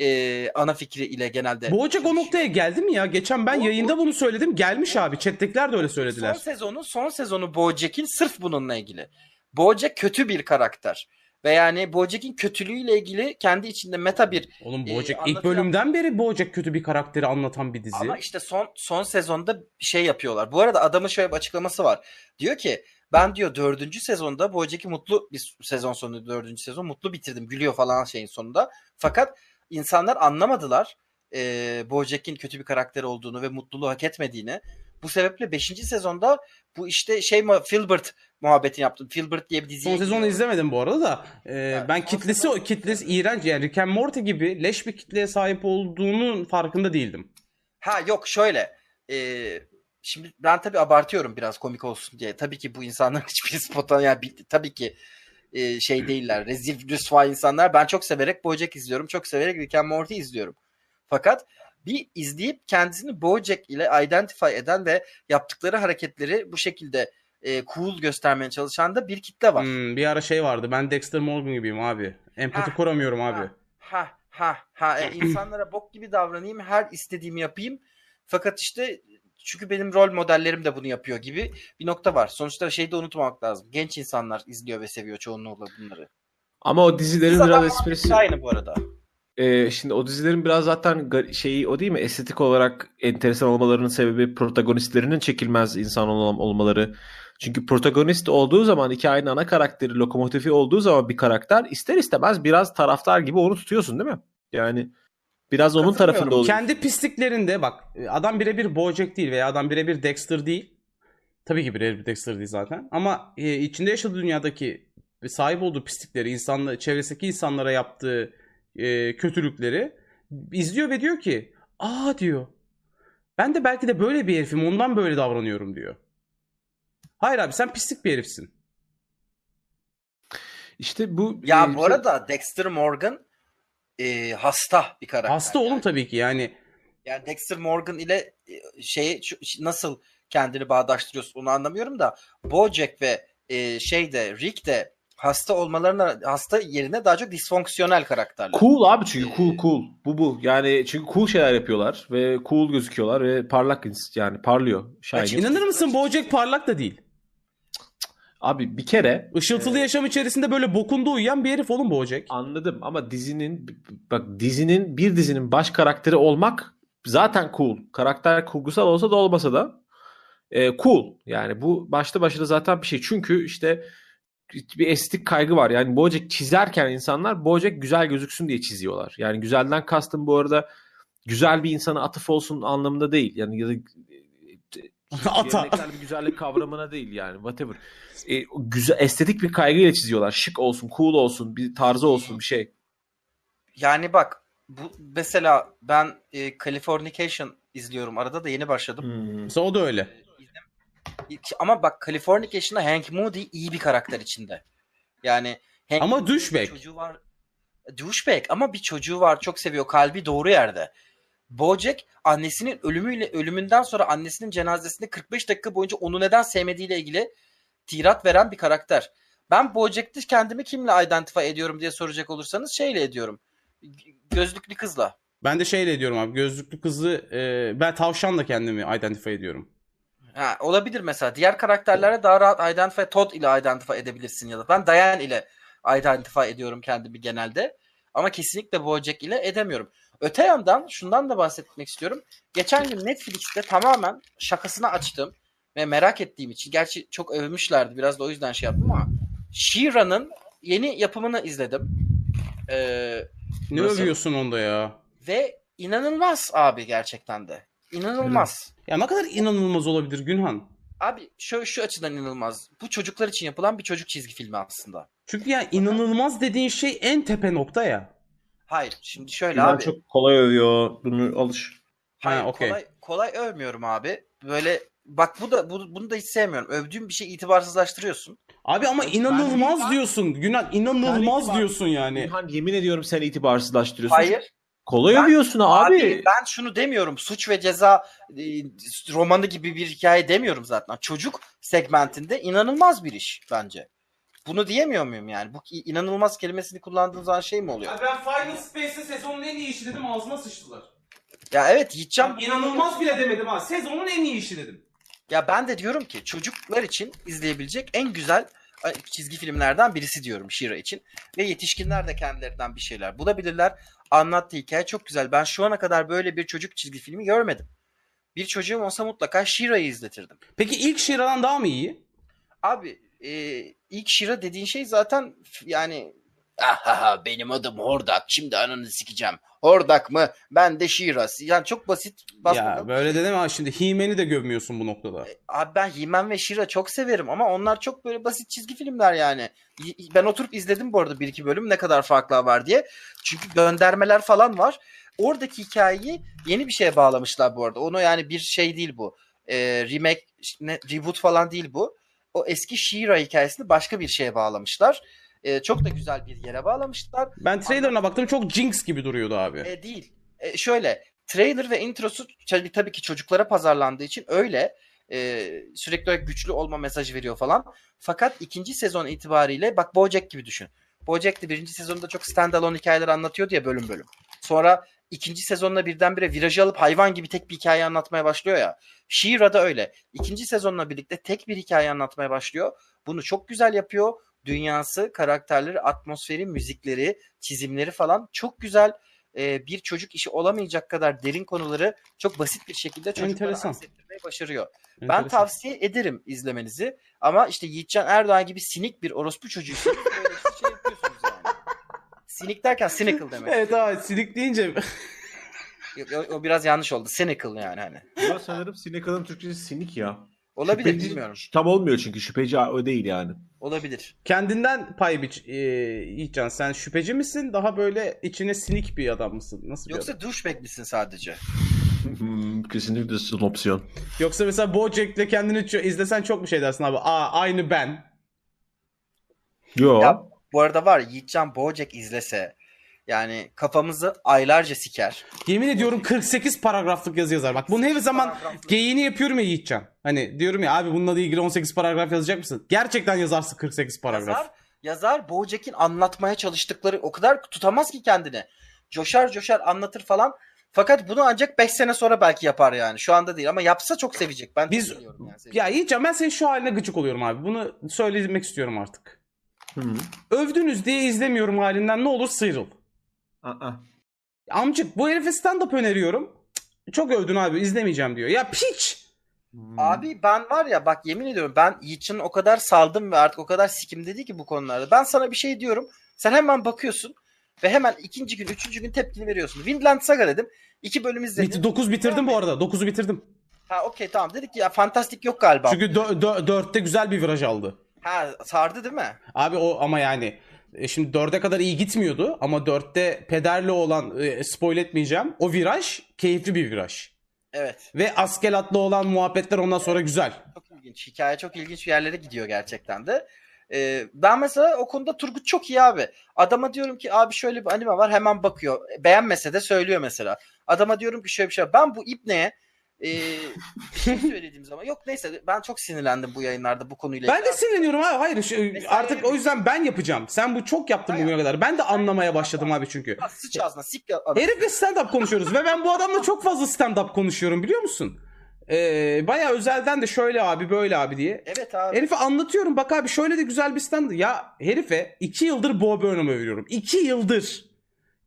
Ee, ana fikri ile genelde. Boğacak o noktaya geldi mi ya? Geçen ben O- yayında bunu söyledim. Gelmiş abi. Chat'tekiler de öyle söylediler. Son sezonu son sezonu BoJack'in sırf bununla ilgili. BoJack kötü bir karakter. Ve yani BoJack'in kötülüğüyle ilgili kendi içinde meta bir Oğlum Ee, Boğacak ilk bölümden beri Boğacak kötü bir karakteri anlatan bir dizi. Ama işte son son sezonda şey yapıyorlar. Bu arada adamın şöyle bir açıklaması var. Diyor ki ben diyor dördüncü sezonda Bojack'i mutlu bir sezon sonu dördüncü sezon mutlu bitirdim. Gülüyor falan şeyin sonunda. Fakat insanlar anlamadılar e, Bojack'in kötü bir karakter olduğunu ve mutluluğu hak etmediğini. Bu sebeple 5. sezonda bu işte şey mi Filbert muhabbetini yaptım. Filbert diye bir dizi. Son sezonu izlemedim bu arada da. Ee, ben son kitlesi o kitlesi iğrenç yani Rick and Morty gibi leş bir kitleye sahip olduğunun farkında değildim. Ha yok şöyle. E, şimdi ben tabii abartıyorum biraz komik olsun diye. Tabii ki bu insanların hiçbirisi potansiyel yani tabii ki e, şey değiller. Rezil rüsva insanlar. Ben çok severek Bojack izliyorum. Çok severek Rick and Morty izliyorum. Fakat bir izleyip kendisini Bojack ile identify eden ve yaptıkları hareketleri bu şekilde e, cool göstermeye çalışan da bir kitle var. Hmm, bir ara şey vardı. Ben Dexter Morgan gibiyim abi. Empati Ha, kuramıyorum abi. Ha ha ha e, insanlara bok gibi davranayım, her istediğimi yapayım. Fakat işte çünkü benim rol modellerim de bunu yapıyor gibi bir nokta var. Sonuçta şeyi de unutmamak lazım. Genç insanlar izliyor ve seviyor çoğunlukla bunları. ama o dizilerin Zaten biraz esprisi Aynı bu arada. Ee, şimdi o dizilerin biraz zaten şeyi o değil mi? Estetik olarak enteresan olmalarının sebebi protagonistlerinin çekilmez insan ol- olmaları. Çünkü protagonist olduğu zaman hikayenin ana karakteri, lokomotifi olduğu zaman bir karakter ister istemez biraz taraftar gibi onu tutuyorsun değil mi? Yani biraz onun tarafında oluyor. Kendi pisliklerinde bak adam birebir Bojack değil veya adam birebir Dexter değil. Tabii ki birebir Dexter değil zaten. Ama e, içinde yaşadığı dünyadaki ve sahip olduğu pislikleri, insanla, çevresindeki insanlara yaptığı e, kötülükleri izliyor ve diyor ki aa diyor ben de belki de böyle bir herifim ondan böyle davranıyorum diyor. Hayır abi sen pislik bir herifsin. İşte bu Ya e, bu arada Dexter Morgan e, hasta bir karakter. Hasta oğlum yani. tabii ki yani. Yani Dexter Morgan ile e, şeyi şu- nasıl kendini bağdaştırıyorsun onu anlamıyorum da Bojack ve e, şey de Rick de hasta olmalarına hasta yerine daha çok disfonksiyonel karakterler. Cool abi çünkü cool cool. Bu bu. Yani çünkü cool şeyler yapıyorlar ve cool gözüküyorlar ve parlak yani parlıyor. Shiny. İnanır mısın Bojack parlak da değil. Abi bir kere Işıltılı yaşam içerisinde böyle bokunda uyuyan bir herif oğlum Bojack. Anladım ama dizinin bak dizinin bir dizinin baş karakteri olmak zaten cool. Karakter kurgusal olsa da olmasa da e, cool. Yani bu başta başına zaten bir şey. Çünkü işte bir estetik kaygı var. Yani Bojack çizerken insanlar Bojack güzel gözüksün diye çiziyorlar. Yani güzelden kastım bu arada güzel bir insana atıf olsun anlamında değil. Yani ya da Ata. geleneksel bir güzellik kavramına değil yani whatever. E, güzel estetik bir kaygıyla çiziyorlar. Şık olsun, cool olsun, bir tarzı olsun bir şey. Yani bak bu mesela ben e, Californication izliyorum. Arada da yeni başladım. Hmm. Mesela o da öyle. Ama bak Californication'da Hank Moody iyi bir karakter içinde. Yani Hank Ama douchebag. Çocuğu var. Douchebag ama bir çocuğu var çok seviyor. Kalbi doğru yerde. Bojack annesinin ölümüyle ölümünden sonra annesinin cenazesinde 45 dakika boyunca onu neden sevmediğiyle ilgili tirat veren bir karakter. Ben Bojack'te kendimi kimle identify ediyorum diye soracak olursanız şeyle ediyorum. Gözlüklü kızla. Ben de şeyle diyorum abi gözlüklü kızı e, ben tavşanla kendimi identify ediyorum. Ha, olabilir mesela. Diğer karakterlere daha rahat identify, Todd ile identify edebilirsin ya da. Ben Diane ile identify ediyorum kendimi genelde. Ama kesinlikle Bojack ile edemiyorum. Öte yandan şundan da bahsetmek istiyorum. Geçen gün Netflix'te tamamen şakasını açtım ve merak ettiğim için. Gerçi çok övmüşlerdi biraz da o yüzden şey yaptım ama She-Ra'nın yeni yapımını izledim. Ee, Ne Nasıl? övüyorsun onda ya? ve inanılmaz abi gerçekten de. İnanılmaz. Ya ne kadar inanılmaz olabilir Günhan? Abi şu, şu açıdan inanılmaz. Bu çocuklar için yapılan bir çocuk çizgi filmi aslında. Çünkü ya inanılmaz dediğin şey en tepe nokta ya. Hayır şimdi şöyle Güzel abi. çok kolay övüyor. Bunu alış. Hayır Ha, okey. kolay, kolay övmüyorum abi. Böyle bak bu da bu, bunu da hiç sevmiyorum. Övdüğün bir şey itibarsızlaştırıyorsun. Abi ama inanılmaz ben- diyorsun. Günhan inanılmaz Ben- diyorsun yani. İlhan yemin ediyorum sen itibarsızlaştırıyorsun. Hayır. Kolay Ben- övüyorsun abi. Abi ben şunu demiyorum. Suç ve ceza e, romanı gibi bir hikaye demiyorum zaten. Çocuk segmentinde inanılmaz bir iş bence. Bunu diyemiyor muyum yani? Bu inanılmaz kelimesini kullandığın zaman şey mi oluyor? ben Final Space'te sezonun en iyi işi dedim ağzıma sıçtılar. Ya evet Yiğitcan İnanılmaz bile demedim ha. Sezonun en iyi işi dedim. Ya ben de diyorum ki çocuklar için izleyebilecek en güzel e, çizgi filmlerden birisi diyorum Shira için. Ve yetişkinler de kendilerinden bir şeyler bulabilirler. Anlattığı hikaye çok güzel. Ben şu ana kadar böyle bir çocuk çizgi filmi görmedim. Bir çocuğum olsa mutlaka Shira'yı izletirdim. Peki ilk Shira'dan daha mı iyi? Abi e, ilk Shira dediğin şey zaten yani Ahaha benim adım Hordak şimdi ananı sikeceğim. Hordak mı? Ben de Shira. Yani çok basit. Ya basmadan. böyle dedim ha şimdi He-Man'i de gömüyorsun bu noktada. Abi ben He-Man ve She-Ra çok severim ama onlar çok böyle basit çizgi filmler yani. Ben oturup izledim bu arada bir iki bölüm ne kadar farklar var diye. Çünkü göndermeler falan var. Oradaki hikayeyi yeni bir şeye bağlamışlar bu arada. Onu yani bir şey değil bu. Ee, remake, ne, reboot falan değil bu. O eski She-Ra hikayesini başka bir şeye bağlamışlar. Ee, çok da güzel bir yere bağlamışlar. Ben trailerına baktım çok Jinx gibi duruyordu abi. E, değil. E, şöyle trailer ve introsu tabii, tabii ki çocuklara pazarlandığı için öyle e, sürekli olarak güçlü olma mesajı veriyor falan. Fakat ikinci sezon itibariyle bak Bojack gibi düşün. Bojack de birinci sezonda çok standalone hikayeler anlatıyordu ya bölüm bölüm. Sonra ikinci sezonla birdenbire virajı alıp hayvan gibi tek bir hikaye anlatmaya başlıyor ya. She-Ra da öyle. İkinci sezonla birlikte tek bir hikaye anlatmaya başlıyor. Bunu çok güzel yapıyor. Dünyası, karakterleri, atmosferi, müzikleri, çizimleri falan çok güzel e, bir çocuk işi olamayacak kadar derin konuları çok basit bir şekilde çocuklara Enteresan. aksettirmeyi başarıyor. Ben Enteresan. tavsiye ederim izlemenizi. Ama işte Yiğitcan Erdoğan gibi sinik bir orospu çocuğuysanız böyle işte şey yapıyorsunuz yani. Sinik derken cynical demek. Evet abi silik deyince O, o biraz yanlış oldu. Cynical yani hani. Bu sanırım Sinika'nın Türkçesi sinik ya. Olabilir Şüpheci- bilmiyorum. Tam olmuyor çünkü şüpheci o değil yani. Olabilir. kendinden pay biç e, Yiğitcan. Sen şüpheci misin? Daha böyle içine sinik bir adam mısın? Nasıl bir adam? Yoksa douchebag misin sadece? Hmm, kesinlikle son opsiyon. Yoksa mesela Bojack'le kendini izlesen çok bir şey dersin abi. Aa aynı ben. Yo. Ya, Bu arada var Yiğitcan Bojack izlese yani kafamızı aylarca siker. Yemin ediyorum 48 paragraflık yazı yazar. Bak bunu her zaman geyiğini yapıyorum ya Yiğitcan. Hani diyorum ya abi bununla ilgili 18 paragraf yazacak mısın? Gerçekten yazarsın 48 paragraf. Yazar, yazar Bojack'in anlatmaya çalıştıkları o kadar tutamaz ki kendini. Coşar coşar anlatır falan. Fakat bunu ancak 5 sene sonra belki yapar yani. Şu anda değil ama yapsa çok sevecek. Ben Biz- yani. Ya Yiğitcan ben senin şu haline gıcık oluyorum abi. Bunu söylemek istiyorum artık. Hı. Övdünüz diye izlemiyorum halinden ne olur sıyrıl. Aa. Amcık bu herife stand-up öneriyorum. Cık, Çok övdün abi izlemeyeceğim diyor. Ya piç. Hmm. Abi ben var ya bak yemin ediyorum ben Yiğit'in o kadar saldım ve artık o kadar sikim dedi ki bu konularda. Ben sana bir şey diyorum. Sen hemen bakıyorsun ve hemen ikinci gün, üçüncü gün tepkini veriyorsun. Vinland Saga dedim. İki bölüm izledim. 9 bitirdim bu arada. 9'u bitirdim. Ha okey tamam dedik ki ya fantastik yok galiba. Çünkü 4'te güzel bir viraj aldı. Ha sardı değil mi? Abi o ama yani e, şimdi 4'e kadar iyi gitmiyordu ama 4'te pederle olan e, spoil etmeyeceğim. O viraj keyifli bir viraj. Evet. Ve askelatlı olan muhabbetler ondan sonra güzel. Çok ilginç. Hikaye çok ilginç yerlere gidiyor gerçekten de. Ee, ben mesela o konuda Turgut çok iyi abi. Adama diyorum ki abi şöyle bir anime var hemen bakıyor. Beğenmese de söylüyor mesela. Adama diyorum ki şöyle bir şey var. Ben bu ipneye e, bir şey söylediğim zaman yok neyse ben çok sinirlendim bu yayınlarda bu konuyla. Ben de sinirleniyorum abi. Hayır şu- Mesela artık o yüzden ben yapacağım. Sen bu çok yaptın Aynen. bugüne kadar. Ben de anlamaya başladım abi çünkü. Ya Sıç ağzına sik. Herifle stand-up konuşuyoruz ve ben bu adamla çok fazla stand-up konuşuyorum biliyor musun? Ee, Baya özelden de şöyle abi böyle abi diye. Evet abi. Herife anlatıyorum bak abi şöyle de güzel bir stand. Ya herife 2 yıldır Bob Burnham'ı veriyorum. 2 yıldır.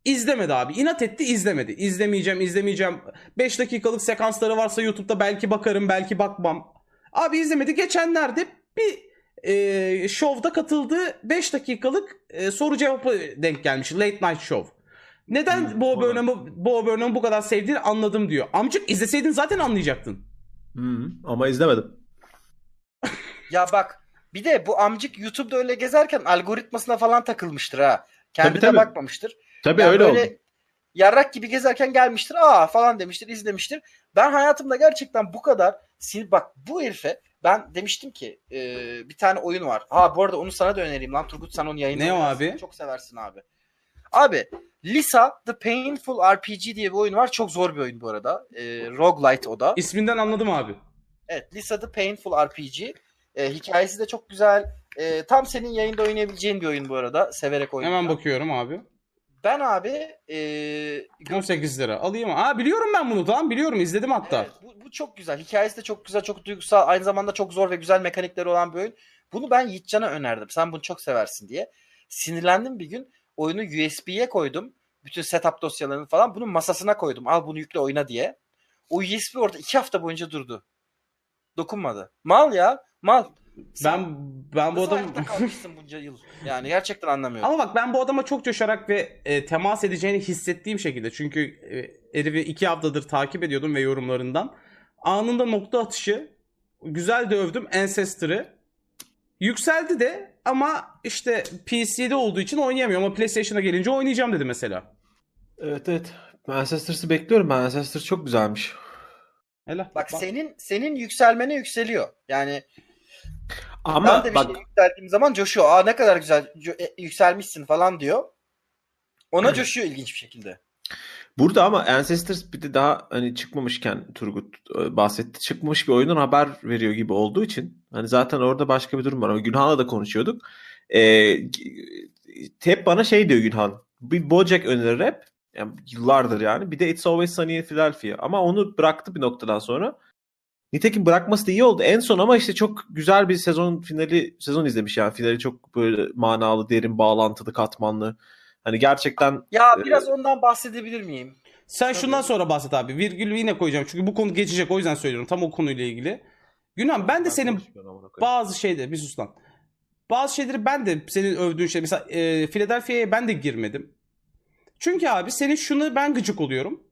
İzlemedi abi. İnat etti izlemedi. İzlemeyeceğim izlemeyeceğim. 5 dakikalık sekansları varsa YouTube'da belki bakarım belki bakmam. Abi izlemedi. Geçenlerde bir e, şovda katıldığı 5 dakikalık e, soru cevapı denk gelmiş. Late Night Show. Neden Hmm, olabilir. Burnham'ı Burnham'ı bu kadar sevdiğini anladım diyor. Amcık izleseydin zaten anlayacaktın. Hmm, Ama izlemedim. Ya bak bir de bu amcık YouTube'da öyle gezerken algoritmasına falan takılmıştır ha. Kendine Tabii, tabii. bakmamıştır. Tabii Yani öyle böyle oldu. Yarrak gibi gezerken gelmiştir. Aa falan demiştir, izlemiştir. Ben hayatımda gerçekten bu kadar bak bu herife ben demiştim ki e, bir tane oyun var. Aa bu arada onu sana da önereyim lan Turgut sen onu yayınla. Ne o abi? Çok seversin abi. Abi Lisa The Painful RPG diye bir oyun var. Çok zor bir oyun bu arada. E, roguelite o da. İsminden anladım abi. Evet Lisa The Painful RPG. E, hikayesi de çok güzel. E, tam senin yayında oynayabileceğin bir oyun bu arada. Severek oynuyorum. Hemen bakıyorum abi. Ben abi e, 18 lira. Alayım. Aa biliyorum ben bunu tamam biliyorum izledim hatta. Evet, bu, bu çok güzel. Hikayesi de çok güzel, çok duygusal. Aynı zamanda çok zor ve güzel mekanikleri olan bir oyun. Bunu ben Yiğitcan'a önerdim. Sen bunu çok seversin diye. Sinirlendim bir gün. Oyunu USB'ye koydum. Bütün setup dosyalarını falan. Bunun masasına koydum. Al bunu yükle oyna diye. O USB orada iki hafta boyunca durdu. Dokunmadı. Mal ya. Mal. Ben ben bu adam bunca yıl? Yani gerçekten anlamıyorum. ama bak ben bu adama çok coşarak ve e, temas edeceğini hissettiğim şekilde çünkü e, herifi iki haftadır takip ediyordum ve yorumlarından anında nokta atışı güzel de övdüm Ancestor'ı yükseldi de ama işte PC'de olduğu için oynayamıyor ama PlayStation'a gelince oynayacağım dedi mesela. Evet evet. Ben Ancestors'ı bekliyorum. Ben Ancestors çok güzelmiş. Hele. Bak senin senin yükselmene yükseliyor. Yani Ama ben de bir bak şey yükseldiğim zaman coşuyor. Aa ne kadar güzel e, yükselmişsin falan diyor. Ona coşuyor ilginç bir şekilde. burada ama Ancestors bir de daha hani çıkmamışken Turgut e, bahsetti. Çıkmış bir oyundan haber veriyor gibi olduğu için. Hani zaten orada başka bir durum var ama Günhan'la da konuşuyorduk. Ee, hep bana şey diyor Günhan. Bir Bojack önerir hep. Yani yıllardır yani. Bir de It's Always Sunny in Philadelphia. Ama onu bıraktı bir noktadan sonra. Nitekim bırakması da iyi oldu. En son ama işte çok güzel bir sezon finali sezon izlemiş yani. Finali çok böyle manalı, derin, bağlantılı, katmanlı. Hani gerçekten Ya Ee, biraz ondan bahsedebilir miyim? Sen şundan sonra bahset abi. Virgül yine koyacağım. Çünkü bu konu geçecek. O yüzden söylüyorum. Tam o konuyla ilgili. Günhan ben de senin bazı şeyde bir sus lan. Bazı şeyleri ben de senin övdüğün şey. Mesela e, Philadelphia'ya ben de girmedim. Çünkü abi senin şunu ben gıcık oluyorum.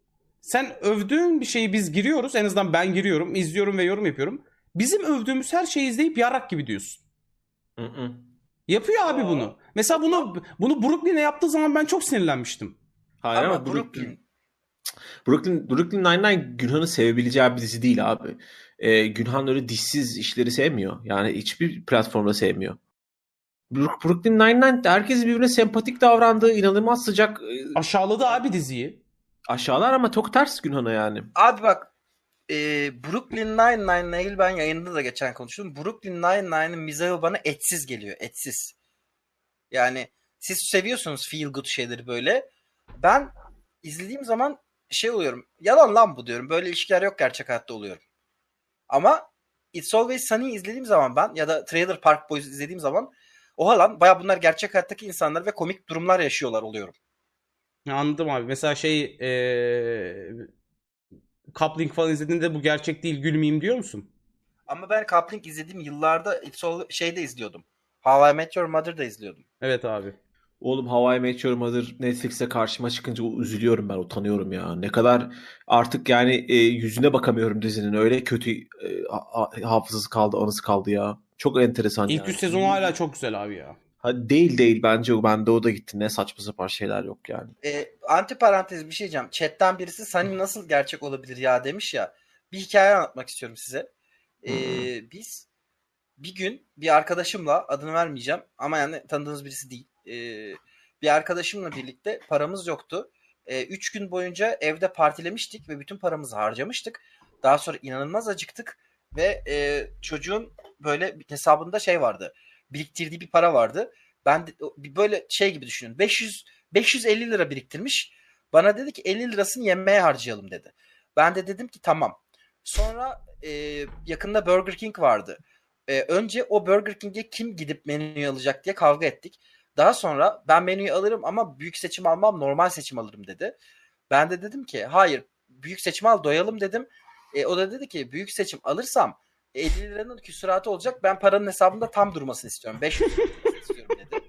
Sen övdüğün bir şeyi biz giriyoruz. En azından ben giriyorum. izliyorum ve yorum yapıyorum. Bizim övdüğümüz her şeyi izleyip yarak gibi diyorsun. Hı hı. Yapıyor abi Aa. bunu. Mesela bunu bunu Brooklyn'e yaptığı zaman ben çok sinirlenmiştim. Hayır ama, Ama Brooklyn, Brooklyn Brooklyn, Nine-Nine Günhan'ı sevebileceği bir dizi değil abi. Ee, Günhan öyle dişsiz işleri sevmiyor. Yani hiçbir platformda sevmiyor. Brook- Brooklyn Nine-Nine herkes birbirine sempatik davrandığı inanılmaz sıcak e, Aşağıladı abi diziyi. Aşağılar ama çok ters Günhan'a yani. Abi bak e, Brooklyn Nine-Nine'la ilgili ben yayında da geçen konuştum. Brooklyn Nine-Nine'ın mizahı bana etsiz geliyor. Etsiz. Yani siz seviyorsunuz feel good şeyleri böyle. Ben izlediğim zaman şey oluyorum. Yalan lan bu diyorum. Böyle ilişkiler yok gerçek hayatta oluyorum. Ama It's Always Sunny izlediğim zaman ben ya da Trailer Park Boys izlediğim zaman oha lan baya bunlar gerçek hayattaki insanlar ve komik durumlar yaşıyorlar oluyorum. Ya Anladım abi. Mesela şey eee coupling falan izlediğinde bu gerçek değil gülmeyeyim diyor musun? Ama ben Coupling izlediğim yıllarda It's All şeyde izliyordum. How I Met Your Mother'da izliyordum. Evet abi. Oğlum How I Met Your Mother Netflix'te karşıma çıkınca üzülüyorum ben utanıyorum ya. Ne kadar artık yani e, yüzüne bakamıyorum dizinin. Öyle kötü e, ha- hafızası kaldı, anısı kaldı ya. Çok enteresan İlk yani. üç sezonu hala çok güzel abi ya. Ha, değil değil bence o bende o da gitti. Ne saçma sapan şeyler yok yani. E, anti parantez bir şey diyeceğim. Chat'ten birisi Sunny nasıl gerçek olabilir ya demiş ya. Bir hikaye anlatmak istiyorum size. E, biz bir gün bir arkadaşımla adını vermeyeceğim ama yani tanıdığınız birisi değil. E, bir arkadaşımla birlikte paramız yoktu. E, üç gün boyunca evde partilemiştik ve bütün paramızı harcamıştık. Daha sonra inanılmaz acıktık ve e, çocuğun böyle hesabında şey vardı. Biriktirdiği bir para vardı. Ben de, böyle şey gibi düşünün. 500 550 lira biriktirmiş. Bana dedi ki 50 lirasını yemeğe harcayalım dedi. Ben de dedim ki tamam. Sonra e, yakında Burger King vardı. E, önce o Burger King'e kim gidip menüyü alacak diye kavga ettik. Daha sonra ben menüyü alırım ama büyük seçim almam normal seçim alırım dedi. Ben de dedim ki hayır büyük seçim al doyalım dedim. E, o da dedi ki büyük seçim alırsam 50 liranın küsuratı olacak ben paranın hesabımda tam durmasını istiyorum. 500 durmasını istiyorum dedi.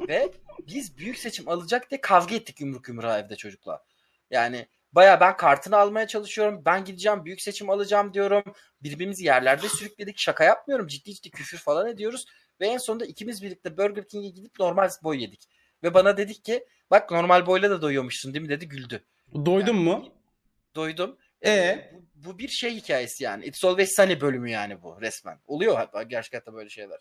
Ve biz büyük seçim alacak diye kavga ettik yumruk yumruğa evde çocukla. Yani baya ben kartını almaya çalışıyorum. Ben gideceğim büyük seçim alacağım diyorum. Birbirimizi yerlerde sürükledik. Şaka yapmıyorum. Ciddi ciddi küfür falan ediyoruz. Ve en sonunda ikimiz birlikte Burger King'e gidip normal boy yedik. Ve bana dedik ki bak normal boyla da doyuyormuşsun değil mi dedi güldü. Doydun mu? Doydum. E Bu, bu bir şey hikayesi yani. It's Always Sunny bölümü yani bu resmen. Oluyor hatta gerçekten böyle şeyler.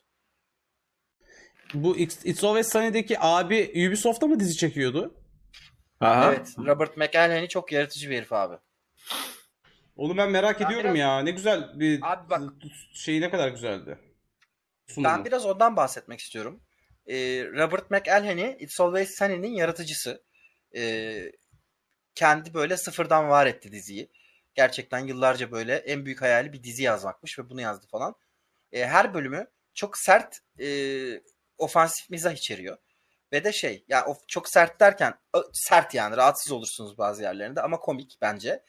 bu It's, Always Sunny'deki abi Ubisoft'ta mı dizi çekiyordu? Aha. Evet. Robert McElhenney çok yaratıcı bir herif abi. Onu ben merak Ben ediyorum biraz- ya. Ne güzel bir Abi bak- şeyi ne kadar güzeldi. Sunumu. Ben biraz ondan bahsetmek istiyorum. Ee, Robert McElhenney It's Always Sunny'nin yaratıcısı. Ee, kendi böyle sıfırdan var etti diziyi. Gerçekten yıllarca böyle en büyük hayali bir dizi yazmakmış ve bunu yazdı falan. Ee, her bölümü çok sert e, ofansif mizah içeriyor. Ve de şey ya of, çok sert derken sert yani rahatsız olursunuz bazı yerlerinde ama komik bence.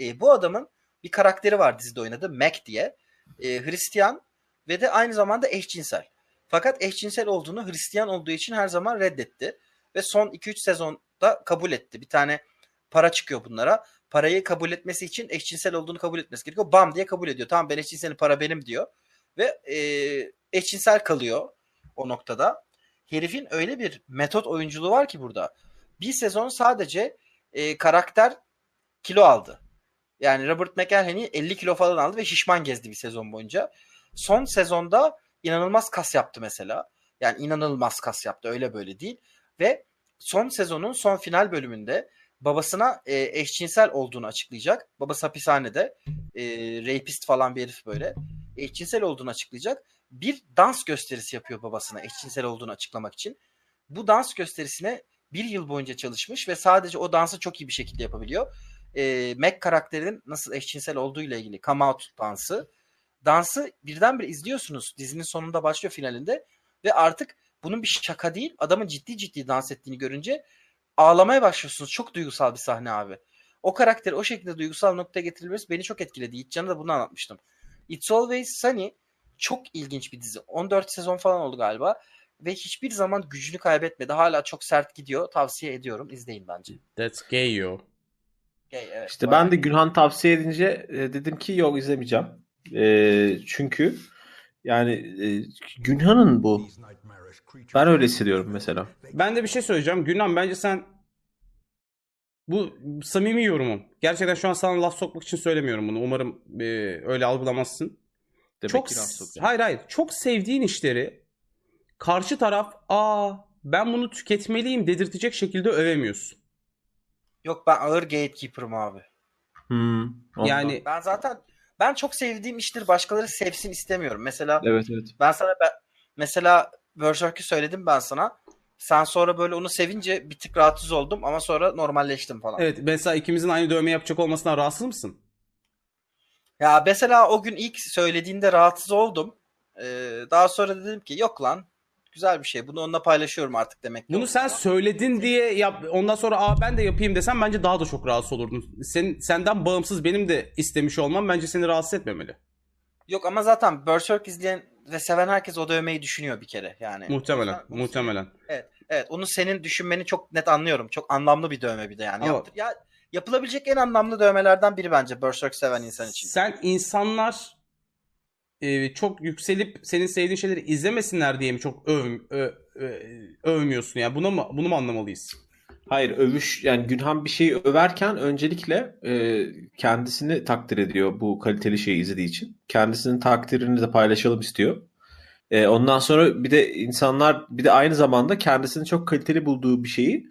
Ee, bu adamın bir karakteri var dizide oynadı Mac diye. Ee, Hristiyan ve de aynı zamanda eşcinsel. Fakat eşcinsel olduğunu Hristiyan olduğu için her zaman reddetti. Ve son 2-3 sezonda kabul etti. Bir tane para çıkıyor bunlara. Parayı kabul etmesi için eşcinsel olduğunu kabul etmesi gerekiyor. Bam diye kabul ediyor. Tamam ben eşcinselim para benim diyor. Ve e, eşcinsel kalıyor o noktada. Herifin öyle bir metot oyunculuğu var ki burada. Bir sezon sadece e, karakter kilo aldı. Yani Robert McElhenney 50 kilo falan aldı ve şişman gezdi bir sezon boyunca. Son sezonda inanılmaz kas yaptı mesela. Yani inanılmaz kas yaptı öyle böyle değil. Ve son sezonun son final bölümünde babasına e, eşcinsel olduğunu açıklayacak. Babası hapishanede. E, rapist falan bir herif böyle. Eşcinsel olduğunu açıklayacak. Bir dans gösterisi yapıyor babasına eşcinsel olduğunu açıklamak için. Bu dans gösterisine bir yıl boyunca çalışmış ve sadece o dansı çok iyi bir şekilde yapabiliyor. E, Mac karakterinin nasıl eşcinsel olduğu ile ilgili come out dansı. Dansı birdenbire izliyorsunuz. Dizinin sonunda başlıyor finalinde ve artık bunun bir şaka değil. Adamın ciddi ciddi dans ettiğini görünce ağlamaya başlıyorsunuz. Çok duygusal bir sahne abi. O karakteri o şekilde duygusal noktaya getirilmesi beni çok etkiledi. İlk da bunu anlatmıştım. It's Always Sunny çok ilginç bir dizi. 14 sezon falan oldu galiba. Ve hiçbir zaman gücünü kaybetmedi. Hala çok sert gidiyor. Tavsiye ediyorum. İzleyin bence. That's gay yo. Okay, evet, İşte ben de Günhan tavsiye edince e, dedim ki yok izlemeyeceğim. E, çünkü yani e, Günhan'ın bu. Ben öyle hissediyorum mesela. Ben de bir şey söyleyeceğim. Günan bence sen bu samimi yorumum. Gerçekten şu an sana laf sokmak için söylemiyorum bunu. Umarım e, öyle algılamazsın. Demek çok ki laf sokacağım. hayır hayır. Çok sevdiğin işleri karşı taraf aa ben bunu tüketmeliyim dedirtecek şekilde övemiyorsun. Yok ben ağır gatekeeper'ım abi. Hmm, ondan. Yani Ben zaten ben çok sevdiğim iştir başkaları sevsin istemiyorum. Mesela evet evet. ben sana ben, mesela Berserk'ü söyledim ben sana. Sen sonra böyle onu sevince bir tık rahatsız oldum ama sonra normalleştim falan. evet mesela ikimizin aynı dövme yapacak olmasından rahatsız mısın? Ya mesela o gün ilk söylediğinde rahatsız oldum. Ee, daha sonra dedim ki yok lan güzel bir şey. Bunu onunla paylaşıyorum artık demek. Bunu sen söyledin diye yap ondan sonra aa ben de yapayım desem bence daha da çok rahatsız olurdun. Senin senden bağımsız benim de istemiş olmam bence seni rahatsız etmemeli. Yok ama zaten Berserk izleyen ve seven herkes o dövmeyi düşünüyor bir kere yani. Muhtemelen, yüzden- muhtemelen. Evet, onu senin düşünmeni çok net anlıyorum. Çok anlamlı bir dövme bir de yani. Ama- Yaptır- ya yapılabilecek en anlamlı dövmelerden biri bence Berserk seven insan için. Sen insanlar e, çok yükselip senin sevdiğin şeyleri izlemesinler diye mi çok öv, ö- ö- övmüyorsun yani buna mı bunu mu anlamalıyız? Hayır övüş yani Günhan bir şeyi överken öncelikle e, kendisini takdir ediyor bu kaliteli şeyi izlediği için. Kendisinin takdirini de paylaşalım istiyor. E, ondan sonra bir de insanlar bir de aynı zamanda kendisini çok kaliteli bulduğu bir şeyi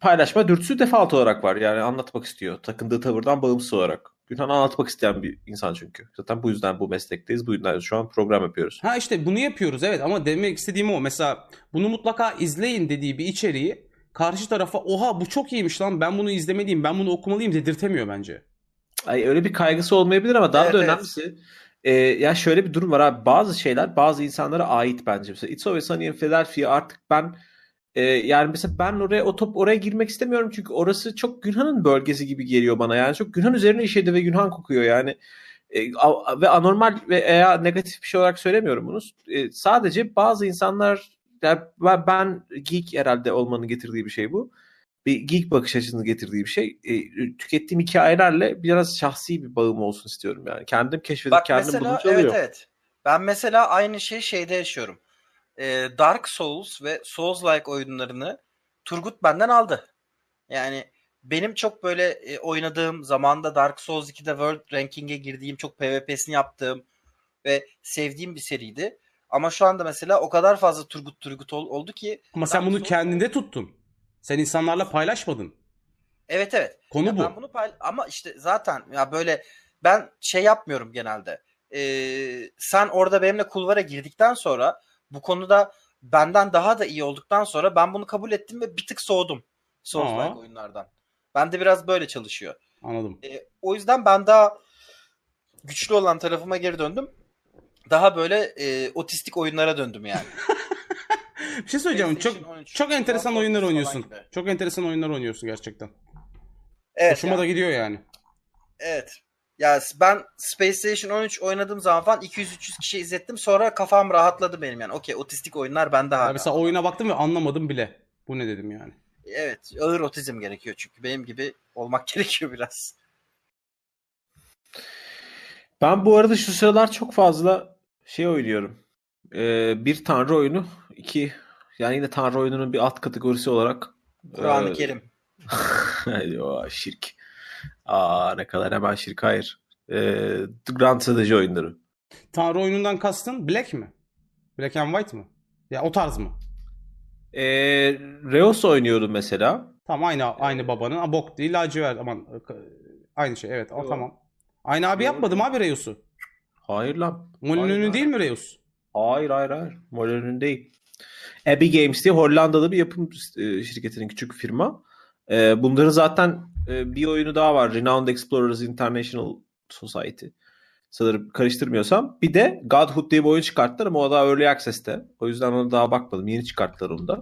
paylaşma dürtüsü default olarak var. Yani anlatmak istiyor. Takındığı tavırdan bağımsız olarak. Günhan anlatmak isteyen bir insan çünkü. Zaten bu yüzden bu meslekteyiz. Bu yüzden şu an program yapıyoruz. Ha işte bunu yapıyoruz evet ama demek istediğim o. Mesela bunu mutlaka izleyin dediği bir içeriği karşı tarafa oha bu çok iyiymiş lan ben bunu izlemeliyim ben bunu okumalıyım dedirtemiyor bence. Ay öyle bir kaygısı olmayabilir ama daha Evet, da evet. önemlisi e, ya şöyle bir durum var abi. Bazı şeyler bazı insanlara ait bence. Mesela It's Always Sunny in Philadelphia artık ben e, yani mesela ben oraya o top oraya girmek istemiyorum çünkü orası çok Günhan'ın bölgesi gibi geliyor bana. Yani çok Günhan üzerine işedi ve Günhan kokuyor yani. E, a- ve anormal ve veya negatif bir şey olarak söylemiyorum bunu. E, sadece bazı insanlar yani ben- geek herhalde olmanın getirdiği bir şey bu bir geek bakış açısını getirdiği bir şey. E, tükettiğim hikayelerle biraz şahsi bir bağım olsun istiyorum yani. Kendim keşfedip Bak kendim mesela bulunca evet oluyor. evet. Ben mesela aynı şeyi şeyde yaşıyorum. Ee, Dark Souls ve Souls-like oyunlarını Turgut benden aldı. Yani benim çok böyle e, oynadığım zamanda Dark Souls 2'de World Ranking'e girdiğim, çok PvP'sini yaptığım ve sevdiğim bir seriydi. Ama şu anda mesela o kadar fazla Turgut Turgut ol- oldu ki Ama sen bunu Souls- kendinde tuttun. Sen insanlarla paylaşmadın. Evet evet. Konu Ya bu. Ben bunu pay- ama işte zaten ya böyle ben şey yapmıyorum genelde. Ee, sen orada benimle kulvara girdikten sonra bu konuda benden daha da iyi olduktan sonra ben bunu kabul ettim ve bir tık soğudum. Souls-like oyunlardan. Ben de biraz böyle çalışıyor. Anladım. Ee, o yüzden ben daha güçlü olan tarafıma geri döndüm. Daha böyle e, otistik oyunlara döndüm yani. Bir şey söyleyeceğim. Çok PlayStation 13, çok enteresan oyunlar oynuyorsun. gibi. Çok enteresan oyunlar oynuyorsun gerçekten. Evet, Hoşuma yani. da gidiyor yani. Evet. Ya ben Space Station 13 oynadığım zaman falan 200-300 kişi izlettim. Sonra kafam rahatladı benim yani. Okey otistik oyunlar bende Ya hala. mesela oyuna baktım ve anlamadım bile. Bu ne dedim yani. Evet ağır otizm gerekiyor çünkü. Benim gibi olmak gerekiyor biraz. Ben bu arada şu sıralar çok fazla şey oynuyorum. Ee, bir tanrı oyunu. iki yani yine tanrı oyununun bir alt kategorisi olarak. Kur'an-ı e, Kerim. Yo, şirk. Aa ne kadar hemen şirk hayır. Ee, Grand Strateji oyunları. Tanrı oyunundan kastın Black mi? Black and White mı? Ya o tarz mı? Ee, Reos oynuyordum mesela. Tamam aynı aynı babanın. Ha, bok değil lacivert aman aynı şey evet o tamam. Aynı abi yapmadım abi Reus'u. Hayır lan. Molyneux'un Hayır. değil mi Reus? Hayır hayır hayır. Molyneux'un değil. Abbey Games diye Hollandalı bir yapım e, şirketinin küçük bir firma. E, bunların zaten e, bir oyunu daha var. Renowned Explorers International Society. Sanırım karıştırmıyorsam. Bir de Godhood diye bir oyun çıkarttılar ama o da Early Access'te. O yüzden ona daha bakmadım. Yeni çıkarttılar onu da.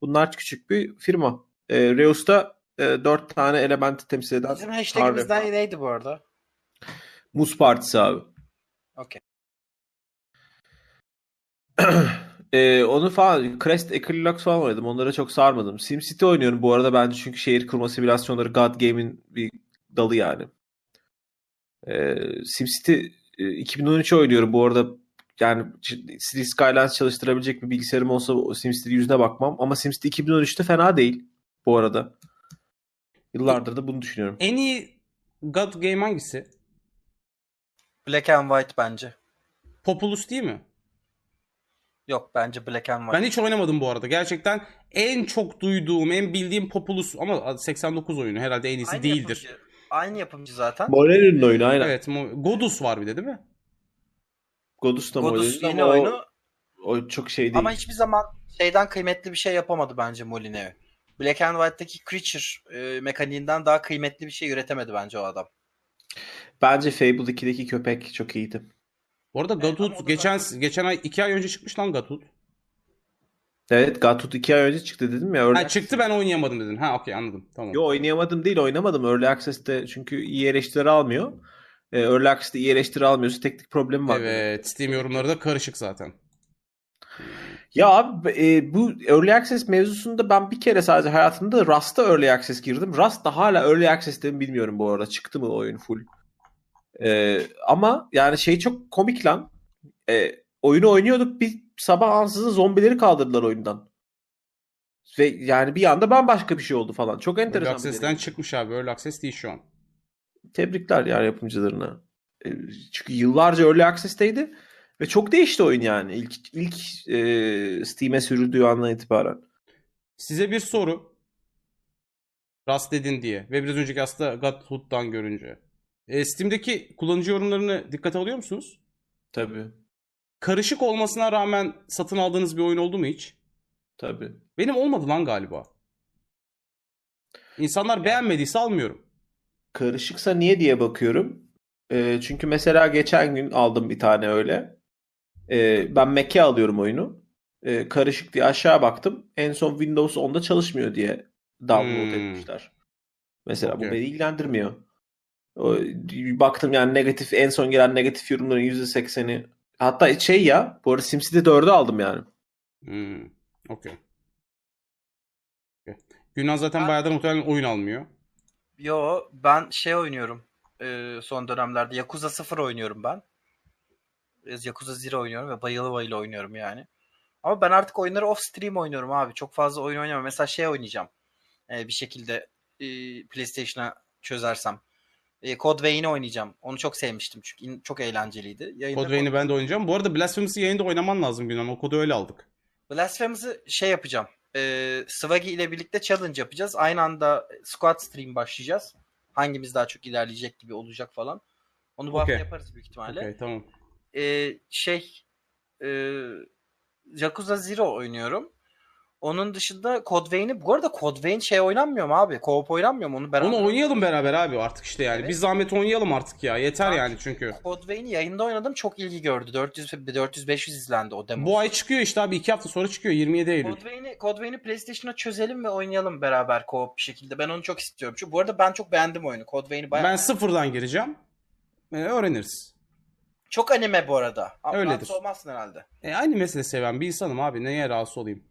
Bunlar küçük bir firma. E, Reus'ta e, dört tane elementi temsil eden Bizim hashtagimizden neydi bu arada? Muz Partisi abi. Okey. Ee, onu falan Crest Equilux falan oynadım. Onlara çok sarmadım. SimCity oynuyorum bu arada bence çünkü şehir kurma simülasyonları God Game'in bir dalı yani. Ee, SimCity e, 2013 oynuyorum bu arada yani City Skylines çalıştırabilecek bir bilgisayarım olsa SimCity yüzüne bakmam ama SimCity 2013'te fena değil bu arada. Yıllardır da bunu düşünüyorum. En iyi God game hangisi? Black and White bence. Populous değil mi? Yok bence Black and White. Ben hiç oynamadım bu arada. Gerçekten en çok duyduğum, en bildiğim Populous ama 89 oyunu herhalde en iyisi Aynı değildir. Yapımcı, aynı yapımcı zaten. Molyneux'un oyunu aynen. Evet, Godus var bir de değil mi? Godus da Godus ama o- oyunu o çok şey değil. ama hiçbir zaman şeyden kıymetli bir şey yapamadı bence Molyneux. Black and White'daki Creature e, mekaniğinden daha kıymetli bir şey üretemedi bence o adam. Bence Fable 2'deki köpek çok iyiydi. Bu arada Evet, o da geçen zaten- geçen ay 2 ay önce çıkmış lan Godhood. Evet Godhood 2 ay önce çıktı dedim ya. Early Ha çıktı ben oynayamadım dedin. Ha okey anladım. Tamam. Yo oynayamadım değil oynamadım. Early Access'te çünkü iyi eleştiri almıyor. E, Early Access'te iyi eleştiri almıyorsa teknik problemi var. Evet. Steam yorumları da karışık zaten. Ya abi e, bu Early Access mevzusunda ben bir kere sadece hayatımda Rust'a Early Access girdim. Rust da hala Early Access'te mi bilmiyorum bu arada. Çıktı mı oyun full. E, ama yani şey çok komik lan. E, oyunu oynuyorduk bir sabah ansızın zombileri kaldırdılar oyundan. Ve yani bir anda bambaşka bir şey oldu falan. Çok Early enteresan. Access'ten deneyim. çıkmış abi. Early Access değil şu an. Tebrikler yani yapımcılarına. E, Çünkü yıllarca Early Access'teydi ve çok değişti oyun yani ilk ilk e, Steam'e sürüldüğü andan itibaren. Size bir soru. Rust dedin diye. Ve biraz önceki aslında Godhood'dan görünce. E, Steam'deki kullanıcı yorumlarını dikkate alıyor musunuz? Tabii. Karışık olmasına rağmen satın aldığınız bir oyun oldu mu hiç? Tabii. Benim olmadı lan galiba. İnsanlar beğenmediyse almıyorum. Karışıksa niye diye bakıyorum. E, çünkü mesela geçen gün aldım bir tane öyle. E, ben Mac'e alıyorum oyunu. E, karışık diye aşağı baktım. En son Windows 10'da çalışmıyor diye download Hmm. etmişler. Mesela Okey. bu beni ilgilendirmiyor. O, baktım yani negatif en son gelen negatif yorumların %80'i hatta şey ya bu arada SimCity 4'ü aldım yani. Hmm. Okey. Okey. Günan zaten Ben- bayağıdır muhtemelen oyun almıyor. Yo ben şey oynuyorum. Ee, son dönemlerde Yakuza 0 oynuyorum ben. Yakuza 0 oynuyorum ve bayılı bayılı oynuyorum yani. Ama ben artık oyunları off stream oynuyorum abi. Çok fazla oyun oynamam. Mesela şey oynayacağım. Ee, bir şekilde e, PlayStation'a çözersem. E, Code Vein'i oynayacağım. Onu çok sevmiştim çünkü in- çok eğlenceliydi. Yayında Code Vein'i ben de oynayacağım. Bu arada Blasphemous'ı yayında oynaman lazım Günan. O kodu öyle aldık. Blasphemous'ı şey yapacağım. Ee, Swaggy ile birlikte challenge yapacağız. Aynı anda squad stream başlayacağız. Hangimiz daha çok ilerleyecek gibi olacak falan. Onu bu hafta Okey. yaparız büyük ihtimalle. Okey tamam. Ee, şey e, Yakuza Zero oynuyorum. Onun dışında Code Vein'i bu arada Code Vein şey oynanmıyor mu abi? Co-op oynanmıyor mu? Onu beraber Onu oynayalım beraber abi artık işte yani. Evet. Bir zahmet oynayalım artık ya. Yeter Abi, yani çünkü. Code Vein'i yayında oynadım. Çok ilgi gördü. 400 400-500 izlendi o demo. Bu ay çıkıyor işte abi. iki hafta sonra çıkıyor. 27 Eylül. Code Vein'i, Code Vein'i PlayStation'a çözelim ve oynayalım beraber co-op bir şekilde. Ben onu çok istiyorum. Çünkü bu arada ben çok beğendim oyunu. Code Vein'i bayağı Ben sıfırdan gireceğim. Ee, öğreniriz. Çok anime bu arada. Öyledir. rahatsız olmazsın herhalde. E, aynı mesele seven bir insanım abi. Neye rahatsız olayım?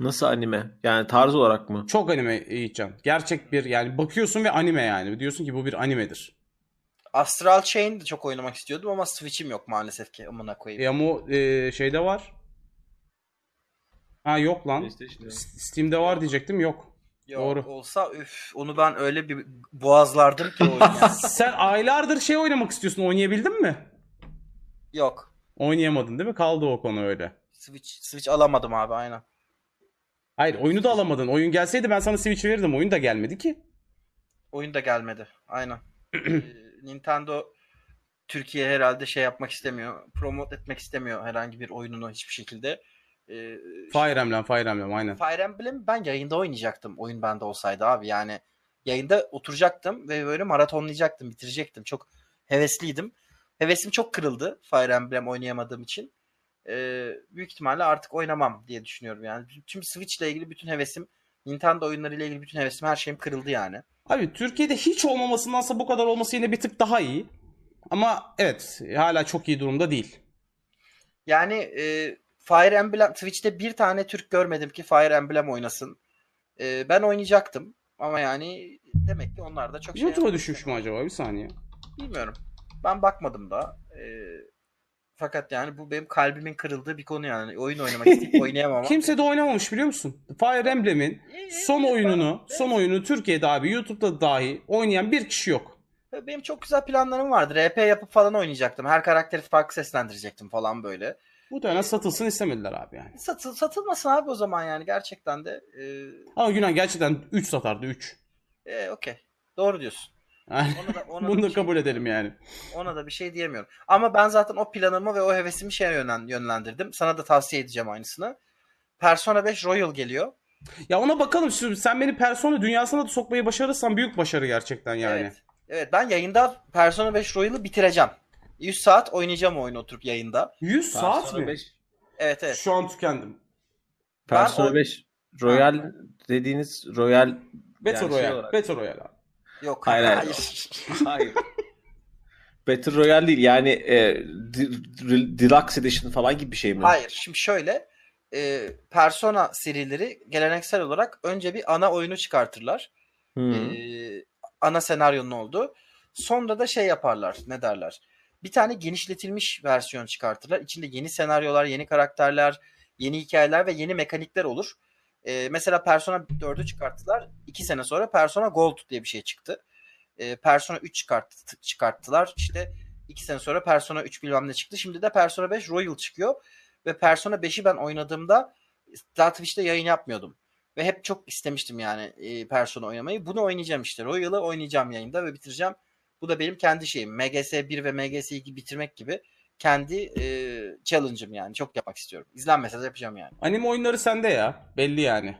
Nasıl anime? Yani tarz olarak mı? Çok anime Yiğitcan. Gerçek bir yani bakıyorsun ve anime yani. Diyorsun ki bu bir animedir. Astral Chain de çok oynamak istiyordum ama Switch'im yok maalesef ki. Amına koyayım. E ama o, e, şeyde var. Ha yok lan. PlayStation'da. Steam'de var diyecektim yok. Yok, doğru. Olsa üf onu ben öyle bir boğazlardım ki oyunu. Sen aylardır şey oynamak istiyorsun. Oynayabildin mi? yok. Oynayamadın değil mi? Kaldı o konu öyle. Switch Switch alamadım abi aynen. Hayır oyunu da alamadın. Oyun gelseydi ben sana Switch verirdim. Oyun da gelmedi ki. Oyun da gelmedi. Aynen. Ee, Nintendo Türkiye herhalde şey yapmak istemiyor. Promote etmek istemiyor herhangi bir oyununu hiçbir şekilde. Ee, Fire Emblem, Fire Emblem aynen. Fire Emblem ben yayında oynayacaktım. Oyun bende olsaydı abi. Yani yayında oturacaktım ve böyle maratonlayacaktım, bitirecektim. Çok hevesliydim. Hevesim çok kırıldı Fire Emblem oynayamadığım için. Ee, büyük ihtimalle artık oynamam diye düşünüyorum yani. Tüm Switch ile ilgili bütün hevesim, Nintendo oyunları ile ilgili bütün hevesim, her şeyim kırıldı yani. Abi Türkiye'de hiç olmamasındansa bu kadar olması yine bir tık daha iyi. Ama evet hala çok iyi durumda değil. Yani e, Fire Emblem Twitch'te bir tane Türk görmedim ki Fire Emblem oynasın. E, ben oynayacaktım ama yani demek ki onlar da çok şey YouTube'a düşmüş mü acaba? Bir saniye. Bilmiyorum. Ben bakmadım da. E, fakat yani bu benim kalbimin kırıldığı bir konu yani. Oyun oynamak isteyip oynayamam ama. Kimse de oynamamış biliyor musun? Fire Emblem'in son oyununu, son oyunu Türkiye'de abi YouTube'da dahi oynayan bir kişi yok. Benim çok güzel planlarım vardı. RP yapıp falan oynayacaktım. Her karakteri farklı seslendirecektim falan böyle. Muhtemelen satılsın istemediler abi yani. Satıl, satılmasın abi o zaman yani gerçekten de. E, Ama Günan gerçekten 3 satardı 3. e, Okey. Doğru diyorsun. Yani Ona da, ona bunu da şey kabul diyemem. edelim yani. Ona da bir şey diyemiyorum. Ama ben zaten o planımı ve o hevesimi şeye yönlen- yönlendirdim. Sana da tavsiye edeceğim aynısını. Persona 5 Royal geliyor. Ya ona bakalım. Sen beni Persona dünyasına da sokmayı başarırsan büyük başarı gerçekten yani. Evet. Evet ben yayında Persona 5 Royal'ı bitireceğim. 100 saat oynayacağım oyunu oturup yayında. 100 saat Persona mi? 5. Evet evet. Şu an tükendim. Ben Persona o- 5 Royal dediğiniz Royal Battle Yani şey Royale. olarak- Battle Royale abi. Yok Hayır, hayır. hayır. Battle Royale değil yani e, Deluxe Edition falan gibi bir şey mi? Hayır. Şimdi şöyle e, Persona serileri geleneksel olarak önce bir ana oyunu çıkartırlar. Hmm. Ee, ana senaryonun olduğu. Sonra da şey yaparlar. Ne derler? Bir tane genişletilmiş versiyon çıkartırlar. İçinde yeni senaryolar, yeni karakterler, yeni hikayeler ve yeni mekanikler olur. Ee, mesela Persona 4'ü çıkarttılar. İki sene sonra Persona Gold diye bir şey çıktı. Ee, Persona 3 çıkarttı, çıkarttılar. İşte iki sene sonra Persona 3 bilmem ne çıktı. Şimdi de Persona 5 Royal çıkıyor. Ve Persona 5'i ben oynadığımda daha Twitch'te yayın yapmıyordum. Ve hep çok istemiştim yani e, Persona oynamayı. Bunu oynayacağım işte. Royal'ı oynayacağım yayında ve bitireceğim. Bu da benim kendi şeyim. MGS 1 ve MGS 2 bitirmek gibi kendi e, challenge'ım yani. Çok yapmak istiyorum. İzlenmese de yapacağım yani. Anime oyunları sende ya. Belli yani.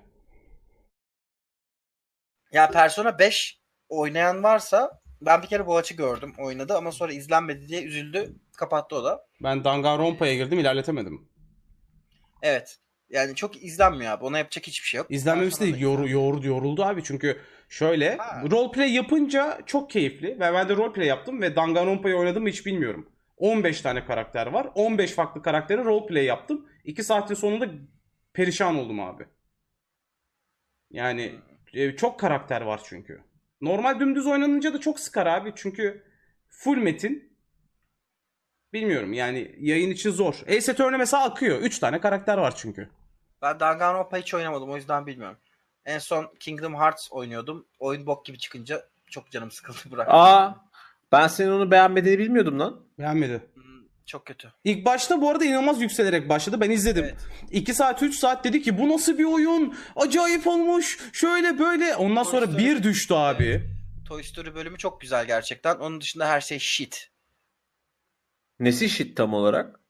Ya Persona 5 oynayan varsa ben bir kere Boğaç'ı gördüm oynadı ama sonra izlenmedi diye üzüldü. Kapattı o da. Ben Danganronpa'ya girdim ilerletemedim. Evet. Yani çok izlenmiyor abi. Ona yapacak hiçbir şey yok. İzlenmemesi değil yor, yor, yoruldu abi çünkü şöyle Ha. roleplay yapınca çok keyifli ve ben de roleplay yaptım ve Danganronpa'yı oynadım mı hiç bilmiyorum. 15 tane karakter var. 15 farklı karakteri roleplay yaptım. 2 saatin sonunda perişan oldum abi. Yani e, çok karakter var çünkü. Normal dümdüz oynanınca da çok sıkar abi çünkü full metin. Bilmiyorum yani yayın için zor. Ace Attorney mesela akıyor. 3 tane karakter var çünkü. Ben Danganronpa hiç oynamadım o yüzden bilmiyorum. En son Kingdom Hearts oynuyordum. Oyun bok gibi çıkınca çok canım sıkıldı bıraktım. Aa ben senin onu beğenmediğini bilmiyordum lan. Beğenmedi. Hmm, Çok kötü. İlk başta bu arada inanılmaz yükselerek başladı. Ben izledim. Evet. 2 saat 3 saat dedi ki bu nasıl bir oyun? Acayip olmuş. Şöyle böyle. Ondan Toy sonra Story. bir düştü abi. Toy Story bölümü çok güzel gerçekten. Onun dışında her şey shit. Nesi shit tam olarak?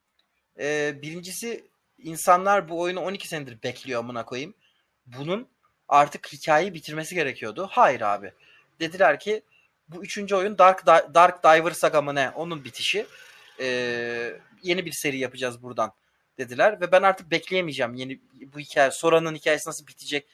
Ee, birincisi insanlar bu oyunu 12 senedir bekliyor amına koyayım. Bunun artık hikayeyi bitirmesi gerekiyordu. Hayır abi. Dediler ki bu üçüncü oyun Dark Dark Diver Saga mı ne? Onun bitişi. Ee, yeni bir seri yapacağız buradan dediler ve ben artık bekleyemeyeceğim yeni bu hikaye Sora'nın hikayesi nasıl bitecek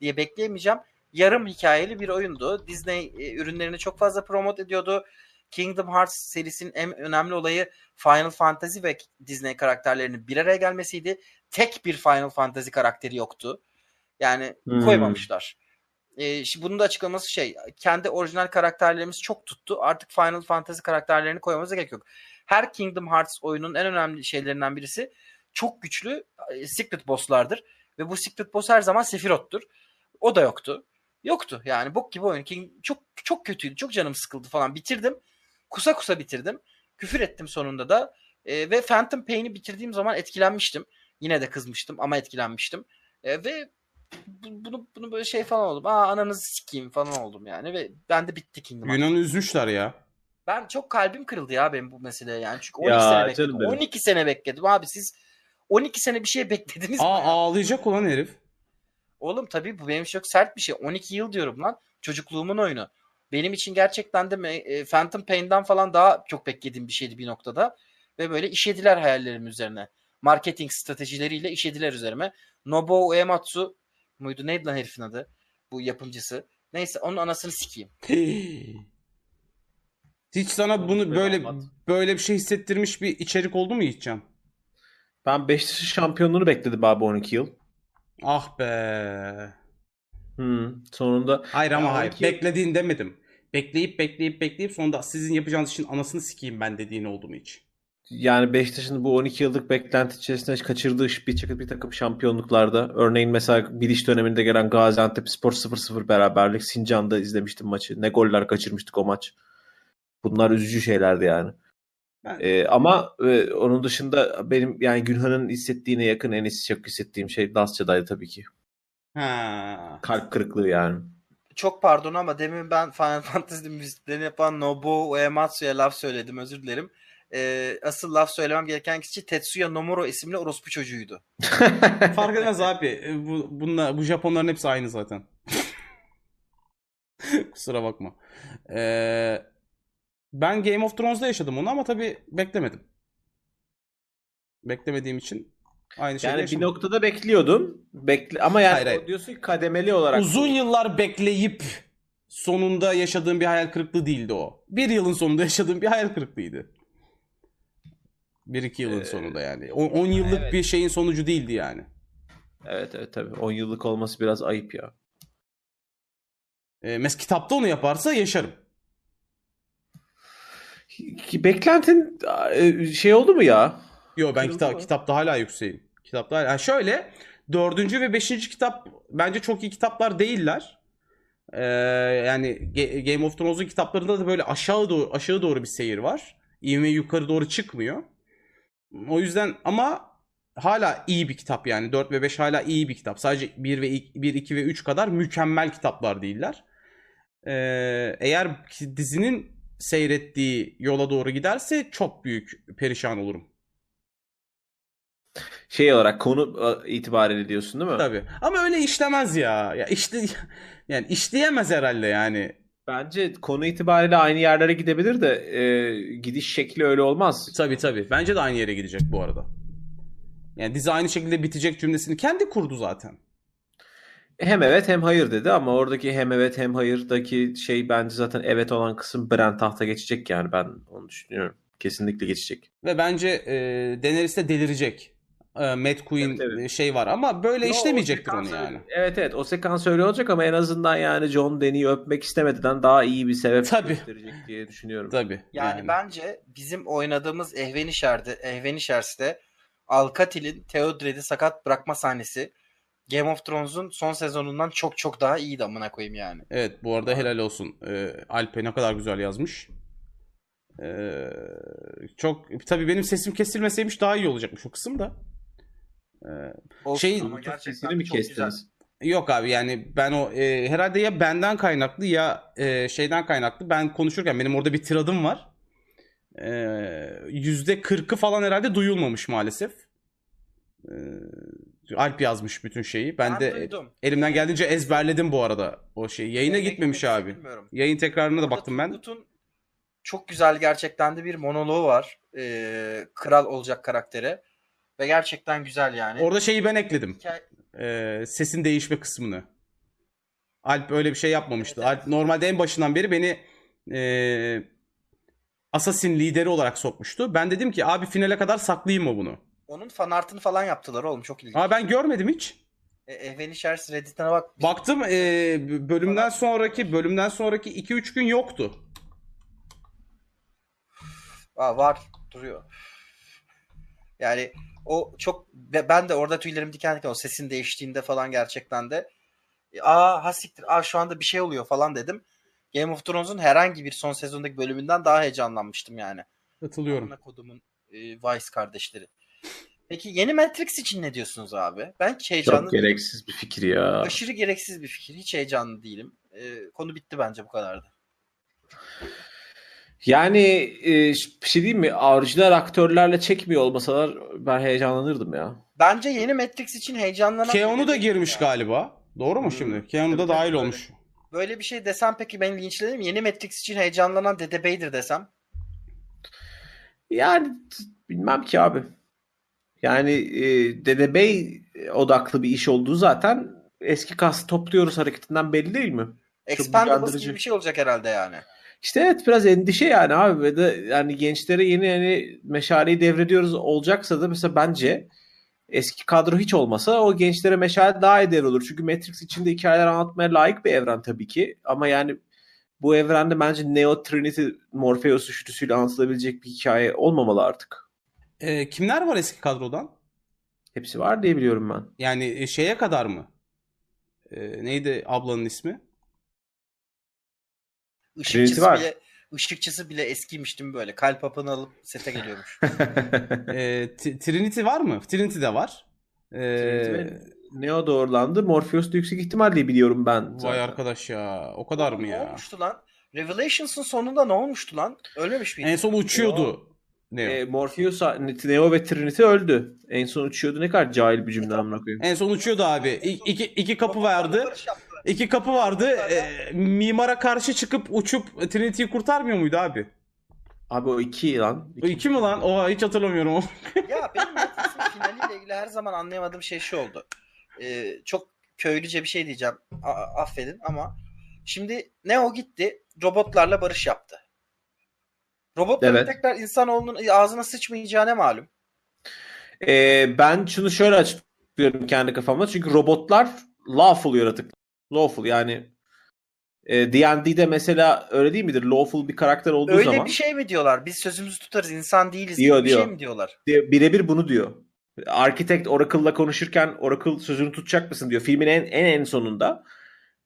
diye bekleyemeyeceğim. Yarım hikayeli bir oyundu. Disney e, ürünlerini çok fazla promote ediyordu. Kingdom Hearts serisinin en önemli olayı Final Fantasy ve Disney karakterlerinin bir araya gelmesiydi. Tek bir Final Fantasy karakteri yoktu. Yani Hmm. koymamışlar. Şimdi bunun da açıklaması şey, kendi orijinal karakterlerimiz çok tuttu. Artık Final Fantasy karakterlerini koymamıza gerek yok. Her Kingdom Hearts oyunun en önemli şeylerinden birisi çok güçlü e, secret bosslardır. Ve bu secret boss her zaman Sephiroth'tur. O da yoktu. Yoktu yani bok gibi oyun. King, çok çok kötüydü. Çok canım sıkıldı falan. Bitirdim. Kusa kusa bitirdim. Küfür ettim sonunda da. E, ve Phantom Pain'i bitirdiğim zaman etkilenmiştim. Yine de kızmıştım ama etkilenmiştim. E, ve bunu bunu böyle şey falan oldum. Aa ananızı sikeyim falan oldum yani ve ben de bitti Kingdom Hearts. Yunan'ı üzmüşler ya. Ben çok kalbim kırıldı ya benim bu meseleye yani. Çünkü 12 Ya, sene bekledim. benim. 12 sene bekledim abi siz 12 sene bir şey beklediniz mi? Aa ya? ağlayacak olan herif. Oğlum tabii bu benim çok sert bir şey. 12 yıl diyorum lan. Çocukluğumun oyunu. Benim için gerçekten de e, Phantom Pain'den falan daha çok beklediğim bir şeydi bir noktada. Ve böyle işediler hayallerim üzerine. Marketing stratejileriyle işediler üzerime. Nobuo Uematsu muydu? Neydi lan herifin adı? Bu yapımcısı. Neyse onun anasını sikeyim. Hiç sana bunu böyle böyle bir şey hissettirmiş bir içerik oldu mu Yiğitcan? Ben Beşiktaş'ın şampiyonluğunu bekledim abi 12 yıl. Ah be. Hmm, sonunda Hayır ama Ya hayır. 12 yıl- Beklediğin demedim. Bekleyip bekleyip bekleyip sonunda sizin yapacağınız işin anasını sikeyim ben dediğin oldu mu hiç? Yani Beşiktaş'ın bu 12 yıllık beklenti içerisinde kaçırdığı bir, bir takım şampiyonluklarda örneğin mesela biliş döneminde gelen Gaziantep Spor 0-0 beraberlik Sincan'da izlemiştim maçı. Ne goller kaçırmıştık o maç. Bunlar üzücü şeylerdi yani. Ee, ama e, onun dışında benim yani Günhan'ın hissettiğine yakın en çok hissettiğim şey Dasça'daydı tabii ki. Ha. Kalp kırıklığı yani. Çok pardon ama demin ben Final Fantasy müziklerini yapan Nobuo Uematsu'ya laf söyledim. Özür dilerim. Ee, asıl laf söylemem gereken kişi Tetsuya Nomura isimli orospu çocuğuydu. Fark etmez abi. E, Bu, bunlar, bu Japonların hepsi aynı zaten. Kusura bakma. Ee, ben Game of Thrones'da yaşadım onu ama tabii beklemedim. Beklemediğim için aynı şeyi Yani bir yaşamadım. noktada bekliyordum. Bekle ama yani Hayır, hayır. diyorsun ki kademeli olarak Uzun yıllar bekleyip sonunda yaşadığım bir hayal kırıklığı değildi o. Bir yılın sonunda yaşadığım bir hayal kırıklığıydı. Bir iki yılın Ee, sonunda yani. 10 yıllık evet. bir şeyin sonucu değildi yani. Evet evet tabii. 10 yıllık olması biraz ayıp ya. Ee, mes kitapta onu yaparsa yaşarım. Beklentin e, şey oldu mu ya? Yo ben kitap kitapta hala yükseğim. Kitapta hala. Yani şöyle dördüncü ve beşinci kitap bence çok iyi kitaplar değiller. Ee, yani Game of Thrones'un kitaplarında da böyle aşağı doğru aşağı doğru bir seyir var. İvme yukarı doğru çıkmıyor. O yüzden ama hala iyi bir kitap yani 4 ve 5 hala iyi bir kitap. Sadece 1 ve 1 2 ve 3 kadar mükemmel kitaplar değiller. Ee, eğer dizinin seyrettiği yola doğru giderse çok büyük perişan olurum. Şey olarak konu e, itibariyle diyorsun değil mi? Tabii. Ama öyle işlemez ya. Ya işte yani işleyemez herhalde yani. Bence konu itibariyle aynı yerlere gidebilir de e, gidiş şekli öyle olmaz. Tabii tabii. Bence de aynı yere gidecek bu arada. Yani dizi aynı şekilde bitecek cümlesini kendi kurdu zaten. Hem evet hem hayır dedi ama oradaki hem evet hem hayırdaki şey bence zaten evet olan kısım Bran tahta geçecek yani ben onu düşünüyorum. Kesinlikle geçecek. Ve bence e, Daenerys de delirecek. E, Mad Queen Evet, evet. şey var ama böyle Yo, işlemeyecektir o onu yani. Evet evet o sekans öyle olacak ama en azından yani John Dany'i öpmek istemediğinden daha iyi bir sebep Tabii. gösterecek diye düşünüyorum. Tabii. Yani, bence bizim oynadığımız Ehvenişer'de, Ehvenişers'te Alcatil'in Theodred'i sakat bırakma sahnesi Game of Thrones'un son sezonundan çok çok daha iyiydi amına koyayım yani. Evet bu arada helal olsun. E, Alpe ne kadar güzel yazmış. E, çok tabii benim sesim kesilmeseymiş daha iyi olacakmış o kısım da. E, Olsun Şey- ama gerçekten mi çok güzel. kestiniz? Yok abi yani ben o e, herhalde ya benden kaynaklı ya e, şeyden kaynaklı. Ben konuşurken benim orada bir tiradım var. E, Yüzde kırkı falan herhalde duyulmamış maalesef. E, Alp yazmış bütün şeyi. Ben, Ben de duydum. elimden geldiğince ezberledim bu arada o şeyi. Yayına Yayına gitmemiş abi. bilmiyorum. Yayın tekrarına da Orada baktım ben. Turgut'un çok güzel gerçekten de bir monoloğu var. Ee, kral olacak karaktere. Ve gerçekten güzel yani. Orada şeyi ben ekledim. Hikaye- E, sesin değişme kısmını. Alp öyle bir şey yapmamıştı. Evet, evet. Alp normalde en başından beri beni e, Assassin lideri olarak sokmuştu. Ben dedim ki abi finale kadar saklayayım mı bunu? Onun fan art'ını falan yaptılar oğlum çok ilginç. Ama ben görmedim hiç. E, Ehvenişers Reddit'ine bak. Baktım e, bölümden sonraki bölümden sonraki 2-3 gün yoktu. Aa, var duruyor. Yani o çok ben de orada tüylerim diken diken o sesin değiştiğinde falan gerçekten de aa ha siktir aa şu anda bir şey oluyor falan dedim. Game of Thrones'un herhangi bir son sezondaki bölümünden daha heyecanlanmıştım yani. Katılıyorum. Amına kodumun e, Vice kardeşleri. Peki yeni Matrix için ne diyorsunuz abi? Ben hiç heyecanlı Çok değilim. gereksiz bir fikir ya. Aşırı gereksiz bir fikir. Hiç heyecanlı değilim. E, konu bitti bence bu kadardı. Yani e, bir şey diyeyim mi? Orijinal aktörlerle çekmiyor olmasalar ben heyecanlanırdım ya. Bence yeni Matrix için heyecanlanan... Keanu da girmiş ya. galiba. Doğru mu Hmm. şimdi? Keanu da dahil tabii, olmuş. Böyle bir şey desem peki ben linçlerim. Yeni Matrix için heyecanlanan Dede Bey'dir desem. Yani bilmem ki abi. Yani e, Dede Bey odaklı bir iş olduğu zaten eski kast topluyoruz hareketinden belli değil mi? Expendables gibi bir şey olacak herhalde yani. İşte evet biraz endişe yani abi ve de yani gençlere yeni yani meşaleyi devrediyoruz olacaksa da mesela bence eski kadro hiç olmasa o gençlere meşale daha iyi devrolur. Çünkü Matrix içinde hikayeler anlatmaya layık bir evren tabii ki ama yani bu evrende bence Neo Trinity Morpheus üçlüsüyle anlatılabilecek bir hikaye olmamalı artık. E, kimler var eski kadrodan? Hepsi var diye biliyorum ben. Yani e, şeye kadar mı? E, neydi ablanın ismi? Işıkçısı var. bile ışıkçısı bile eskiymiş değil mi böyle? Kalp hapını alıp sete geliyormuş. E, Trinity var mı? Trinity de var. E, Neo doğrulandı. Morpheus da yüksek ihtimal diye biliyorum ben. vay zaten. arkadaş ya. O kadar mı ne ya? olmuştu lan? Revelations'ın sonunda ne olmuştu lan? Ölmemiş miydi? En son uçuyordu. Ne? E, Morpheus, Neo ve Trinity öldü. En son uçuyordu. Ne kadar cahil bir cümle amına koyayım. En son uçuyordu abi. İ- iki, iki kapı vardı. İki kapı vardı. E, mimara karşı çıkıp uçup Trinity'yi kurtarmıyor muydu abi? Abi o iki lan. O iki mi lan? Oha hiç hatırlamıyorum. Ya benim Matrix'in finaliyle ilgili her zaman anlayamadığım şey şu oldu. Ee, çok köylüce bir şey diyeceğim. A- affedin ama Şimdi Neo gitti robotlarla barış yaptı. Robotların Evet. tekrar insanoğlunun ağzına sıçmayacağı ne malum? Ee, ben şunu şöyle açıklıyorum kendi kafamda. Çünkü robotlar lawful yaratık. Lawful yani e, D&D'de mesela öyle değil midir? Lawful bir karakter olduğu Öyle zaman bir şey mi diyorlar? Biz sözümüzü tutarız insan değiliz Diyor, gibi bir diyor. şey mi diyorlar? birebir bunu diyor. Architect Oracle'la konuşurken Oracle sözünü tutacak mısın diyor. Filmin en en, en sonunda.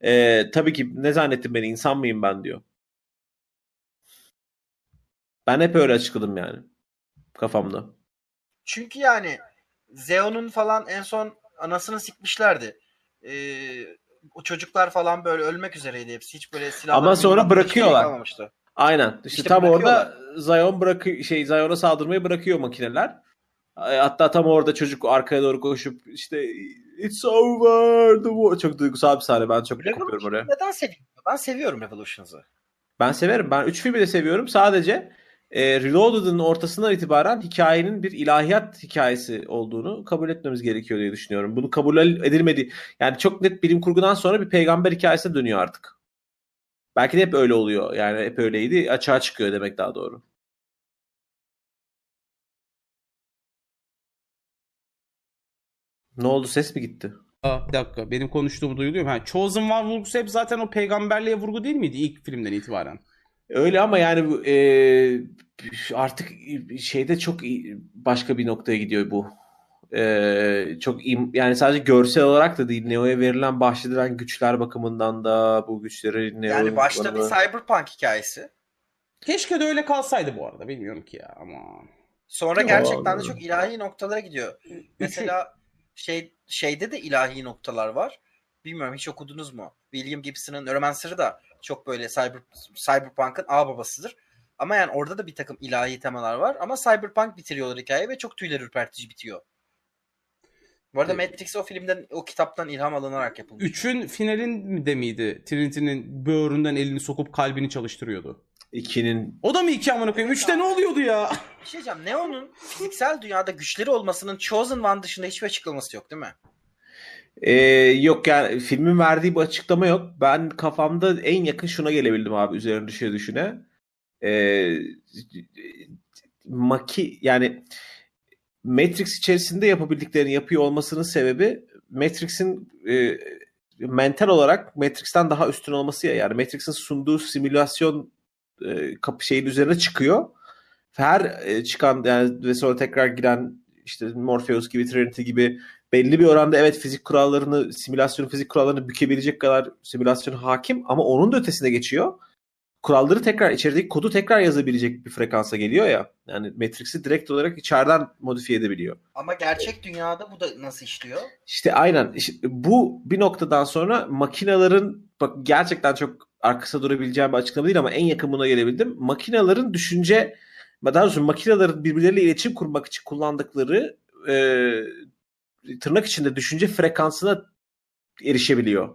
Ee, tabii ki ne zannettin beni insan mıyım ben diyor. Ben hep öyle açıkladım yani kafamda. Çünkü yani Zeon'un falan en son anasını sikmişlerdi. Ee, o çocuklar falan böyle ölmek üzereydi hepsi. Hiç böyle silah Ama sonra bırakıyorlar. Aynen. İşte, İşte tam orada Zion bırakıyor şey Zion'a saldırmayı bırakıyor makineler. E, Hatta tam orada çocuk arkaya doğru koşup işte it's over the war. Çok duygusal bir sahne. Ben çok kopuyorum oraya. Neden seviyorum? Ben seviyorum Revolutions'ı. Ben severim. Ben 3 filmi de seviyorum. Sadece e, Reloaded'ın ortasından itibaren hikayenin bir ilahiyat hikayesi olduğunu kabul etmemiz gerekiyor diye düşünüyorum. Bunu kabul edilmedi. Yani çok net bilim kurgudan sonra bir peygamber hikayesine dönüyor artık. Belki de hep öyle oluyor. Yani hep öyleydi. Açığa çıkıyor demek daha doğru. Ne oldu? Ses mi gitti? Aa, bir dakika benim konuştuğumu duyuluyor mu? Ha, Chosen One vurgusu hep zaten o peygamberliğe vurgu değil miydi ilk filmden itibaren? Öyle ama yani bu, e, artık şeyde çok başka bir noktaya gidiyor bu. E, çok im- yani sadece görsel olarak da değil Neo'ya verilen bahşedilen güçler bakımından da bu güçleri Neo Yani başta bir cyberpunk hikayesi. Keşke de öyle kalsaydı bu arada. Bilmiyorum ki ya ama. Sonra Yo, gerçekten de abi. çok ilahi noktalara gidiyor. Mesela şey şeyde de ilahi noktalar var. Bilmiyorum hiç okudunuz mu? William Gibson'ın Neuromancer'ı da çok böyle cyber, Cyberpunk'ın ağ babasıdır. Ama yani orada da bir takım ilahi temalar var. Ama Cyberpunk bitiriyorlar hikaye ve çok tüyler ürpertici bitiyor. Bu arada Evet. Matrix o filmden, o kitaptan ilham alınarak yapılmış. Üçün finalinde miydi? Trinity'nin böğründen elini sokup kalbini çalıştırıyordu. İkinin O da mı iki amına koyayım? Üçte ne oluyordu ya? Bir şey diyeceğim. Neo'nun fiziksel dünyada güçleri olmasının Chosen One dışında hiçbir açıklaması yok değil mi? Ee, yok yani filmin verdiği bir açıklama yok. Ben kafamda en yakın şuna gelebildim abi üzerine düşe düşüne. Ee, maki yani Matrix içerisinde yapabildiklerini yapıyor olmasının sebebi Matrix'in e, mental olarak Matrix'ten daha üstün olması ya. Yani Matrix'in sunduğu simülasyon e, kapı şeyin üzerine çıkıyor. Her e, çıkan yani ve sonra tekrar giren işte Morpheus gibi Trinity gibi belli bir oranda evet fizik kurallarını, simülasyon fizik kurallarını bükebilecek kadar simülasyon hakim ama onun da ötesine geçiyor. Kuralları tekrar içerideki kodu tekrar yazabilecek bir frekansa geliyor ya. Yani Matrix'i direkt olarak içeriden modifiye edebiliyor. Ama gerçek dünyada bu da nasıl işliyor? İşte aynen. İşte bu bir noktadan sonra makinelerin bak gerçekten çok arkasında durabileceğim bir açıklama değil ama en yakın buna gelebildim. Makinelerin düşünce daha doğrusu makinelerin birbirleriyle iletişim kurmak için kullandıkları e, tırnak içinde düşünce frekansına erişebiliyor.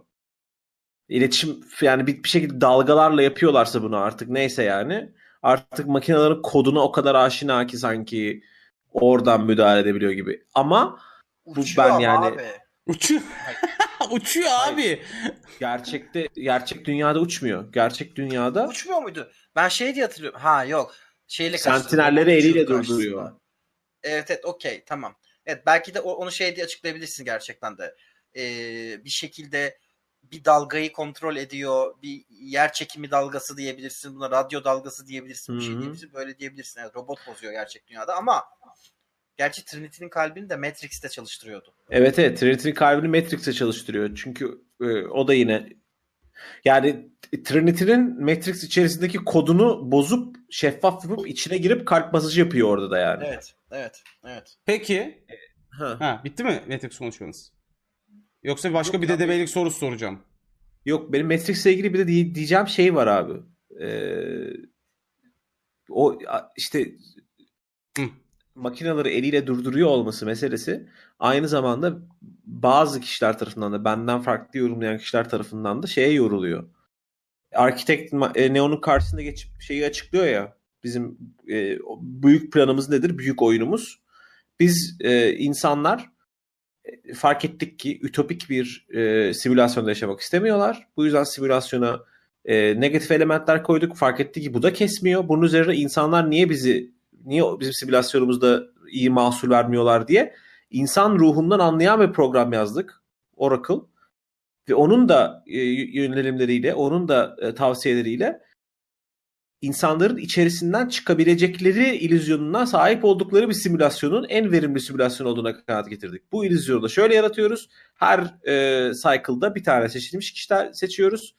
İletişim yani bir, bir şekilde dalgalarla yapıyorlarsa bunu artık neyse yani. Artık makinelerin koduna o kadar aşina ki sanki oradan müdahale edebiliyor gibi. Ama Uçuyor ben ama yani- abi. Uçuyor. Uçuyor Hayır. abi. gerçekte gerçek dünyada uçmuyor. Gerçek dünyada Uçmuyor muydu? Ben şey diye hatırlıyorum. Ha yok. Şeyle sentinelleri eliyle durduruyor. Evet evet okey tamam. Evet belki de onu şey diye açıklayabilirsin gerçekten de. Ee, bir şekilde bir dalgayı kontrol ediyor. Bir yer çekimi dalgası diyebilirsin. Buna radyo dalgası diyebilirsin. Bir şey diyebilirsin. Böyle diyebilirsin. Evet, robot bozuyor gerçek dünyada ama gerçi Trinity'nin kalbini de Matrix'te çalıştırıyordu. Evet evet Trinity'nin kalbini Matrix'e çalıştırıyor. Çünkü e, o da yine yani Trinity'nin Matrix içerisindeki kodunu bozup şeffaf yapıp içine girip kalp masajı yapıyor orada da yani. Evet, evet, evet. Peki. Ha. Ha, bitti mi Matrix konuşmanız? Yoksa başka Yok bir dedebeylik sorusu soracağım. Yok benim Matrix'le ilgili bir de diye- diyeceğim şey var abi. Ee, o işte Hı. makineleri eliyle durduruyor olması meselesi aynı zamanda bazı kişiler tarafından da benden farklı yorumlayan kişiler tarafından da şeye yoruluyor. Architect ma- e, Neo'nun karşısında geçip şeyi açıklıyor ya bizim e, büyük planımız nedir? Büyük oyunumuz. Biz e, insanlar e, fark ettik ki ütopik bir e, simülasyonda yaşamak istemiyorlar. Bu yüzden simülasyona e, negatif elementler koyduk. Fark etti ki bu da kesmiyor. Bunun üzerine insanlar niye bizi niye bizim simülasyonumuzda iyi mahsul vermiyorlar diye insan ruhundan anlayan bir program yazdık. Oracle. Ve onun da e, yönelimleriyle, onun da e, tavsiyeleriyle insanların içerisinden çıkabilecekleri illüzyonuna sahip oldukları bir simülasyonun en verimli simülasyon olduğuna kanaat getirdik. Bu illüzyonu da şöyle yaratıyoruz. Her e, cycle'da bir tane seçilmiş kişiler seçiyoruz.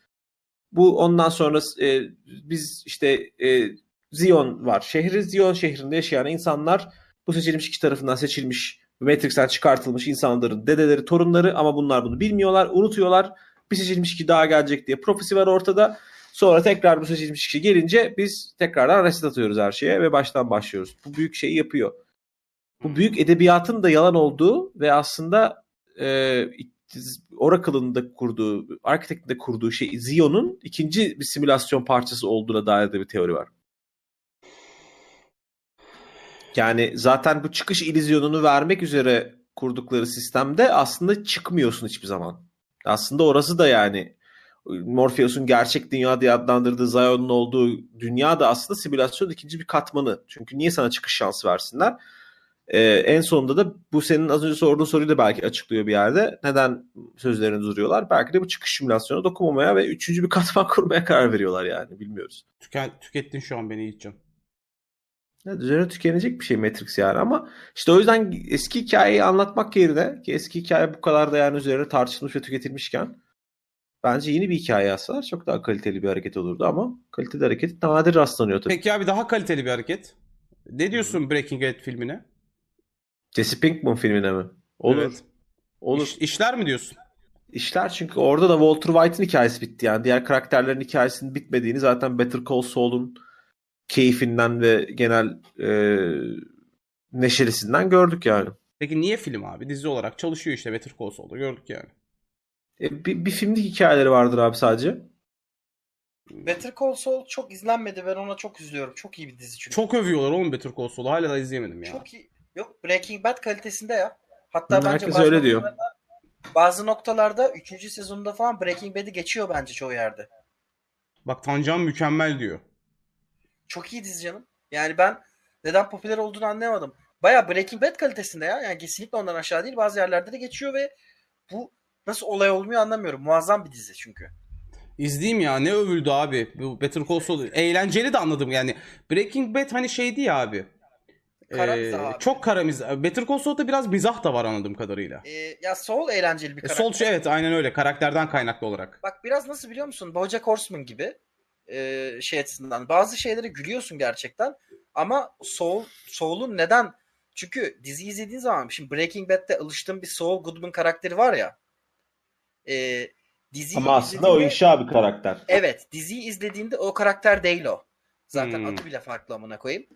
Bu ondan sonra e, biz işte e, Zion var. Şehri Zion şehrinde yaşayan insanlar bu seçilmiş kişi tarafından seçilmiş Matrix'ten çıkartılmış insanların dedeleri, torunları ama bunlar bunu bilmiyorlar, unutuyorlar. Bir seçilmiş kişi daha gelecek diye profesi var ortada. Sonra tekrar bu seçilmiş kişi gelince biz tekrardan reset atıyoruz her şeye ve baştan başlıyoruz. Bu büyük şeyi yapıyor. Bu büyük edebiyatın da yalan olduğu ve aslında e, Oracle'ın da kurduğu, Architect'in de kurduğu şey Zion'un ikinci bir simülasyon parçası olduğuna dair de bir teori var. Yani zaten bu çıkış illüzyonunu vermek üzere kurdukları sistemde aslında çıkmıyorsun hiçbir zaman. Aslında orası da yani Morpheus'un gerçek dünya diye adlandırdığı Zion'un olduğu dünya da aslında simülasyon ikinci bir katmanı. Çünkü niye sana çıkış şansı versinler? Ee, en sonunda da bu senin az önce sorduğun soruyu da belki açıklıyor bir yerde. Neden sözlerini duruyorlar? Belki de bu çıkış simülasyonu dokunmamaya ve üçüncü bir katman kurmaya karar veriyorlar yani. Bilmiyoruz. Tüken, tükettin şu an beni Yiğitcan. Üzerine tükenecek bir şey Matrix yani ama işte o yüzden eski hikayeyi anlatmak yerine ki eski hikaye bu kadar da yani üzerine tartışılmış ve tüketilmişken bence yeni bir hikaye yazsalar çok daha kaliteli bir hareket olurdu ama kaliteli hareket nadir rastlanıyor tabii. Peki abi daha kaliteli bir hareket. Ne diyorsun Breaking Bad filmine? Jesse Pinkman filmine mi? Olur. Evet. Olur. İş, işler mi diyorsun? İşler çünkü orada da Walter White'ın hikayesi bitti yani. Diğer karakterlerin hikayesinin bitmediğini zaten Better Call Saul'un keyfinden ve genel e, neşelisinden gördük yani. Peki niye film abi? Dizi olarak çalışıyor işte Better Call Saul'da gördük yani. E, bir, bir filmde hikayeleri vardır abi sadece. Better Call Saul çok izlenmedi. Ben ona çok üzülüyorum. Çok iyi bir dizi çünkü. Çok övüyorlar oğlum Better Call Saul'u. Hala da izleyemedim ya. Çok iyi. Yok Breaking Bad kalitesinde ya. Hatta Hı, bence herkes bazı öyle diyor. noktalarda- Bazı noktalarda 3. sezonda falan Breaking Bad'i geçiyor bence çoğu yerde. Bak Tancan mükemmel diyor. Çok iyi dizi canım. Yani ben neden popüler olduğunu anlayamadım. Baya Breaking Bad kalitesinde ya. Yani kesinlikle ondan aşağı değil. Bazı yerlerde de geçiyor ve bu nasıl olay olmuyor anlamıyorum. Muazzam bir dizi çünkü. İzleyeyim ya ne övüldü abi. Bu Better Call Saul eğlenceli de anladım yani. Breaking Bad hani şeydi ya abi. Kara Ee, abi. çok kara mizah. Better Call Saul'da biraz mizah da var anladığım kadarıyla. Ee, ya Saul eğlenceli bir E, karakter. Şey evet aynen öyle karakterden kaynaklı olarak. Bak biraz nasıl biliyor musun? BoJack Horseman gibi e, şey açısından. Bazı şeylere gülüyorsun gerçekten. Ama Saul, Saul'un neden? Çünkü dizi izlediğin zaman şimdi Breaking Bad'de alıştığım bir Saul Goodman karakteri var ya. E, diziyi Ama aslında o inşa bir karakter. Evet diziyi izlediğinde o karakter değil o. Zaten Hmm. adı bile farklı amına koyayım.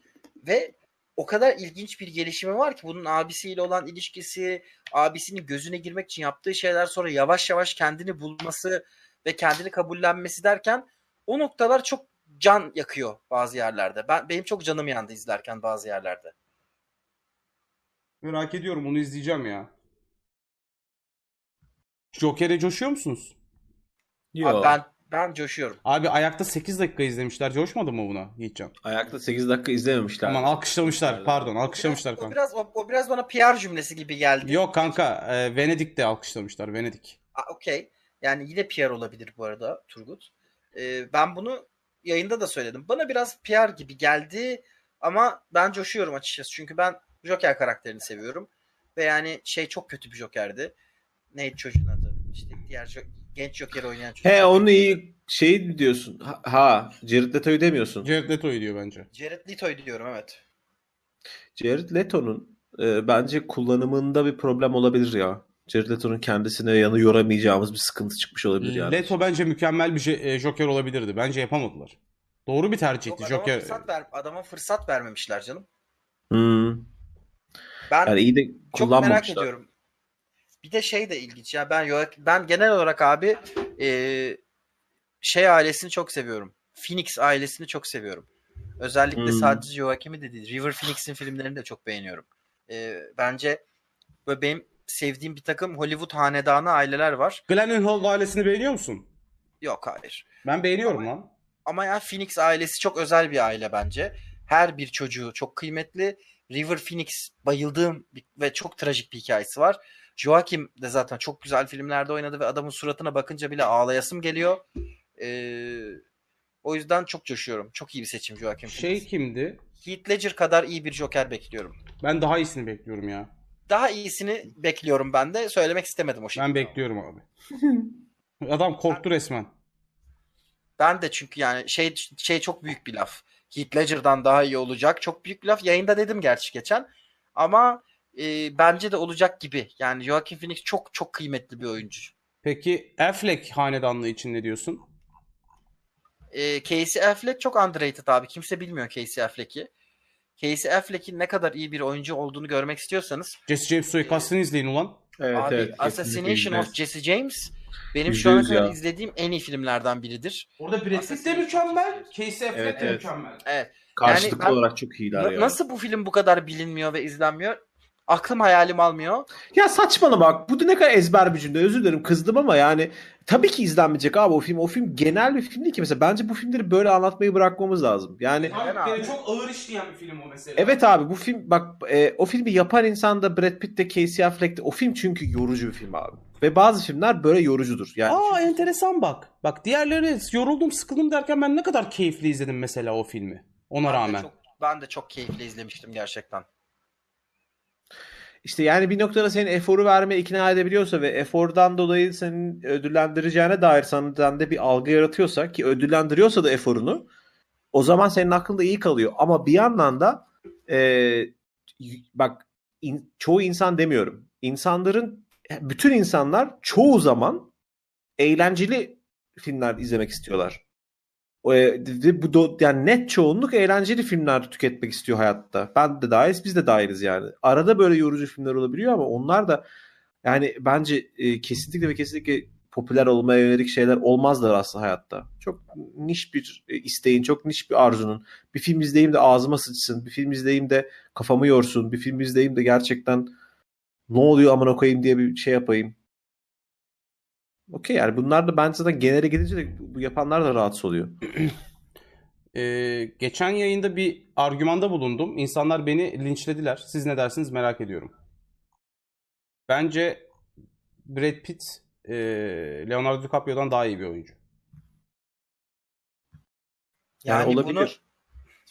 Ve o kadar ilginç bir gelişimi var ki bunun abisiyle olan ilişkisi, abisinin gözüne girmek için yaptığı şeyler sonra yavaş yavaş kendini bulması ve kendini kabullenmesi derken o noktalar çok can yakıyor bazı yerlerde. Ben benim çok canım yandı izlerken bazı yerlerde. Merak ediyorum onu izleyeceğim ya. Joker'e coşuyor musunuz? Yok. Abi ben ben coşuyorum. Abi ayakta 8 dakika izlemişler. Coşmadı mı buna Yiğitcan? Ayakta 8 dakika izlememişler. Aman alkışlamışlar. Pardon alkışlamışlar o, kanka. biraz o, o biraz bana PR cümlesi gibi geldi. Yok kanka e, Venedik'te alkışlamışlar. Venedik. Okey. Yani yine PR olabilir bu arada Turgut. Ee, ben bunu yayında da söyledim. Bana biraz PR gibi geldi ama ben coşuyorum açıkçası. Çünkü ben Joker karakterini seviyorum. Ve yani şey çok kötü bir Joker'di. Neydi çocuğun adı? İşte diğer Jo- genç Joker'i oynayan çocuk. He onu iyi şey diyorsun? Ha, ha Jared Leto'yu demiyorsun. Jared Leto'yu diyor bence. Jared Leto'ydu diyorum evet. Jared Leto'nun e, bence kullanımında bir problem olabilir ya. Jared Leto'nun kendisine yanı yoramayacağımız bir sıkıntı çıkmış olabilir yani. Leto bence mükemmel bir je- e, Joker olabilirdi. Bence yapamadılar. Doğru bir tercihti Yok, adama, Joker. fırsat ver, adama fırsat vermemişler canım. Hmm. Ben Yani iyi de Çok merak ediyorum. Bir de şey de ilginç ya ben ben genel olarak abi e, şey ailesini çok seviyorum. Phoenix ailesini çok seviyorum. Özellikle Hmm. sadece Joaquin'i de değil. River Phoenix'in filmlerini de çok beğeniyorum. E, bence böyle benim sevdiğim bir takım Hollywood hanedanı aileler var. Glennon ailesini beğeniyor musun? Yok hayır. Ben beğeniyorum lan. Ama ya Phoenix ailesi çok özel bir aile bence. Her bir çocuğu çok kıymetli. River Phoenix bayıldığım ve çok trajik bir hikayesi var. Joaquin de zaten çok güzel filmlerde oynadı ve adamın suratına bakınca bile ağlayasım geliyor. Ee, o yüzden çok coşuyorum. Çok iyi bir seçim Joaquin Şey Phoenix. kimdi? Heath Ledger kadar iyi bir Joker bekliyorum. Ben daha iyisini bekliyorum ya. Daha iyisini bekliyorum ben de. Söylemek istemedim o şekilde. Ben bekliyorum abi. Adam korktu resmen. Ben de çünkü yani şey şey çok büyük bir laf. Heath Ledger'dan daha iyi olacak. Çok büyük bir laf. Yayında dedim gerçi geçen. Ama e, bence de olacak gibi. Yani Joaquin Phoenix çok çok kıymetli bir oyuncu. Peki Affleck hanedanlığı için ne diyorsun? E, Casey Affleck çok underrated abi. Kimse bilmiyor Casey Affleck'i. Casey Affleck'in ne kadar iyi bir oyuncu olduğunu görmek istiyorsanız Jesse James suikastını izleyin ulan. Evet, abi evet, Assassination of Jesse James benim şu ana kadar ya. izlediğim en iyi filmlerden biridir. Orada Brad Pitt de mükemmel. Casey Affleck Evet, de evet. mükemmel. Evet. Karşılıklı Yani ben- olarak çok iyiler ya. Nasıl bu film bu kadar bilinmiyor ve izlenmiyor? Aklım hayalim almıyor. Ya saçmalama bak. Bu da ne kadar ezber bir cümle. Özür dilerim kızdım ama yani tabii ki izlenmeyecek abi o film. O film genel bir film değil ki mesela. Bence bu filmleri böyle anlatmayı bırakmamız lazım. Yani abi? çok ağır işleyen bir film o mesela. evet abi bu film bak e, o filmi yapan insan da Brad Pitt de Casey Affleck de o film çünkü yorucu bir film abi. Ve bazı filmler böyle yorucudur. Yani Aa enteresan bak. Bak diğerleri yoruldum sıkıldım derken ben ne kadar keyifli izledim mesela o filmi. Ona Ben de rağmen. çok, ben de çok keyifli izlemiştim gerçekten. İşte yani bir noktada senin eforu vermeye ikna edebiliyorsa ve efordan dolayı senin ödüllendireceğine dair sende bir algı yaratıyorsa ki ödüllendiriyorsa da eforunu o zaman senin aklında iyi kalıyor. Ama bir yandan da e, bak in- çoğu insan demiyorum. İnsanların bütün insanlar çoğu zaman eğlenceli filmler izlemek istiyorlar. E, ve bu do- yani net çoğunluk eğlenceli filmler tüketmek istiyor hayatta. Ben de dahiliz, biz de dahiliz yani. Arada böyle yorucu filmler olabiliyor ama onlar da yani bence e, kesinlikle ve kesinlikle popüler olmaya yönelik şeyler olmazlar aslında hayatta. Çok niş bir e, isteğin, çok niş bir arzunun. Bir film izleyeyim de ağzıma sıçsın, bir film izleyeyim de kafamı yorsun, bir film izleyeyim de gerçekten ne oluyor amına koyayım diye bir şey yapayım. Okey yani bunlar da bence zaten genele gidince de bu yapanlar da rahatsız oluyor. Ee, geçen yayında bir argümanda bulundum. İnsanlar beni linçlediler. Siz ne dersiniz merak ediyorum. Bence Brad Pitt e, Leonardo DiCaprio'dan daha iyi bir oyuncu. Yani, Yani olabilir. bunu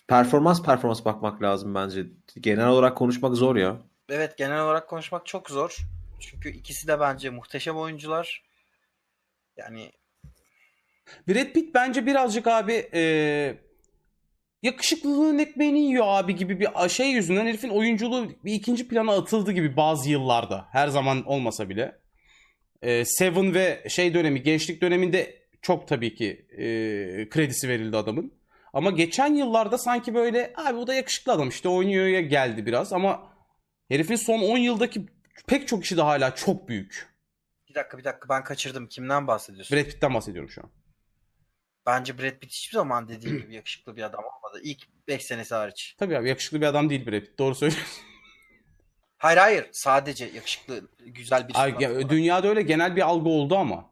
Performans performans bakmak lazım bence. Genel olarak konuşmak zor ya. evet genel olarak konuşmak çok zor. Çünkü ikisi de bence muhteşem oyuncular. Yani Brad Pitt bence birazcık abi e, yakışıklılığın ekmeğini yiyor abi gibi bir şey yüzünden herifin oyunculuğu bir ikinci plana atıldı gibi bazı yıllarda. Her zaman olmasa bile. E, Seven ve şey dönemi, gençlik döneminde çok tabii ki e, kredisi verildi adamın. Ama geçen yıllarda sanki böyle abi bu da yakışıklı adam işte oynuyor ya geldi biraz ama herifin son 10 yıldaki pek çok işi de hala çok büyük. Bir dakika bir dakika ben kaçırdım. Kimden bahsediyorsun? Brad Pitt'ten bahsediyorum şu an. Bence Brad Pitt hiçbir zaman dediğim gibi yakışıklı bir adam olmadı. İlk 5 senesi hariç. Tabii abi yakışıklı bir adam değil Brad Pitt. Doğru söylüyorsun. Hayır hayır. Sadece yakışıklı, güzel bir Ay, ya, dünyada öyle genel bir algı oldu ama.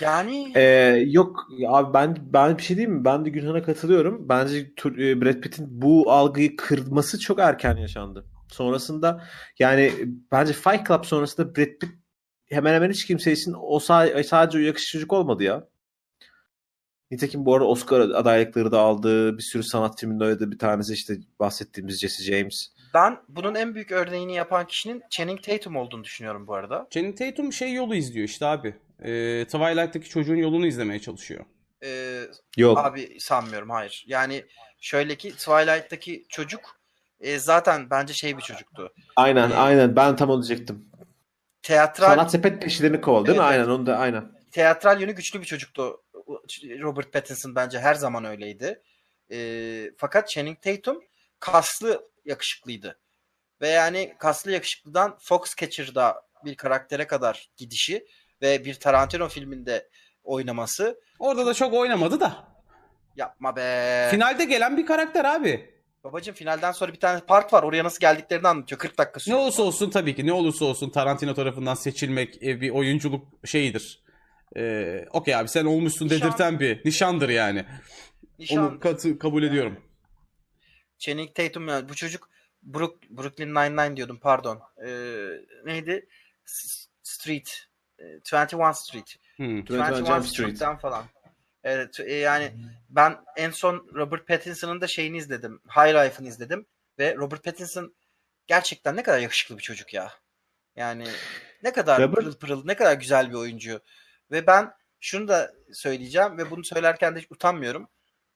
Yani Ee, yok ya abi ben ben bir şey diyeyim mi? Ben de Gülhan'a katılıyorum. Bence e, Brad Pitt'in bu algıyı kırması çok erken yaşandı. Sonrasında yani bence Fight Club sonrasında Brad Pitt hemen hemen hiç kimse için o sa- sadece o yakışıklı çocuk olmadı ya. Nitekim bu arada Oscar adaylıkları da aldı. Bir sürü sanat filminde oynadı. Bir tanesi işte bahsettiğimiz Jesse James. ben bunun en büyük örneğini yapan kişinin Channing Tatum olduğunu düşünüyorum bu arada. Channing Tatum şey yolu izliyor işte abi. Ee, Twilight'taki çocuğun yolunu izlemeye çalışıyor. Ee, Yok. Abi sanmıyorum hayır. Yani şöyle ki Twilight'taki çocuk e, zaten bence şey bir çocuktu. Aynen aynen ben tam onu diyecektim. Teatral Sanat sepet peşlerini kovaldı değil mi? Evet, Aynen onu da aynen. teatral yönü güçlü bir çocuktu. Robert Pattinson bence her zaman öyleydi. E, fakat Channing Tatum kaslı yakışıklıydı. Ve yani kaslı yakışıklıdan Foxcatcher'da bir karaktere kadar gidişi ve bir Tarantino filminde oynaması Orada da çok oynamadı da. yapma be. Finalde gelen bir karakter abi. Babacım finalden sonra bir tane part var. Oraya nasıl geldiklerini anlatıyor. 40 dakika Ne sürüyor. olursa olsun tabii ki ne olursa olsun Tarantino tarafından seçilmek e, bir oyunculuk şeyidir. Ee, Okey abi sen olmuşsun Nişan. dedirten bir nişandır yani. Nişan. Onu katı, kabul ediyorum. Channing Tatum yani bu çocuk Brook, Brooklyn Nine-Nine diyordum pardon. Ee, neydi? S- Street. Ee, 21 Street. Hmm. 21 21 Jump Street. Street'ten falan. Evet e, yani ben en son Robert Pattinson'ın da şeyini izledim. High Life'ını izledim. Ve Robert Pattinson gerçekten ne kadar yakışıklı bir çocuk ya. Yani ne kadar Robert- pırıl pırıl, ne kadar güzel bir oyuncu. Ve ben şunu da söyleyeceğim ve bunu söylerken de hiç utanmıyorum.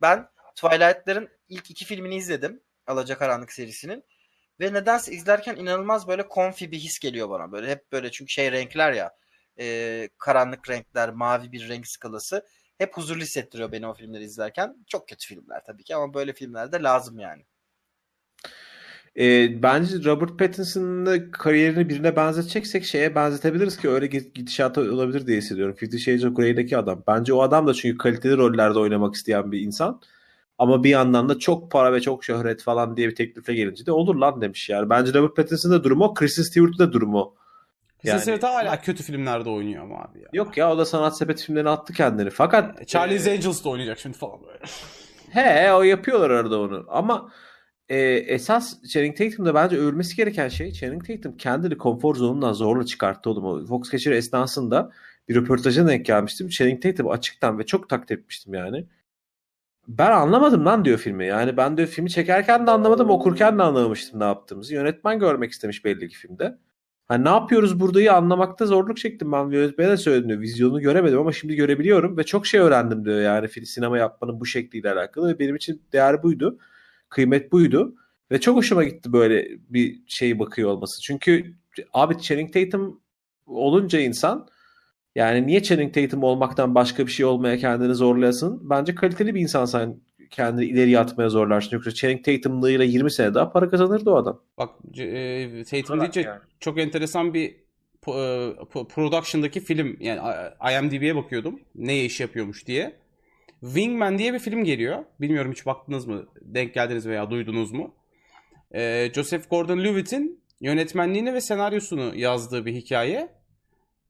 Ben Twilight'ların ilk iki filmini izledim. Alacakaranlık serisinin. Ve nedense izlerken inanılmaz böyle konfi bir his geliyor bana. Böyle hep böyle çünkü şey renkler ya. e, karanlık renkler, mavi bir renk skalası. Hep huzurlu hissettiriyor beni o filmleri izlerken. Çok kötü filmler tabii ki ama böyle filmler de lazım yani. E, bence Robert Pattinson'ın kariyerini birine benzeteceksek şeye benzetebiliriz ki öyle gid- gidişata olabilir diye hissediyorum. Fifty Shades of Grey'deki adam. Bence o adam da çünkü kaliteli rollerde oynamak isteyen bir insan. Ama bir yandan da çok para ve çok şöhret falan diye bir teklifle gelince de olur lan demiş yani. Bence Robert Pattinson'ın da durumu o. Kristen Stewart'ın da durumu Kristen Yani- Stewart hala kötü filmlerde oynuyor ama abi ya. Yok ya o da sanat sepet filmlerine attı kendini. Fakat Charlie's e, Angels da oynayacak şimdi falan böyle. He o yapıyorlar arada onu. Ama e, esas Channing Tatum'da bence övülmesi gereken şey Channing Tatum kendini konfor zonundan zorla çıkarttı oğlum. O Foxcatcher esnasında bir röportajına denk gelmiştim. Channing Tatum açıktan ve çok takdir etmiştim yani. Ben anlamadım lan diyor filmi. Yani ben diyor filmi çekerken de anlamadım, okurken de anlamamıştım ne yaptığımızı. Yönetmen görmek istemiş belli ki filmde. Hani ne yapıyoruz buradayı anlamakta zorluk çektim ben. Yönetmene de söyledim diyor. Vizyonu göremedim ama şimdi görebiliyorum ve çok şey öğrendim diyor yani sinema yapmanın bu şekliyle alakalı ve benim için değer buydu. Kıymet buydu. Ve çok hoşuma gitti böyle bir şey bakıyor olması. Çünkü abi Channing Tatum olunca insan yani niye Channing Tatum olmaktan başka bir şey olmaya kendini zorlayasın? Bence kaliteli bir insan sen kendini ileriye atmaya zorlarsın. Yoksa Channing Tatum'lığıyla 20 sene daha para kazanırdı o adam. Bak e, Tatum deyince yani. çok enteresan bir e, production'daki film yani IMDb'ye bakıyordum ne iş yapıyormuş diye. Wingman diye bir film geliyor. Bilmiyorum hiç baktınız mı, denk geldiniz veya duydunuz mu? E, Joseph Gordon-Levitt'in yönetmenliğini ve senaryosunu yazdığı bir hikaye.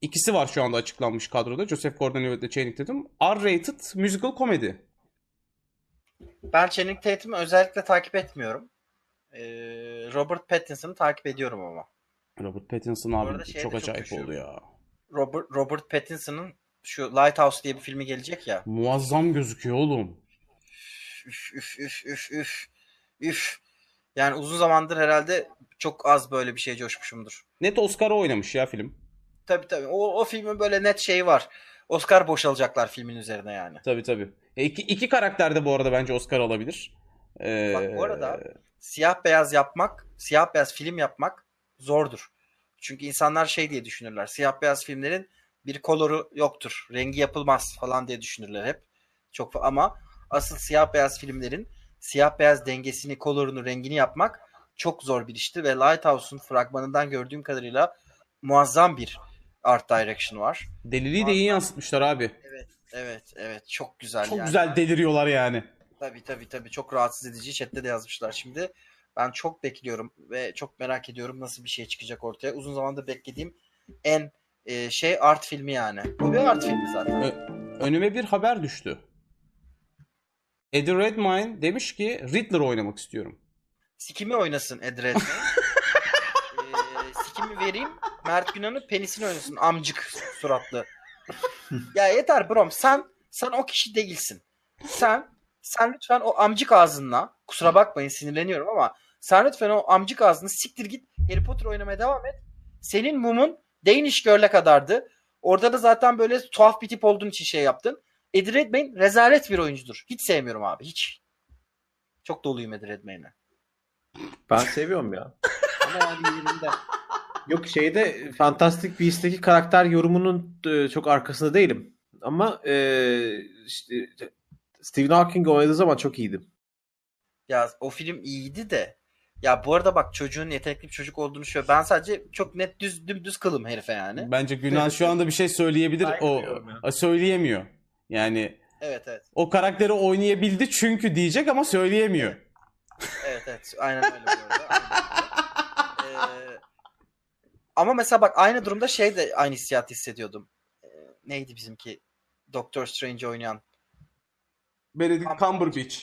İkisi var şu anda açıklanmış kadroda. Joseph Gordon-Levitt ve Channing Tatum. R-rated musical comedy. Ben Channing Tatum'u özellikle takip etmiyorum. Ee, Robert Pattinson'ı takip ediyorum ama. Robert Pattinson abi çok çok acayip düşüyorum. oldu ya. Robert, Robert Pattinson'ın şu Lighthouse diye bir filmi gelecek ya. Muazzam gözüküyor oğlum. Üf üf üf üf üf. Üf. Yani uzun zamandır herhalde çok az böyle bir şeye coşmuşumdur. Net Oscar'a oynamış ya film. Tabii tabii. O, o filmin böyle net şeyi var. Oscar boşalacaklar filmin üzerine yani. Tabii tabii. E, iki, iki karakter de bu arada bence Oscar alabilir. Ee, Bak bu arada siyah beyaz yapmak, siyah beyaz film yapmak zordur. Çünkü insanlar şey diye düşünürler. Siyah beyaz filmlerin bir koloru yoktur. Rengi yapılmaz falan diye düşünürler hep. Çok ama asıl siyah beyaz filmlerin siyah beyaz dengesini, kolorunu, rengini yapmak çok zor bir işti ve Lighthouse'un fragmanından gördüğüm kadarıyla muazzam bir art direction var. deliliği de iyi yansıtmışlar abi. Evet, evet çok güzel Çok yani. güzel deliriyorlar yani. Tabii tabii tabii çok rahatsız edici. Chat'te de yazmışlar şimdi. Ben çok bekliyorum ve çok merak ediyorum nasıl bir şey çıkacak ortaya. Uzun zamandır beklediğim en e, şey art filmi yani. Bu bir art filmi zaten. Ö- önüme bir haber düştü. Eddie Redmayne demiş ki Riddler oynamak istiyorum. Sikimi oynasın Ed Redmayne. ee, sikimi vereyim. Mert Günan'ın penisini oynasın. Amcık suratlı. ya yeter brom. Sen sen o kişi değilsin. Sen sen lütfen o amcık ağzınla kusura bakmayın sinirleniyorum ama sen lütfen o amcık ağzını siktir git Harry Potter oynamaya devam et. Senin mumun Danish Girl'e kadardı. Orada da zaten böyle tuhaf bir tip olduğun için şey yaptın. Eddie Redmayne rezalet bir oyuncudur. Hiç sevmiyorum abi. Hiç. Çok doluyum Eddie Redmayne'e. Ben seviyorum ya. Ama yani yerinde. Yok şeyde Fantastic Beast'teki karakter yorumunun e, çok arkasında değilim. Ama e, işte, Stephen Hawking oynadığı zaman çok iyiydi. Ya o film iyiydi de. Ya bu arada bak çocuğun yetenekli bir çocuk olduğunu şöyle. Ben sadece çok net düz dümdüz kılım herife yani. Bence Günhan şu anda bir şey söyleyebilir. O Saygılıyorum ya. o söyleyemiyor. Yani Evet evet. o karakteri oynayabildi çünkü diyecek ama söyleyemiyor. Evet evet. Aynen öyle bu arada. Aynen ama mesela bak aynı durumda şey de aynı hissiyat hissediyordum. Ee, neydi bizimki? Doctor Strange oynayan. Benedict Cumberbatch.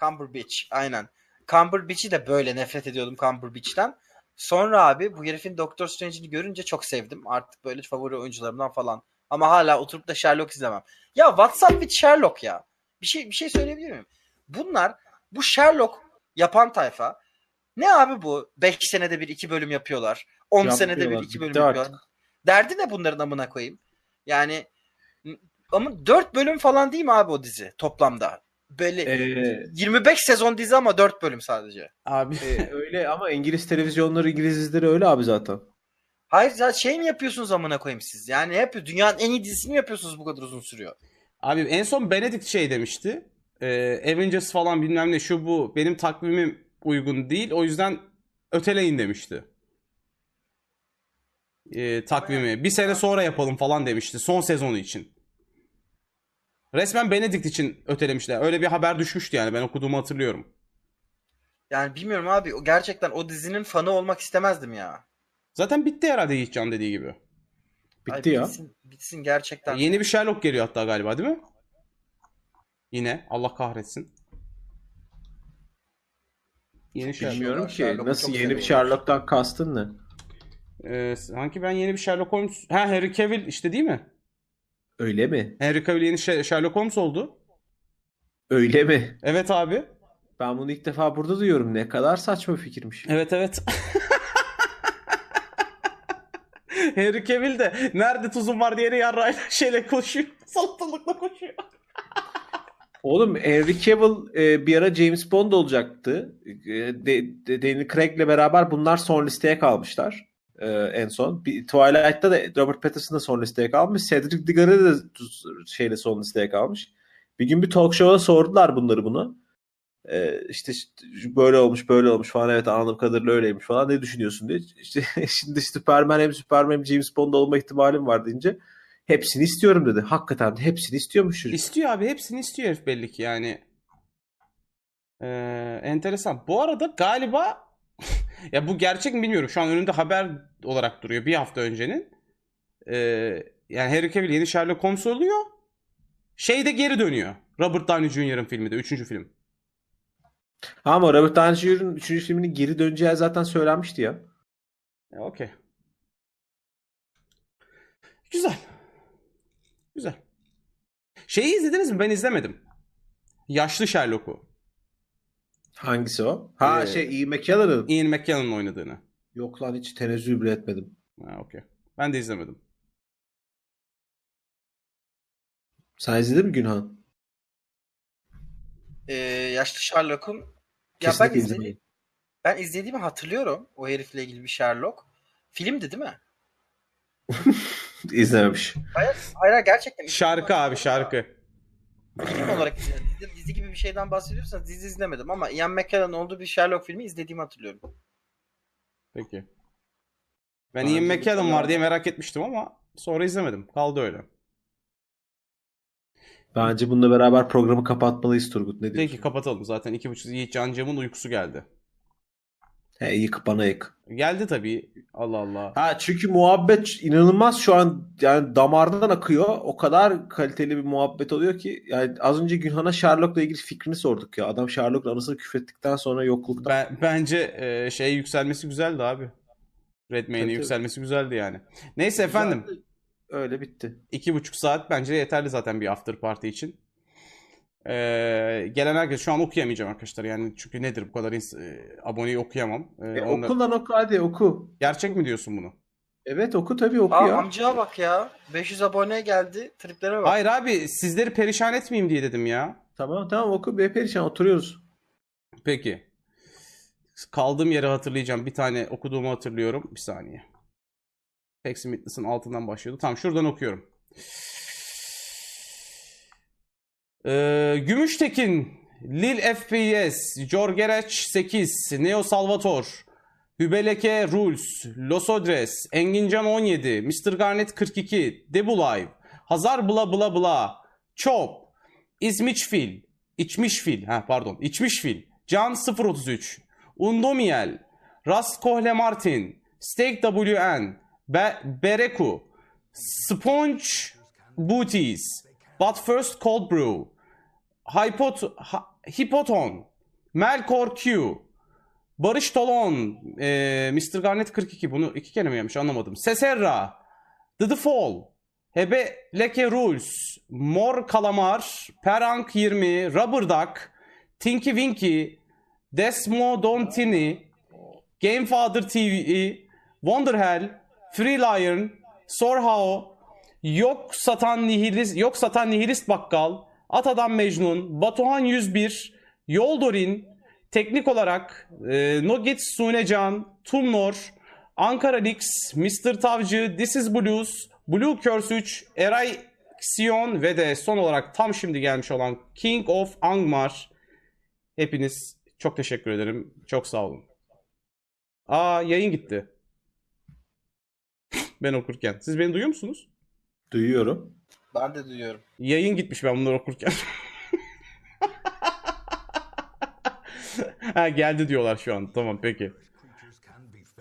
Cumberbatch aynen. Cumberbatch'i de böyle nefret ediyordum Cumberbatch'ten. Sonra abi bu herifin Doctor Strange'ini görünce çok sevdim. Artık böyle favori oyuncularımdan falan. Ama hala oturup da Sherlock izlemem. Ya WhatsApp with Sherlock ya. Bir şey bir şey söyleyebilir miyim? Bunlar bu Sherlock yapan tayfa ne abi bu? 5 senede bir iki bölüm yapıyorlar. 10 senede bir Yapıyorlar, iki bölüm yapıyorlar. Derdi ne bunların amına koyayım? Yani ama 4 bölüm falan değil mi abi o dizi toplamda? Böyle Ee, 25 sezon dizi ama 4 bölüm sadece. Abi e, öyle ama İngiliz televizyonları İngiliz dizileri öyle abi zaten. Hayır zaten şey mi yapıyorsunuz amına koyayım siz? Yani ne yapıyor? Dünyanın en iyi dizisini mi yapıyorsunuz bu kadar uzun sürüyor? Abi en son Benedict şey demişti. Ee, Avengers falan bilmem ne şu bu benim takvimim uygun değil. O yüzden öteleyin demişti. Ee, takvimi. Bir sene sonra yapalım falan demişti. Son sezonu için. Resmen Benedict için ötelemişler. Öyle bir haber düşmüştü yani. Ben okuduğumu hatırlıyorum. Yani bilmiyorum abi. O gerçekten o dizinin fanı olmak istemezdim ya. Zaten bitti herhalde Yiğitcan dediği gibi. Bitti Ay, ya. Bitsin, bitsin gerçekten. Yeni bir Sherlock geliyor hatta galiba değil mi? Yine. Allah kahretsin. Yeni Sherlock. Bilmiyorum ki Sherlock'u nasıl yeni bir. Sherlock'tan kastın ne? Ee, sanki ben yeni bir Sherlock Holmes... Ha Henry Cavill işte değil mi? Öyle mi? Henry Cavill yeni She- Sherlock Holmes oldu. Öyle mi? Evet abi. Ben bunu ilk defa burada duyuyorum. Ne kadar saçma fikirmiş. Evet evet. Henry Cavill de nerede tuzum var diye yarrayla şeyle koşuyor. Salatalıkla koşuyor. Oğlum Henry Cavill e, bir ara James Bond olacaktı. E, de, de, Daniel Craig'le beraber bunlar son listeye kalmışlar. E, en son. Bir, Twilight'ta da Robert Pattinson da son listeye kalmış. Cedric Diggory de şeyle son listeye kalmış. Bir gün bir talk show'a sordular bunları bunu. E, işte, işte böyle olmuş böyle olmuş falan evet anladığım kadarıyla öyleymiş falan ne düşünüyorsun diye. İşte, şimdi Superman hem Superman hem James Bond olma ihtimalim var deyince hepsini istiyorum dedi. Hakikaten de hepsini istiyormuş çocuk. İstiyor abi hepsini istiyor herif belli ki yani. Ee, enteresan. Bu arada galiba ya bu gerçek mi bilmiyorum. Şu an önümde haber olarak duruyor bir hafta öncenin. Ee, yani Henry Cavill yeni Sherlock Holmes oluyor. Şey de geri dönüyor. Robert Downey Jr.'ın filmi de. Üçüncü film. Ama Robert Downey Jr.'ın 3. filminin geri döneceği zaten söylenmişti ya. E, Okey. Güzel. Güzel. Şeyi izlediniz mi? Ben izlemedim. Yaşlı Sherlock'u. Hangisi o? Ha Ee, şey Ian McKellen'ın. Ian McKellen'ın oynadığını. Yok lan hiç tenezzül bile etmedim. Ha, okey. Ben de izlemedim. Sen izledin mi Günhan? Ee, yaşlı Sherlock'un ya ben, izledi, ben izlediğimi hatırlıyorum. O herifle ilgili bir Sherlock. Filmdi değil mi? İzlememiş. Hayır, hayır gerçekten. Şarkı abi şarkı. Film olarak izledim. Dizi, bir şeyden bahsediyorsanız dizi izlemedim ama Ian McKellen'ın olduğu bir Sherlock filmi izlediğimi hatırlıyorum. Peki. Ben Ian McKellen var diye merak etmiştim ama sonra izlemedim. Kaldı öyle. Bence bununla beraber programı kapatmalıyız Turgut. Ne diyorsun? Peki kapatalım. Zaten iki buçuk Yiğit Can Cem'in uykusu geldi. He yık bana yık. Geldi tabii. Allah Allah. Ha çünkü muhabbet inanılmaz şu an yani damardan akıyor. O kadar kaliteli bir muhabbet oluyor ki yani az önce Günhan'a Sherlock'la ilgili fikrini sorduk ya. Adam Sherlock'la anısını küfrettikten sonra yokluktan Ben, bence e, şey yükselmesi güzeldi abi. Redmayne'in yükselmesi güzeldi yani. Neyse efendim. Güzeldi. öyle bitti. iki buçuk saat bence yeterli zaten bir after party için. Ee, gelen herkes şu an okuyamayacağım arkadaşlar yani çünkü nedir bu kadar ins- aboneyi okuyamam. Ee, E, onlar- oku lan oku hadi oku. Gerçek mi diyorsun bunu? Evet oku tabii oku Aa ya. amcaya bak ya. 500 abone geldi. Triplere bak. Hayır abi sizleri perişan etmeyeyim diye dedim ya. Tamam tamam oku be perişan oturuyoruz. Peki. Kaldığım yeri hatırlayacağım. Bir tane okuduğumu hatırlıyorum. Bir saniye. Pexi Mitness'ın altından başlıyordu. Tamam şuradan okuyorum. Ee, Gümüştekin, Lil FPS, Jorgereç 8, Neo Salvator, Hübeleke Rules, Losodres, Engincan 17, Mr. Garnet 42, Debulive, Hazar Bla Bla Bla, Chop, İzmiçfil, İçmişfil, ha pardon, İçmişfil, Can 033, Undomiel, Raskohle Martin, Steak WN, Be- Bereku, Sponge Booties, But First Cold Brew, Hypot Hipoton, Melkor Q, Barış Tolon, e, Mr. Garnet 42 bunu iki kere mi yemiş anlamadım. Seserra, The The Hebe Leke Rules, Mor Kalamar, Perank 20, Rubber Duck, Tinky Winky, Desmo Dontini, Gamefather TV, Wonderhell, Free Lion, Sorhao, Yok Satan Nihilist, Yok Satan Nihilist Bakkal, Atadan Mecnun, Batuhan 101, Yoldorin, teknik olarak e, Nugget Sunecan, Tumnor, Ankara Lix, Mr. Tavcı, This is Blues, Blue Curse 3, Eray Sion ve de son olarak tam şimdi gelmiş olan King of Angmar. Hepiniz çok teşekkür ederim. Çok sağ olun. Aa yayın gitti. ben okurken. Siz beni duyuyor musunuz? Duyuyorum. Ben de duyuyorum. Yayın gitmiş ben bunları okurken. ha geldi diyorlar şu an. Tamam peki.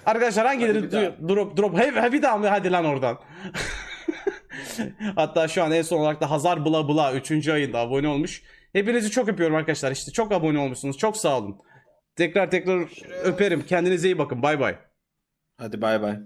Arkadaşlar hangileri duy- drop drop he, he, bir daha mı hadi lan oradan. Hatta şu an en son olarak da Hazar Bula Bula 3. ayında abone olmuş. Hepinizi çok öpüyorum arkadaşlar. İşte çok abone olmuşsunuz. Çok sağ olun. Tekrar tekrar öperim. Kendinize iyi bakın. Bay bay. Hadi bay bay.